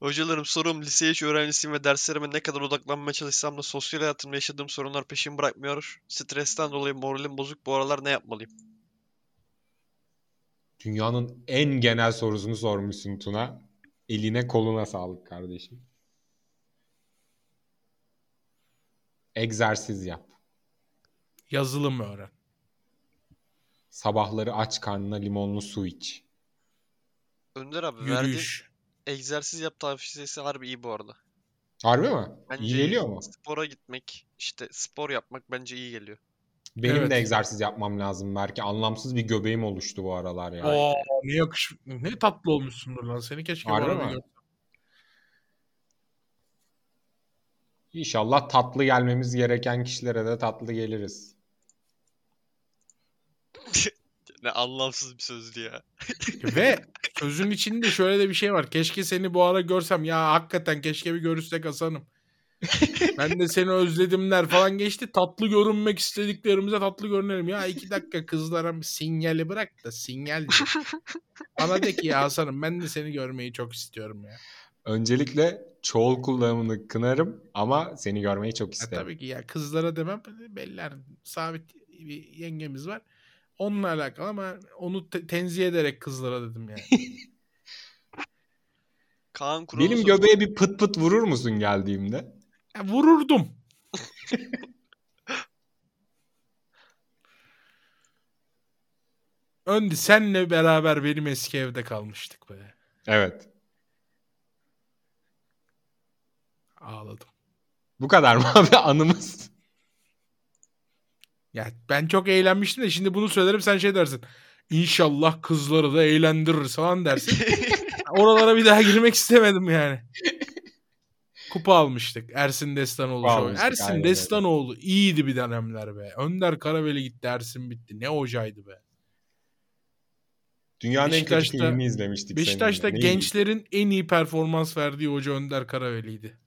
Hocalarım sorum lise 3 öğrencisiyim ve derslerime ne kadar odaklanmaya çalışsam da sosyal hayatımda yaşadığım sorunlar peşimi bırakmıyor. Stresten dolayı moralim bozuk. Bu aralar ne yapmalıyım? dünyanın en genel sorusunu sormuşsun Tuna. Eline koluna sağlık kardeşim. Egzersiz yap. Yazılım öğren. Sabahları aç karnına limonlu su iç. Önder abi verdiğin Yürüyüş. egzersiz yap tavsiyesi harbi iyi bu arada. Harbi mi? Bence İyi geliyor mu? Spora gitmek, işte spor yapmak bence iyi geliyor. Benim Evet. de egzersiz yapmam lazım belki. Anlamsız bir göbeğim oluştu bu aralar ya. Oo, ne yakış ne tatlı olmuşsundur lan. Seni keşke bu Harbi arada mi? görsem. İnşallah tatlı gelmemiz gereken kişilere de tatlı geliriz. Ne anlamsız bir sözdü ya. Ve sözün içinde şöyle de bir şey var. Keşke seni bu ara görsem. Ya hakikaten keşke bir görüşsek Hasan'ım. ben de seni özledimler falan geçti. Tatlı görünmek istediklerimize tatlı görünelim. Ya iki dakika kızlara bir sinyali bırak da sinyal. Bana de ki ya Hasan'ım ben de seni görmeyi çok istiyorum ya. Öncelikle çoğul kullanımını kınarım ama seni görmeyi çok Ya isterim. tabii ki ya kızlara demem. Beller sabit bir yengemiz var. Onunla alakalı ama onu te- tenzih ederek kızlara dedim yani. Kaan Benim göbeğe bir pıt pıt vurur musun geldiğimde? Ya vururdum. Öndi senle beraber benim eski evde kalmıştık be. Evet. Ağladım. Bu kadar mı abi anımız? Ya ben çok eğlenmiştim de şimdi bunu söylerim sen şey dersin. İnşallah kızları da eğlendirir falan dersin. Oralara bir daha girmek istemedim yani. Kupa almıştık. Ersin Destanoğlu almıştık, Ersin aynen. Destanoğlu iyiydi bir dönemler be. Önder Karaveli gitti Ersin bitti. Ne hocaydı be. Dünyanın en kötü Beşiktaş'ta- filmini izlemiştik Beşiktaş'ta seninle. Gençlerin en iyi performans verdiği hoca Önder Karaveli'ydi.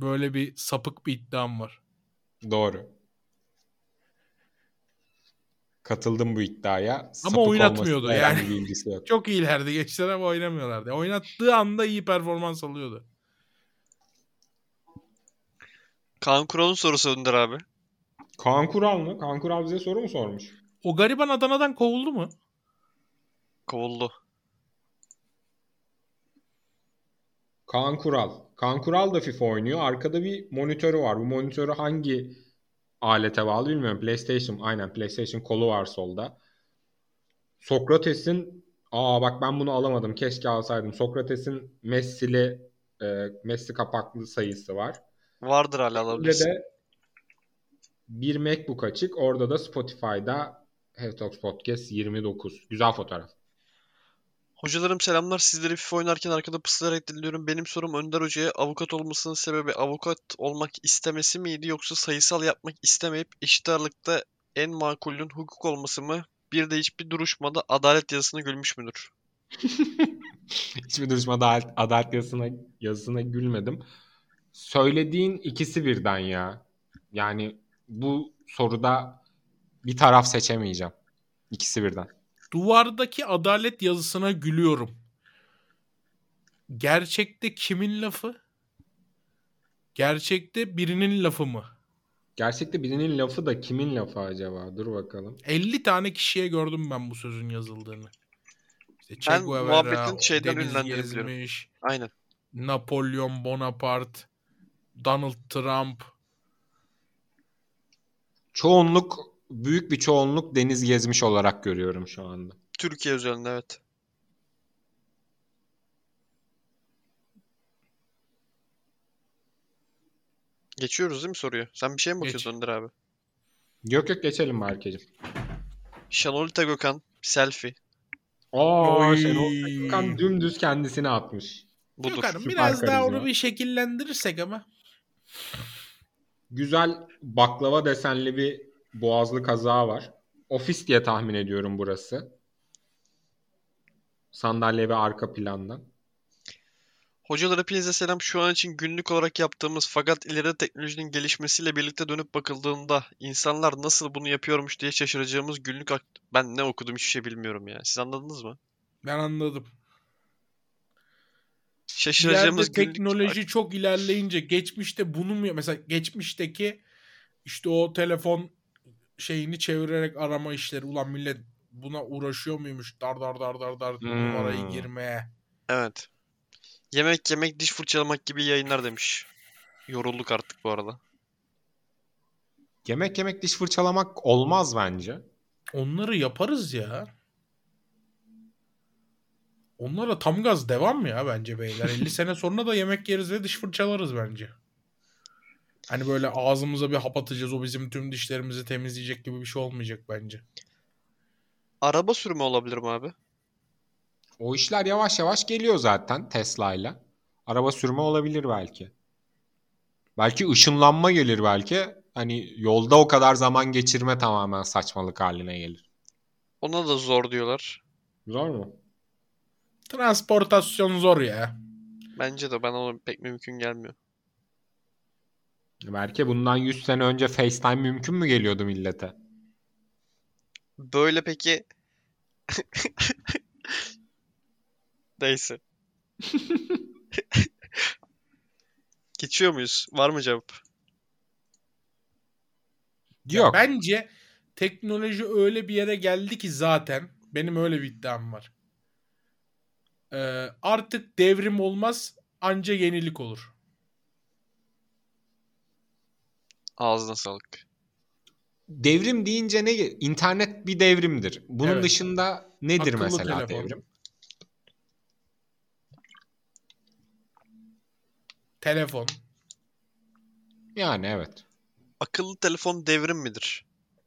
Böyle bir sapık bir iddiam var. Doğru. Katıldım bu iddiaya. Ama Sapık oynatmıyordu yani. bir ilgisi yok. Çok iyilerdi gençler ama oynamıyorlardı. Oynattığı anda iyi performans alıyordu. Kaan Kural'ın sorusu Önder abi. Kaan Kural mı? Kaan Kural bize soru mu sormuş? O gariban Adana'dan kovuldu mu? Kovuldu. Kaan Kural. Kaan Kural da FIFA oynuyor. Arkada bir monitörü var. Bu monitörü hangi alete bağlı bilmiyorum. PlayStation. Aynen PlayStation kolu var solda. Sokrates'in aa bak ben bunu alamadım. Keşke alsaydım. Sokrates'in Messi'li e, Messi kapaklı sayısı var. Vardır hala Bir alabilirsin. de bir MacBook açık. Orada da Spotify'da Heavy Talks Podcast 29. Güzel fotoğraf. Hocalarım selamlar. Sizleri FIFA oynarken arkada pısılarak dinliyorum. Benim sorum Önder Hoca'ya avukat olmasının sebebi avukat olmak istemesi miydi yoksa sayısal yapmak istemeyip eşit ağırlıkta en makulün hukuk olması mı? Bir de hiçbir duruşmada adalet yazısına gülmüş müdür? Hiçbir duruşmada adalet, adalet yazısına, yazısına gülmedim. Söylediğin ikisi birden ya. Yani bu soruda bir taraf seçemeyeceğim. İkisi birden. Duvardaki adalet yazısına gülüyorum. Gerçekte kimin lafı? Gerçekte birinin lafı mı? Gerçekte birinin lafı da kimin lafı acaba? Dur bakalım. 50 tane kişiye gördüm ben bu sözün yazıldığını. İşte Che Ben Guevara, muhabbetin şeyden Deniz. Gezmiş, Aynen. Napolyon Bonaparte, Donald Trump. Çoğunluk, büyük bir çoğunluk deniz gezmiş olarak görüyorum şu anda. Türkiye özelinde evet. Geçiyoruz değil mi soruyu? Sen bir şey mi bakıyorsun Geç. Önder abi? Yok yok geçelim Berkeciğim. Şanolita Gökhan selfie. Aa, Oy. Şenol Gökhan dümdüz kendisini atmış. Budur. Gökhan'ım süper biraz daha karizma. onu bir şekillendirirsek ama. Güzel baklava desenli bir boğazlı kazağı var. Ofis diye tahmin ediyorum burası. Sandalye ve arka plandan. Hocalar hepinize selam. Şu an için günlük olarak yaptığımız fakat ileride teknolojinin gelişmesiyle birlikte dönüp bakıldığında insanlar nasıl bunu yapıyormuş diye şaşıracağımız günlük ak- ben ne okudum hiçbir şey bilmiyorum ya. Siz anladınız mı? Ben anladım. Şaşıracağımız İleride günlük teknoloji çok ilerleyince geçmişte bunu mu mesela geçmişteki işte o telefon şeyini çevirerek arama işleri ulan millet buna uğraşıyor muymuş dar dar dar dar dar Hmm. numarayı girmeye. Evet. Yemek yemek diş fırçalamak gibi yayınlar demiş. Yorulduk artık bu arada. Yemek yemek diş fırçalamak olmaz bence. Onları yaparız ya. Onlara tam gaz devam ya bence beyler. 50 sene sonra da yemek yeriz ve diş fırçalarız bence. Hani böyle ağzımıza bir hap atacağız o bizim tüm dişlerimizi temizleyecek gibi bir şey olmayacak bence. Araba sürümü olabilir mi abi? O işler yavaş yavaş geliyor zaten Tesla'yla. Araba sürme olabilir belki. Belki ışınlanma gelir belki. Hani yolda o kadar zaman geçirme tamamen saçmalık haline gelir. Ona da zor diyorlar. Zor mu? Transportasyon zor ya. Bence de bana o pek mümkün gelmiyor. Belki bundan 100 sene önce FaceTime mümkün mü geliyordu millete? Böyle peki Neyse. Geçiyor muyuz? Var mı cevap? Ya Yok. bence teknoloji öyle bir yere geldi ki zaten benim öyle bir iddiam var. Ee, artık devrim olmaz anca yenilik olur. Ağzına sağlık. Devrim deyince ne? İnternet bir devrimdir. Bunun Evet. dışında nedir Akıllı mesela telefon. devrim? Telefon. Yani evet. Akıllı telefon devrim midir?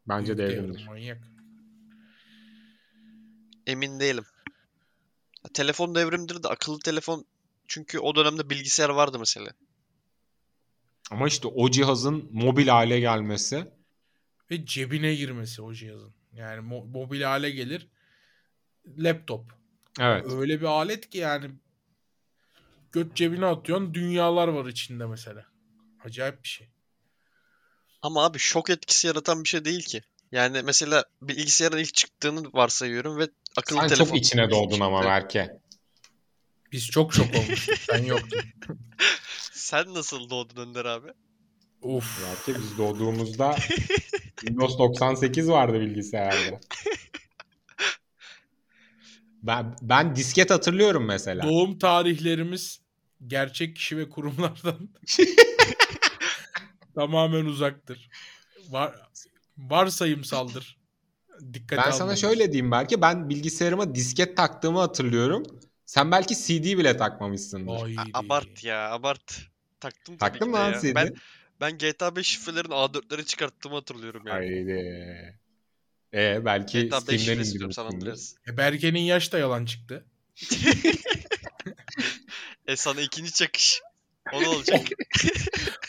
Bence devrimdir. devrim, manyak. Emin değilim. Telefon devrimdir de akıllı telefon çünkü o dönemde bilgisayar vardı mesela. Ama işte o cihazın mobil hale gelmesi Ve cebine girmesi o cihazın. Yani mo- mobil hale gelir. Laptop. evet. Öyle bir alet ki yani göt cebine atıyorsun dünyalar var içinde mesela. Acayip bir şey. Ama abi şok etkisi yaratan bir şey değil ki. Yani mesela bilgisayarın ilk çıktığını varsayıyorum ve akıllı Sen telefon çok içine ilk doğdun ama. Berke. Biz çok şok olmuştuk. Sen yoktun. Sen nasıl doğdun Önder abi? Uf. Berke biz doğduğumuzda Windows 98 vardı bilgisayarda. Ben, ben disket hatırlıyorum mesela. Doğum tarihlerimiz gerçek kişi ve kurumlardan tamamen uzaktır. Var, varsayımsaldır. Dikkat Ben sana şöyle diyeyim belki ben bilgisayarıma disket taktığımı hatırlıyorum. Sen belki CD bile takmamışsındır. A- abart ya abart. Taktım tabii Taktın ki mı de lan ya. CD? Ben, ben GTA 5 şifrelerin A4'leri çıkarttığımı hatırlıyorum yani. Haydi. E belki GTA 5 Steam'den şifresi diyorum San indirmişsindir. Andreas. E, Berke'nin yaş da yalan çıktı. E sana ikinci çakış. O ne olacak?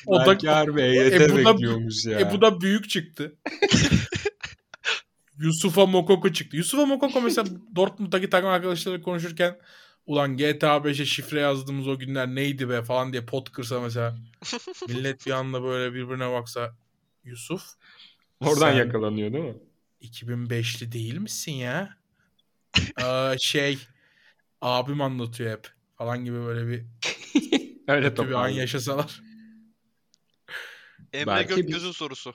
O da- Belki harbi EYT E, bu da- bekliyormuş ya. E bu da büyük çıktı. Yusuf'a Mokoko çıktı. Yusuf'a Mokoko mesela Dortmund'daki takım arkadaşlarıyla konuşurken ulan GTA 5'e şifre yazdığımız o günler neydi be falan diye pot kırsa mesela. Millet bir anda böyle birbirine baksa. Yusuf Oradan yakalanıyor değil mi? 2005'li değil misin ya? Aa, şey abim anlatıyor hep falan gibi böyle bir Öyle bir an yaşasalar. Emre Belki bir- Gökgöz'ün sorusu.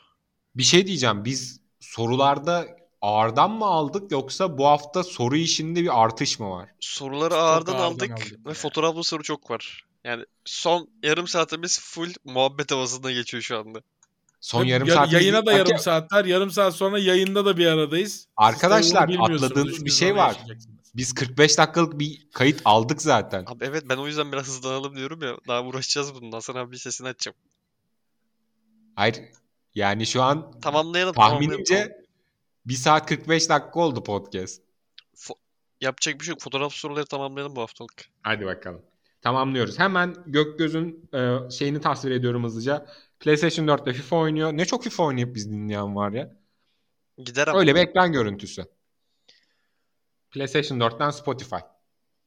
Bir şey diyeceğim. Biz sorularda ağırdan mı aldık yoksa bu hafta soru işinde bir artış mı var? Soruları ağırdan ağırdan aldık aldık ve fotoğraflı soru çok var. Yani son yarım saatimiz full muhabbet havasında geçiyor şu anda. Son Hep yarım ya- saat Yayına da yarım saatler. Yarım saat sonra yayında da bir aradayız. Arkadaşlar, tabii atladığınız bir şey var. Biz 45 dakikalık bir kayıt aldık zaten. Abi evet ben o yüzden biraz hızlanalım diyorum ya. Daha uğraşacağız bundan. Hasan abi bir sesini açacağım. Hayır. Yani şu an Tamamlayalım. tamamlayalım, tamam. tahminimce 1 saat 45 dakika oldu podcast. Yapacak bir şey yok. Fotoğraf soruları tamamlayalım bu haftalık. Hadi bakalım. Tamamlıyoruz. Hemen Gökgöz'ün e, şeyini tasvir ediyorum hızlıca. PlayStation 4'te FIFA oynuyor. Ne çok FIFA oynayıp biz dinleyen var ya. Gider ama. Öyle bir ekran görüntüsü. PlayStation 4'ten Spotify.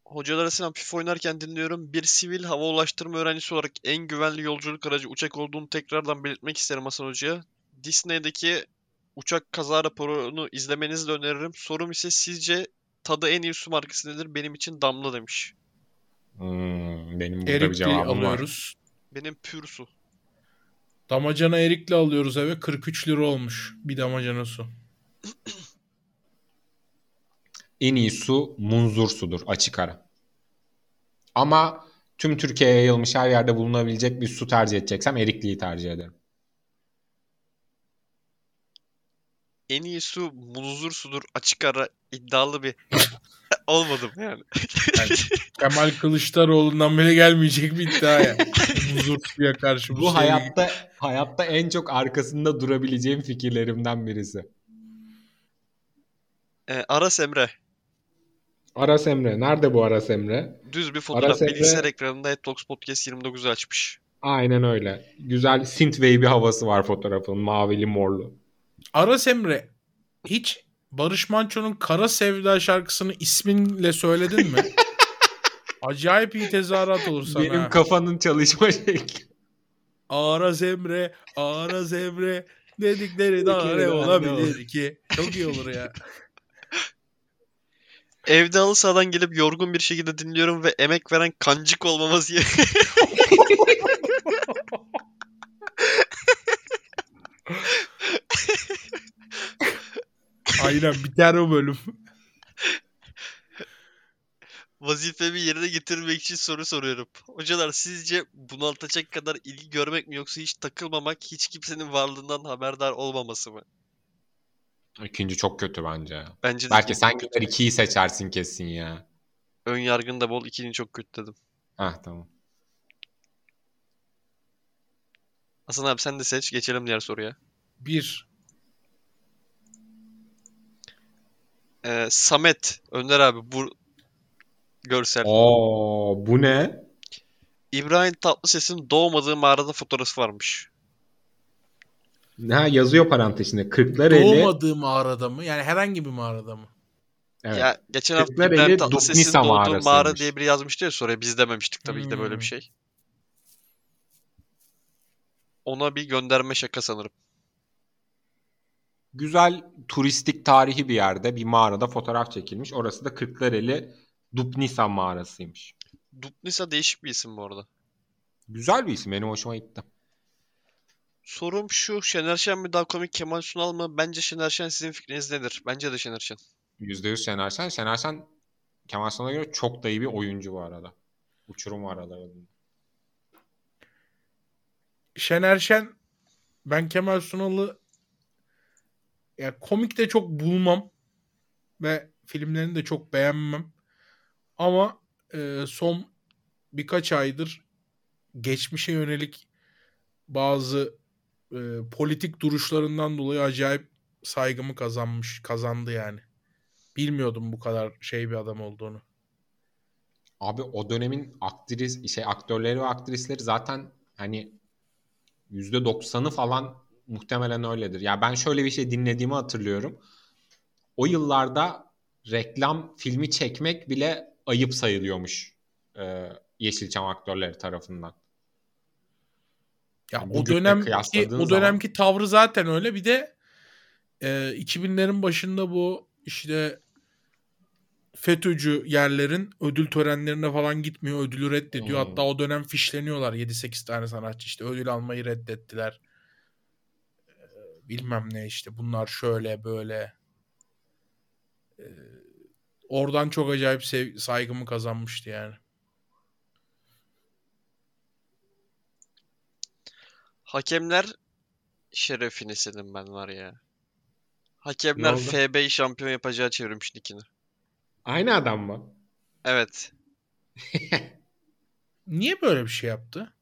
Hocalara selam FIFA oynarken dinliyorum. Bir sivil hava ulaştırma öğrencisi olarak en güvenli yolculuk aracı uçak olduğunu tekrardan belirtmek isterim Hasan Hoca'ya. Disney'deki uçak kaza raporunu izlemenizi de öneririm. Sorum ise sizce tadı en iyi su markası nedir? Benim için Damla demiş. Hmm, benim burada bir Erikli cevabım var. alıyoruz. Benim pür su. Damacana erikli alıyoruz eve. 43 lira olmuş bir damacana su. En iyi su munzur sudur. Açık ara. Ama tüm Türkiye'ye yayılmış her yerde bulunabilecek bir su tercih edeceksem Erikli'yi tercih ederim. En iyi su muzur sudur açık ara iddialı bir olmadım yani. Kemal Kılıçdaroğlu'ndan bile gelmeyecek bir iddia ya. Huzur suya karşı bu, Bu hayatta hayatta en çok arkasında durabileceğim fikirlerimden birisi. Ee, Aras Emre. Aras Emre. Nerede bu Aras Emre? Düz bir fotoğraf. Aras Emre- Bilgisayar ekranında Headbox Podcast 29 açmış. Aynen öyle. Güzel synthwave bir havası var fotoğrafın. Mavili morlu. Aras Emre hiç Barış Manço'nun Kara Sevda şarkısını isminle söyledin mi? Acayip iyi tezahürat olur sana. Benim ha. kafanın çalışma şekli. Aras Emre, Aras Emre dedikleri daha ne olabilir ki? Çok iyi olur ya. Evde halı sahadan gelip yorgun bir şekilde dinliyorum ve emek veren kancık olmaması Aynen biter o bölüm. vazifemi yerine getirmek için soru soruyorum. Hocalar sizce bunaltacak kadar ilgi görmek mi yoksa hiç takılmamak, hiç kimsenin varlığından haberdar olmaması mı? İkinci çok kötü bence. ya. Bence de Belki sen kötü. ikiyi seçersin kesin ya. Ön yargın da bol, ikinin çok kötü dedim. Hah tamam. Hasan abi sen de seç, geçelim diğer soruya. Bir. Ee, Samet, Önder abi bu görsel. Oo bu ne? İbrahim Tatlıses'in doğmadığı mağarada fotoğrafı varmış. Ha yazıyor parantezinde. Kırklareli. Doğmadığı mağarada mı? Yani herhangi bir mağarada mı? Evet. Ya geçen hafta İbrahim Tatlıses'in doğduğu mağara diye biri yazmıştı ya soruya. Biz dememiştik tabii ki de böyle Hmm. bir şey. Ona bir gönderme şaka sanırım. Güzel turistik tarihi bir yerde bir mağarada fotoğraf çekilmiş. Orası da Kırklareli Dupnisa mağarasıymış. Dupnisa değişik bir isim bu arada. Güzel bir isim. Benim hoşuma gitti. Sorum şu. Şener Şen mi daha komik Kemal Sunal mı? Bence Şener Şen sizin fikriniz nedir? Bence de Şener Şen. %100 Şener Şen. Şener Şen Kemal Sunal'a göre çok da iyi bir oyuncu bu arada. Uçurum var aralarında. Şener Şen ben Kemal Sunal'ı ya komik de çok bulmam ve filmlerini de çok beğenmem. Ama e, son birkaç aydır geçmişe yönelik bazı e, politik duruşlarından dolayı acayip saygımı kazanmış, kazandı yani. Bilmiyordum bu kadar şey bir adam olduğunu. Abi o dönemin aktris şey aktörleri ve aktrisleri zaten hani %90'ı falan muhtemelen öyledir. Ya ben şöyle bir şey dinlediğimi hatırlıyorum. O yıllarda reklam filmi çekmek bile ayıp sayılıyormuş e, Yeşilçam aktörleri tarafından. Ya Yani o dönemki o zaman- dönemki tavrı zaten öyle. Bir de e, 2000'lerin başında bu işte FETÖ'cü yerlerin ödül törenlerine falan gitmiyor. Ödülü reddediyor. Hmm. Hatta o dönem fişleniyorlar 7-8 tane sanatçı işte ödül almayı reddettiler. Bilmem ne işte bunlar şöyle böyle. E, oradan çok acayip sev- saygımı kazanmıştı yani. Hakemler şerefini senin ben var ya. Hakemler oldu? FB'yi şampiyon yapacağı çevirmiş nickini. Aynı adam mı? Evet. Niye böyle bir şey yaptı?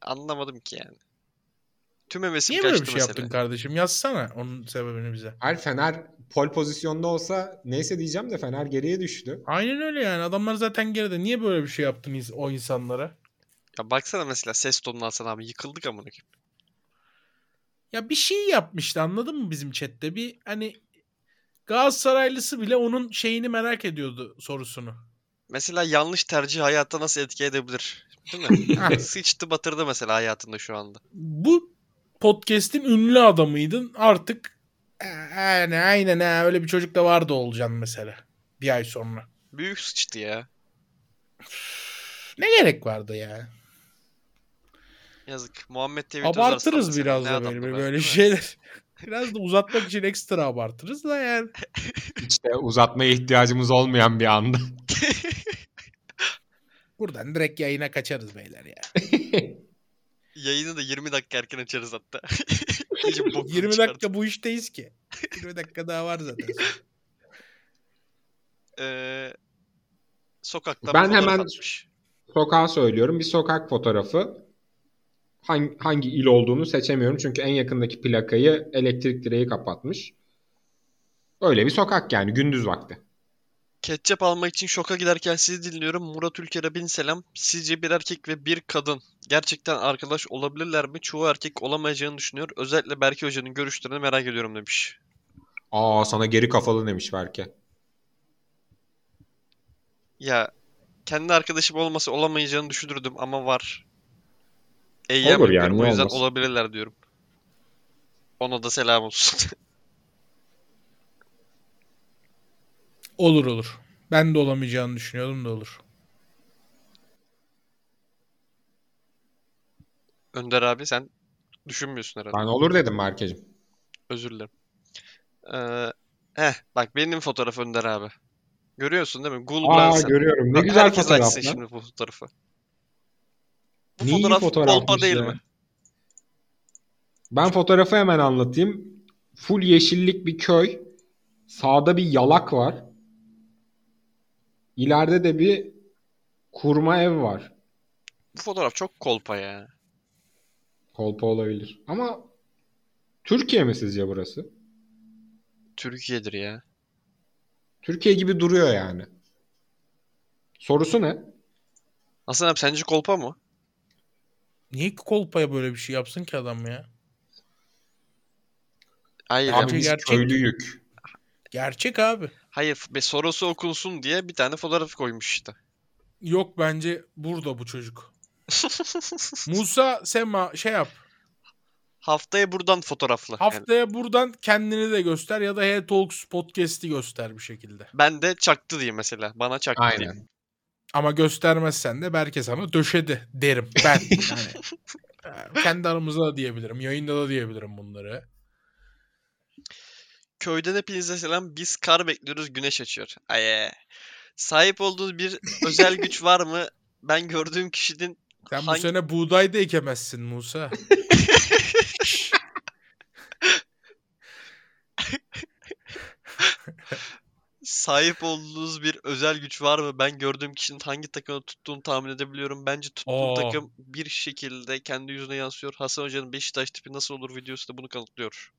Anlamadım ki yani. Tüm hevesim Niye böyle bir şey mesela. yaptın kardeşim? Yazsana onun sebebini bize. Hayır Fener pol pozisyonda olsa neyse diyeceğim de Fener geriye düştü. Aynen öyle yani. Adamlar zaten geride. Niye böyle bir şey yaptın o insanlara? Ya baksana mesela ses tonunu alsana abi. Yıkıldık amına koyayım. Ya bir şey yapmıştı anladın mı bizim chatte? Bir hani Galatasaraylısı bile onun şeyini merak ediyordu sorusunu. Mesela yanlış tercih hayatta nasıl etki edebilir? Değil mi? Sıçtı batırdı mesela hayatında şu anda. Bu podcast'in ünlü adamıydın. Artık e, yani aynen ha, öyle bir çocuk da vardı olacaksın mesela. Bir ay sonra. Büyük sıçtı ya. Ne gerek vardı ya? Yazık. Muhammed Tevhid Abartırız biraz da böyle, böyle şeyler. Biraz da uzatmak için ekstra abartırız da yani. De uzatmaya ihtiyacımız olmayan bir anda. Buradan direkt yayına kaçarız beyler ya. Yayını da 20 dakika erken açarız hatta. İyice bokunu 20 çıkartıp. dakika bu işteyiz ki. 20 dakika daha var zaten. Ee, sokaktan Ben hemen- atmış. Sokağı söylüyorum. Bir sokak fotoğrafı. Hangi, hangi il olduğunu seçemiyorum. Çünkü en yakındaki plakayı elektrik direği kapatmış. Öyle bir sokak yani gündüz vakti. Ketçap almak için şoka giderken sizi dinliyorum. Murat Ülker'e bin selam. Sizce bir erkek ve bir kadın gerçekten arkadaş olabilirler mi? Çoğu erkek olamayacağını düşünüyor. Özellikle Berke Hoca'nın görüşlerini merak ediyorum demiş. Aa sana geri kafalı demiş belki. Ya kendi arkadaşım olmasa olamayacağını düşünürdüm ama var. Eyyam Olur yani, o yüzden olmaz. olabilirler diyorum. Ona da selam olsun. Olur olur. Ben de olamayacağını düşünüyordum da olur. Önder abi sen düşünmüyorsun herhalde. Ben olur dedim Berkeciğim. Özür dilerim. Ee, heh bak benim fotoğraf Önder abi. Görüyorsun değil mi? Google Aa görüyorum. Ne Bak, güzel herkes fotoğraf açsın lan. şimdi bu fotoğrafı. Bu Ne iyi fotoğraf fotoğrafmış kolpa değil ya. mi? Ben fotoğrafı hemen anlatayım. Full yeşillik bir köy. Sağda bir yalak var. İleride de bir kurma ev var. Bu fotoğraf çok kolpa ya. Kolpa olabilir. Ama Türkiye mi sizce burası? Türkiye'dir ya. Türkiye gibi duruyor yani. Sorusu ne? Hasan abi sence kolpa mı? Niye kolpaya böyle bir şey yapsın ki adam ya? Hayır. Abi Abi biz gerçek. köylüyük. Gerçek abi. Hayır ve sorusu okunsun diye bir tane fotoğraf koymuş işte. Yok bence burada bu çocuk. Musa Sema şey yap. Haftaya buradan fotoğrafla. Yani Haftaya buradan kendini de göster ya da Hey Talks podcast'i göster bir şekilde. ben de çaktı diyeyim mesela. Bana çaktı. Aynen. Ama göstermezsen de Berke sana döşedi derim ben. Yani, e, kendi aramızda da diyebilirim. Yayında da diyebilirim bunları. Köyden hepinize selam. Biz kar bekliyoruz. Güneş açıyor. Ay. Sahip olduğunuz bir özel güç var mı? Ben gördüğüm kişinin Sen bu Hangi- sene buğday da ekemezsin Musa. sahip olduğunuz bir özel güç var mı? Ben gördüğüm kişinin hangi takımı tuttuğunu tahmin edebiliyorum. Bence tuttuğum Oo. takım bir şekilde kendi yüzüne yansıyor. Hasan Hoca'nın Beşiktaş tipi nasıl olur videosu da bunu kanıtlıyor.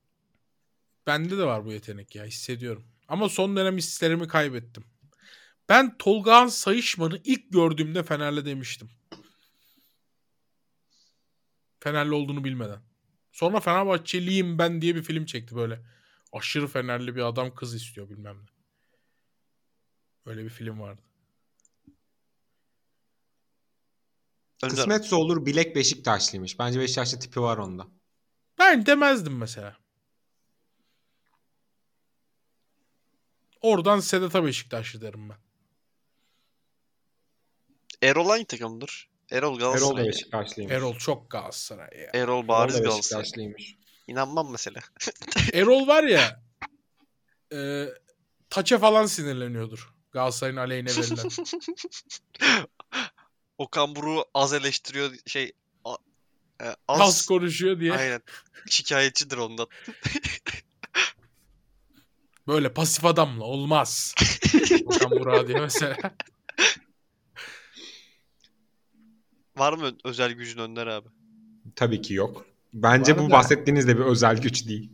Bende de var bu yetenek ya hissediyorum. Ama son dönem hislerimi kaybettim. Ben Tolgahan Sayışman'ı ilk gördüğümde Fenerli demiştim. Fenerli olduğunu bilmeden. Sonra Fenerbahçeliyim ben diye bir film çekti böyle. Aşırı Fenerli bir adam kız istiyor bilmem ne. Öyle bir film vardı. Kısmetse olur bilek Beşiktaşlıymış. Bence Beşiktaşlı tipi var onda. Ben demezdim mesela. Oradan Sedat'a Beşiktaşlı derim ben. Erol hangi takımdır? Erol Erol Galatasaray. da Beşiktaşlıymış. Erol çok Galatasaray ya. Erol Erol bariz da Galatasaray. Beşiktaşlıymış. İnanmam mesela. Erol var ya e, taça falan sinirleniyordur. Galatasaray'ın aleyhine verilen. Okan Buruk'u az eleştiriyor şey a- e, Az az konuşuyor diye. aynen şikayetçidir ondan. Böyle pasif adamla olmaz. Okan Burak'a diye mesela. Var mı özel gücün Önder abi? Tabii ki yok. Bence Var bu da- bahsettiğiniz de bir özel güç değil.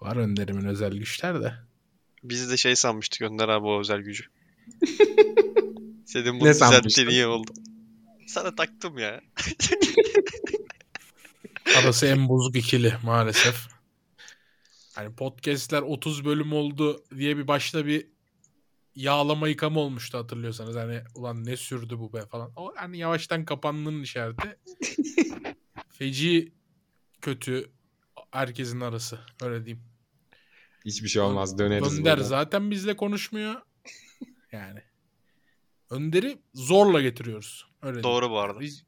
Var Önder'imin özel güçler de. Biz de şey sanmıştık Önder abi o özel gücü. Senin bunu Ne düzelttiğin iyi oldu. Sana taktım ya. Arası en bozuk ikili maalesef. Hani podcastler 30 bölüm oldu diye bir başta bir yağlama yıkama olmuştu hatırlıyorsanız. Hani ulan ne sürdü bu be falan. O hani yavaştan kapandığının işareti. Feci kötü herkesin arası. Öyle diyeyim. Hiçbir şey olmaz. Döneriz Önder burada. zaten bizle konuşmuyor. Yani. Önder'i zorla getiriyoruz. Öyle diyeyim. Doğru bu arada. Biz,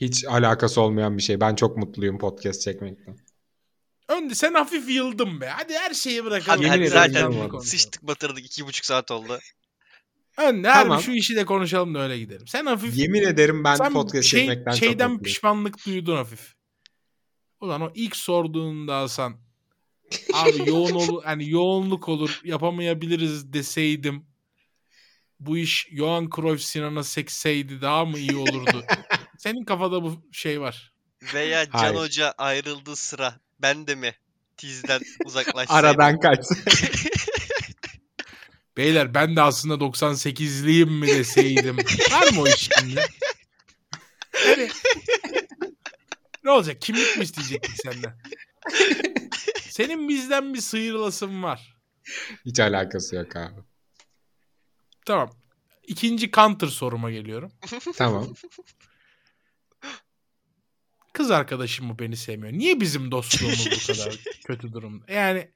Hiç alakası olmayan bir şey. Ben çok mutluyum podcast çekmekten. Önder sen hafif yıldın be. Hadi her şeyi bırakalım. Hadi, hadi zaten sıçtık batırdık iki buçuk saat oldu. Önder Tamam. şu işi de konuşalım da öyle gidelim. Sen hafif Yemin ederim ben sen podcast şey- çekmekten çok şeyden mutluyum. pişmanlık duydun hafif. Ulan o ilk sorduğunda Hasan abi yoğun ol hani yoğunluk olur yapamayabiliriz deseydim bu iş Johan Cruyff Sinan'a sekseydi daha mı iyi olurdu? Senin kafada bu şey var. Veya Can Hayır. Hoca ayrıldığı sıra ben de mi tizden uzaklaşsaydım? Aradan kaç. Beyler ben de aslında 98'liyim mi deseydim. Var mı o iş şimdi? Yani, ne olacak? Kimlik mi isteyecektik senden? Senin bizden bir sıyrılasın var. Hiç alakası yok abi. Tamam. İkinci counter soruma geliyorum. Tamam. Kız arkadaşım mı beni sevmiyor? Niye bizim dostluğumuz bu kadar kötü durumda? Yani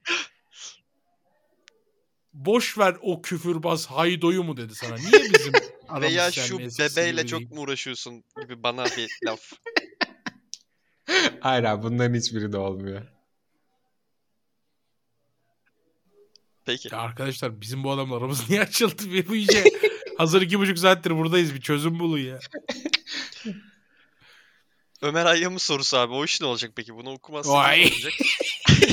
boş ver o küfürbaz haydoyu mu dedi sana? Niye bizim Veya şu bebeyle çok mu uğraşıyorsun gibi bana bir laf. Hayır abi bunların hiçbiri de olmuyor. Peki. Ya arkadaşlar bizim bu adamla aramız niye açıldı bir bu işe? Hazır iki buçuk saattir buradayız bir çözüm bulun ya. Ömer Hayyam'ın sorusu abi. O iş ne olacak peki? Bunu okumazsan Vay. ne olacak?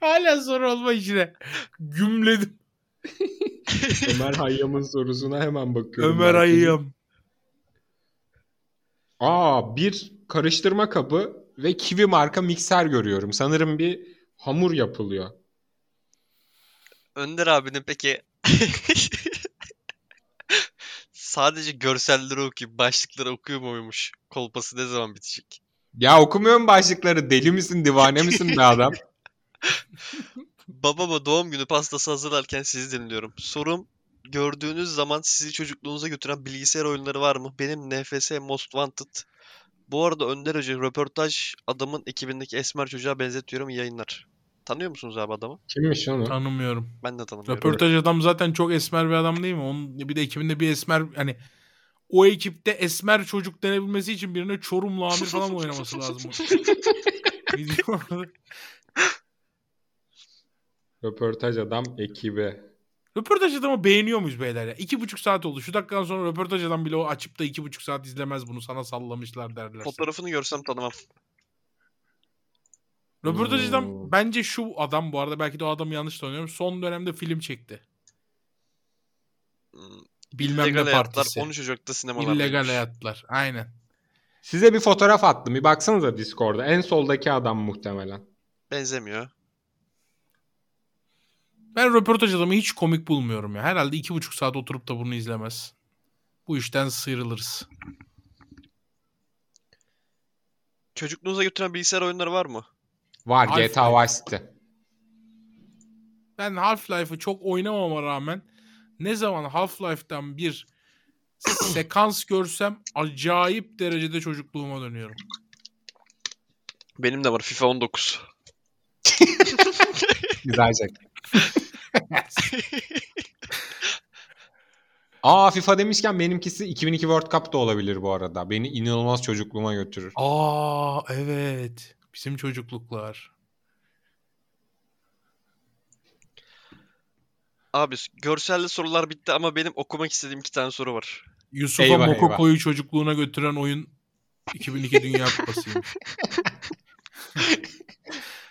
Hala soru olma işine. Gümledim. Ömer Hayyam'ın sorusuna hemen bakıyorum. Ömer belki. Hayyam. Aa bir karıştırma kabı ve kivi marka mikser görüyorum. Sanırım bir hamur yapılıyor. Önder abinin peki sadece görselleri okuyup başlıkları okuyor muymuş? Kolpası ne zaman bitecek? Ya okumuyorum başlıkları. Deli misin, divane misin be adam? Babama doğum günü pastası hazırlarken sizi dinliyorum. Sorum gördüğünüz zaman sizi çocukluğunuza götüren bilgisayar oyunları var mı? Benim NFS Most Wanted. Bu arada Önder Hoca röportaj adamın ekibindeki esmer çocuğa benzetiyorum yayınlar. Tanıyor musunuz abi adamı? Kimmiş onu? Tanımıyorum. Ben de tanımıyorum. Röportaj adam zaten çok esmer bir adam değil mi? Onun bir de ekibinde bir esmer hani o ekipte esmer çocuk denebilmesi için birine Çorumlu amir falan oynaması lazım. Röportaj adam ekibi. Röportaj adamı beğeniyor muyuz beyler ya? İki buçuk saat oldu. Şu dakikadan sonra röportaj adam bile o açıp da iki buçuk saat izlemez bunu. Sana sallamışlar derler. Fotoğrafını görsem tanımam. Röportaj adam Hmm. bence şu adam bu arada belki de o adamı yanlış tanıyorum. Son dönemde film çekti. Hmm, Bilmem İllegal ne Hayatlar partisi. 13 Ocak'ta sinemalarda. İllegal hayatlar. Aynen. Size bir fotoğraf attım. Bir baksanıza Discord'da. En soldaki adam muhtemelen. Benzemiyor. Ben röportaj adamı hiç komik bulmuyorum ya. Herhalde iki buçuk saat oturup da bunu izlemez. Bu işten sıyrılırız. Çocukluğunuza götüren bilgisayar oyunları var mı? Var Half-Life. GTA Vice City. Ben Half-Life'ı çok oynamama rağmen ne zaman Half-Life'dan bir sekans görsem acayip derecede çocukluğuma dönüyorum. Benim de var FIFA 19. Güzel şaka. Aa FIFA demişken benimkisi 2002 World Cup da olabilir bu arada. Beni inanılmaz çocukluğuma götürür. Aa evet. Bizim çocukluklar. Abi görselli sorular bitti ama benim okumak istediğim iki tane soru var. Yusuf'a Eyvah, Mokoko'yu çocukluğuna götüren oyun 2002 Dünya Kupası'ymış.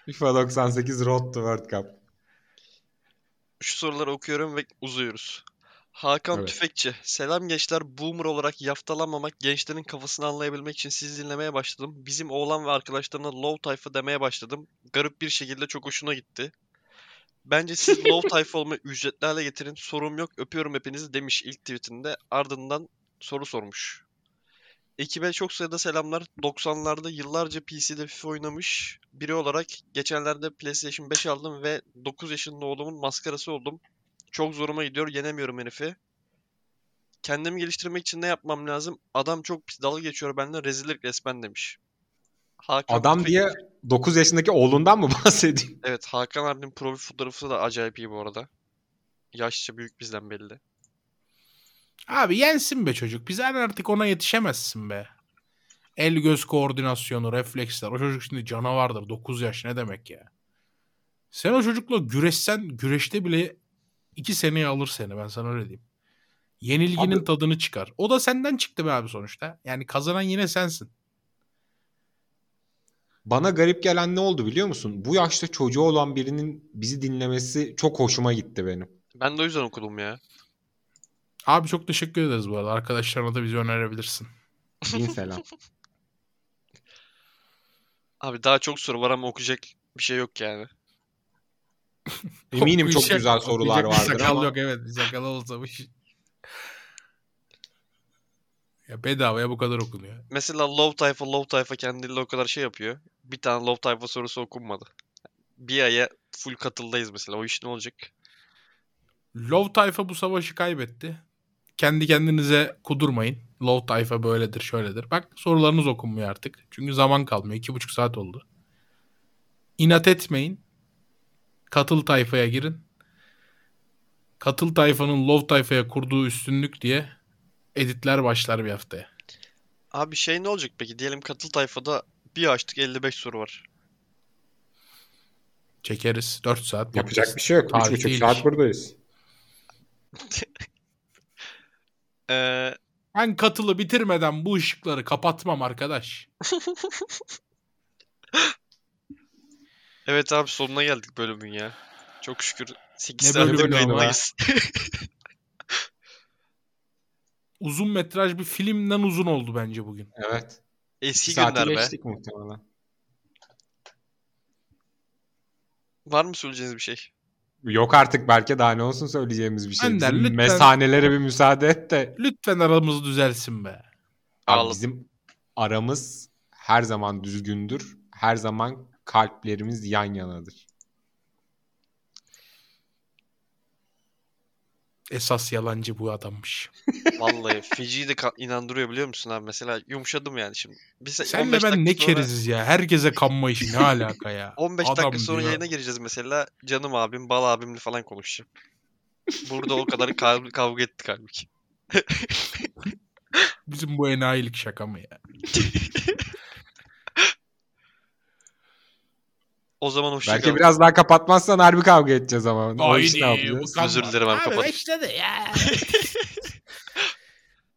FIFA 98 Road to World Cup. Şu soruları okuyorum ve uzuyoruz. Hakan Evet. Tüfekçi. Selam gençler. Boomer olarak yaftalamamak, gençlerin kafasını anlayabilmek için sizi dinlemeye başladım. Bizim oğlan ve arkadaşlarına low tayfa demeye başladım. Garip bir şekilde çok hoşuna gitti. Bence siz low tayfa olmayı ücretli hale getirin. Sorum yok. Öpüyorum hepinizi demiş ilk tweetinde. Ardından soru sormuş. Ekibe çok sayıda selamlar. 90'larda yıllarca PC'de FIFA oynamış biri olarak geçenlerde PlayStation 5 aldım ve 9 yaşında oğlumun maskarası oldum. Çok zoruma gidiyor. Yenemiyorum herifi. Kendimi geliştirmek için ne yapmam lazım? Adam çok pis dalga geçiyor benimle. Rezillik resmen demiş. Hakan Adam Tüfek- diye 9 yaşındaki oğlundan mı bahsediyor? Evet Hakan abinin profil fotoğrafı da acayip iyi bu arada. Yaşça büyük bizden belli. Abi yensin be çocuk. Biz artık ona yetişemezsin be. El göz koordinasyonu, refleksler. O çocuk şimdi canavardır. 9 yaş ne demek ya. Sen o çocukla güreşsen güreşte bile 2 seneye alır seni ben sana öyle diyeyim. Yenilginin Abi- tadını çıkar. O da senden çıktı be abi sonuçta. Yani kazanan yine sensin. Bana garip gelen ne oldu biliyor musun? Bu yaşta çocuğu olan birinin bizi dinlemesi çok hoşuma gitti benim. Ben de o yüzden okudum ya. Abi çok teşekkür ederiz bu arada. Arkadaşlarına da bizi önerebilirsin. Bin selam. Abi daha çok soru var ama okuyacak bir şey yok yani. Eminim çok Okuyacak- güzel sorular vardır sakal ama. yok evet. Bir sakal olsa bu iş. Ya bedavaya bu kadar okunuyor. Mesela low tayfa low tayfa kendiyle o kadar şey yapıyor. Bir tane low tayfa sorusu okunmadı. Bir aya full katıldayız mesela. O iş ne olacak? Love tayfa bu savaşı kaybetti. Kendi kendinize kudurmayın. Love tayfa böyledir şöyledir. Bak sorularınız okunmuyor artık. Çünkü zaman kalmıyor. İki buçuk saat oldu. İnat etmeyin. Katıl tayfaya girin. Katıl tayfanın love tayfaya kurduğu üstünlük diye editler başlar bir haftaya. Abi şey ne olacak peki? Diyelim katıl tayfada bir açtık 55 soru var. Çekeriz. 4 saat. Yapacak podcast. bir şey yok. Tarih 3,5 değil. saat buradayız. Ee, Ben katılı bitirmeden bu ışıkları kapatmam arkadaş. evet abi sonuna geldik bölümün ya. Çok şükür 8 Ne saat bölümü ama? Uzun metraj bir filmden uzun oldu bence bugün. Evet. Eski Saati günler be. geçtik muhtemelen. Var mı söyleyeceğiniz bir şey? Yok artık belki daha ne olsun söyleyeceğimiz bir şey. Önder, Bizim lütfen. mesanelere bir müsaade et de. Lütfen aramız düzelsin be. Abi Ağladım. bizim aramız her zaman düzgündür. Her zaman kalplerimiz yan yanadır. esas yalancı bu adammış. Vallahi feci de inandırıyor biliyor musun abi? Mesela yumuşadım yani şimdi. Biz Senle 15 ben ne sonra- keriziz ya. Herkese kanma işi ne alaka ya. 15 Adam dakika sonra diyor. yayına gireceğiz mesela. Canım abim, bal abimle falan konuşacağım. Burada o kadar kav- kavga ettik halbuki. Bizim bu enayilik şaka mı ya? O zaman hoşçakalın. Belki biraz daha kapatmazsan harbi kavga edeceğiz ama. Haydi. O işi ne yapacağız? Özür dilerim abi kapat. İşte de ya.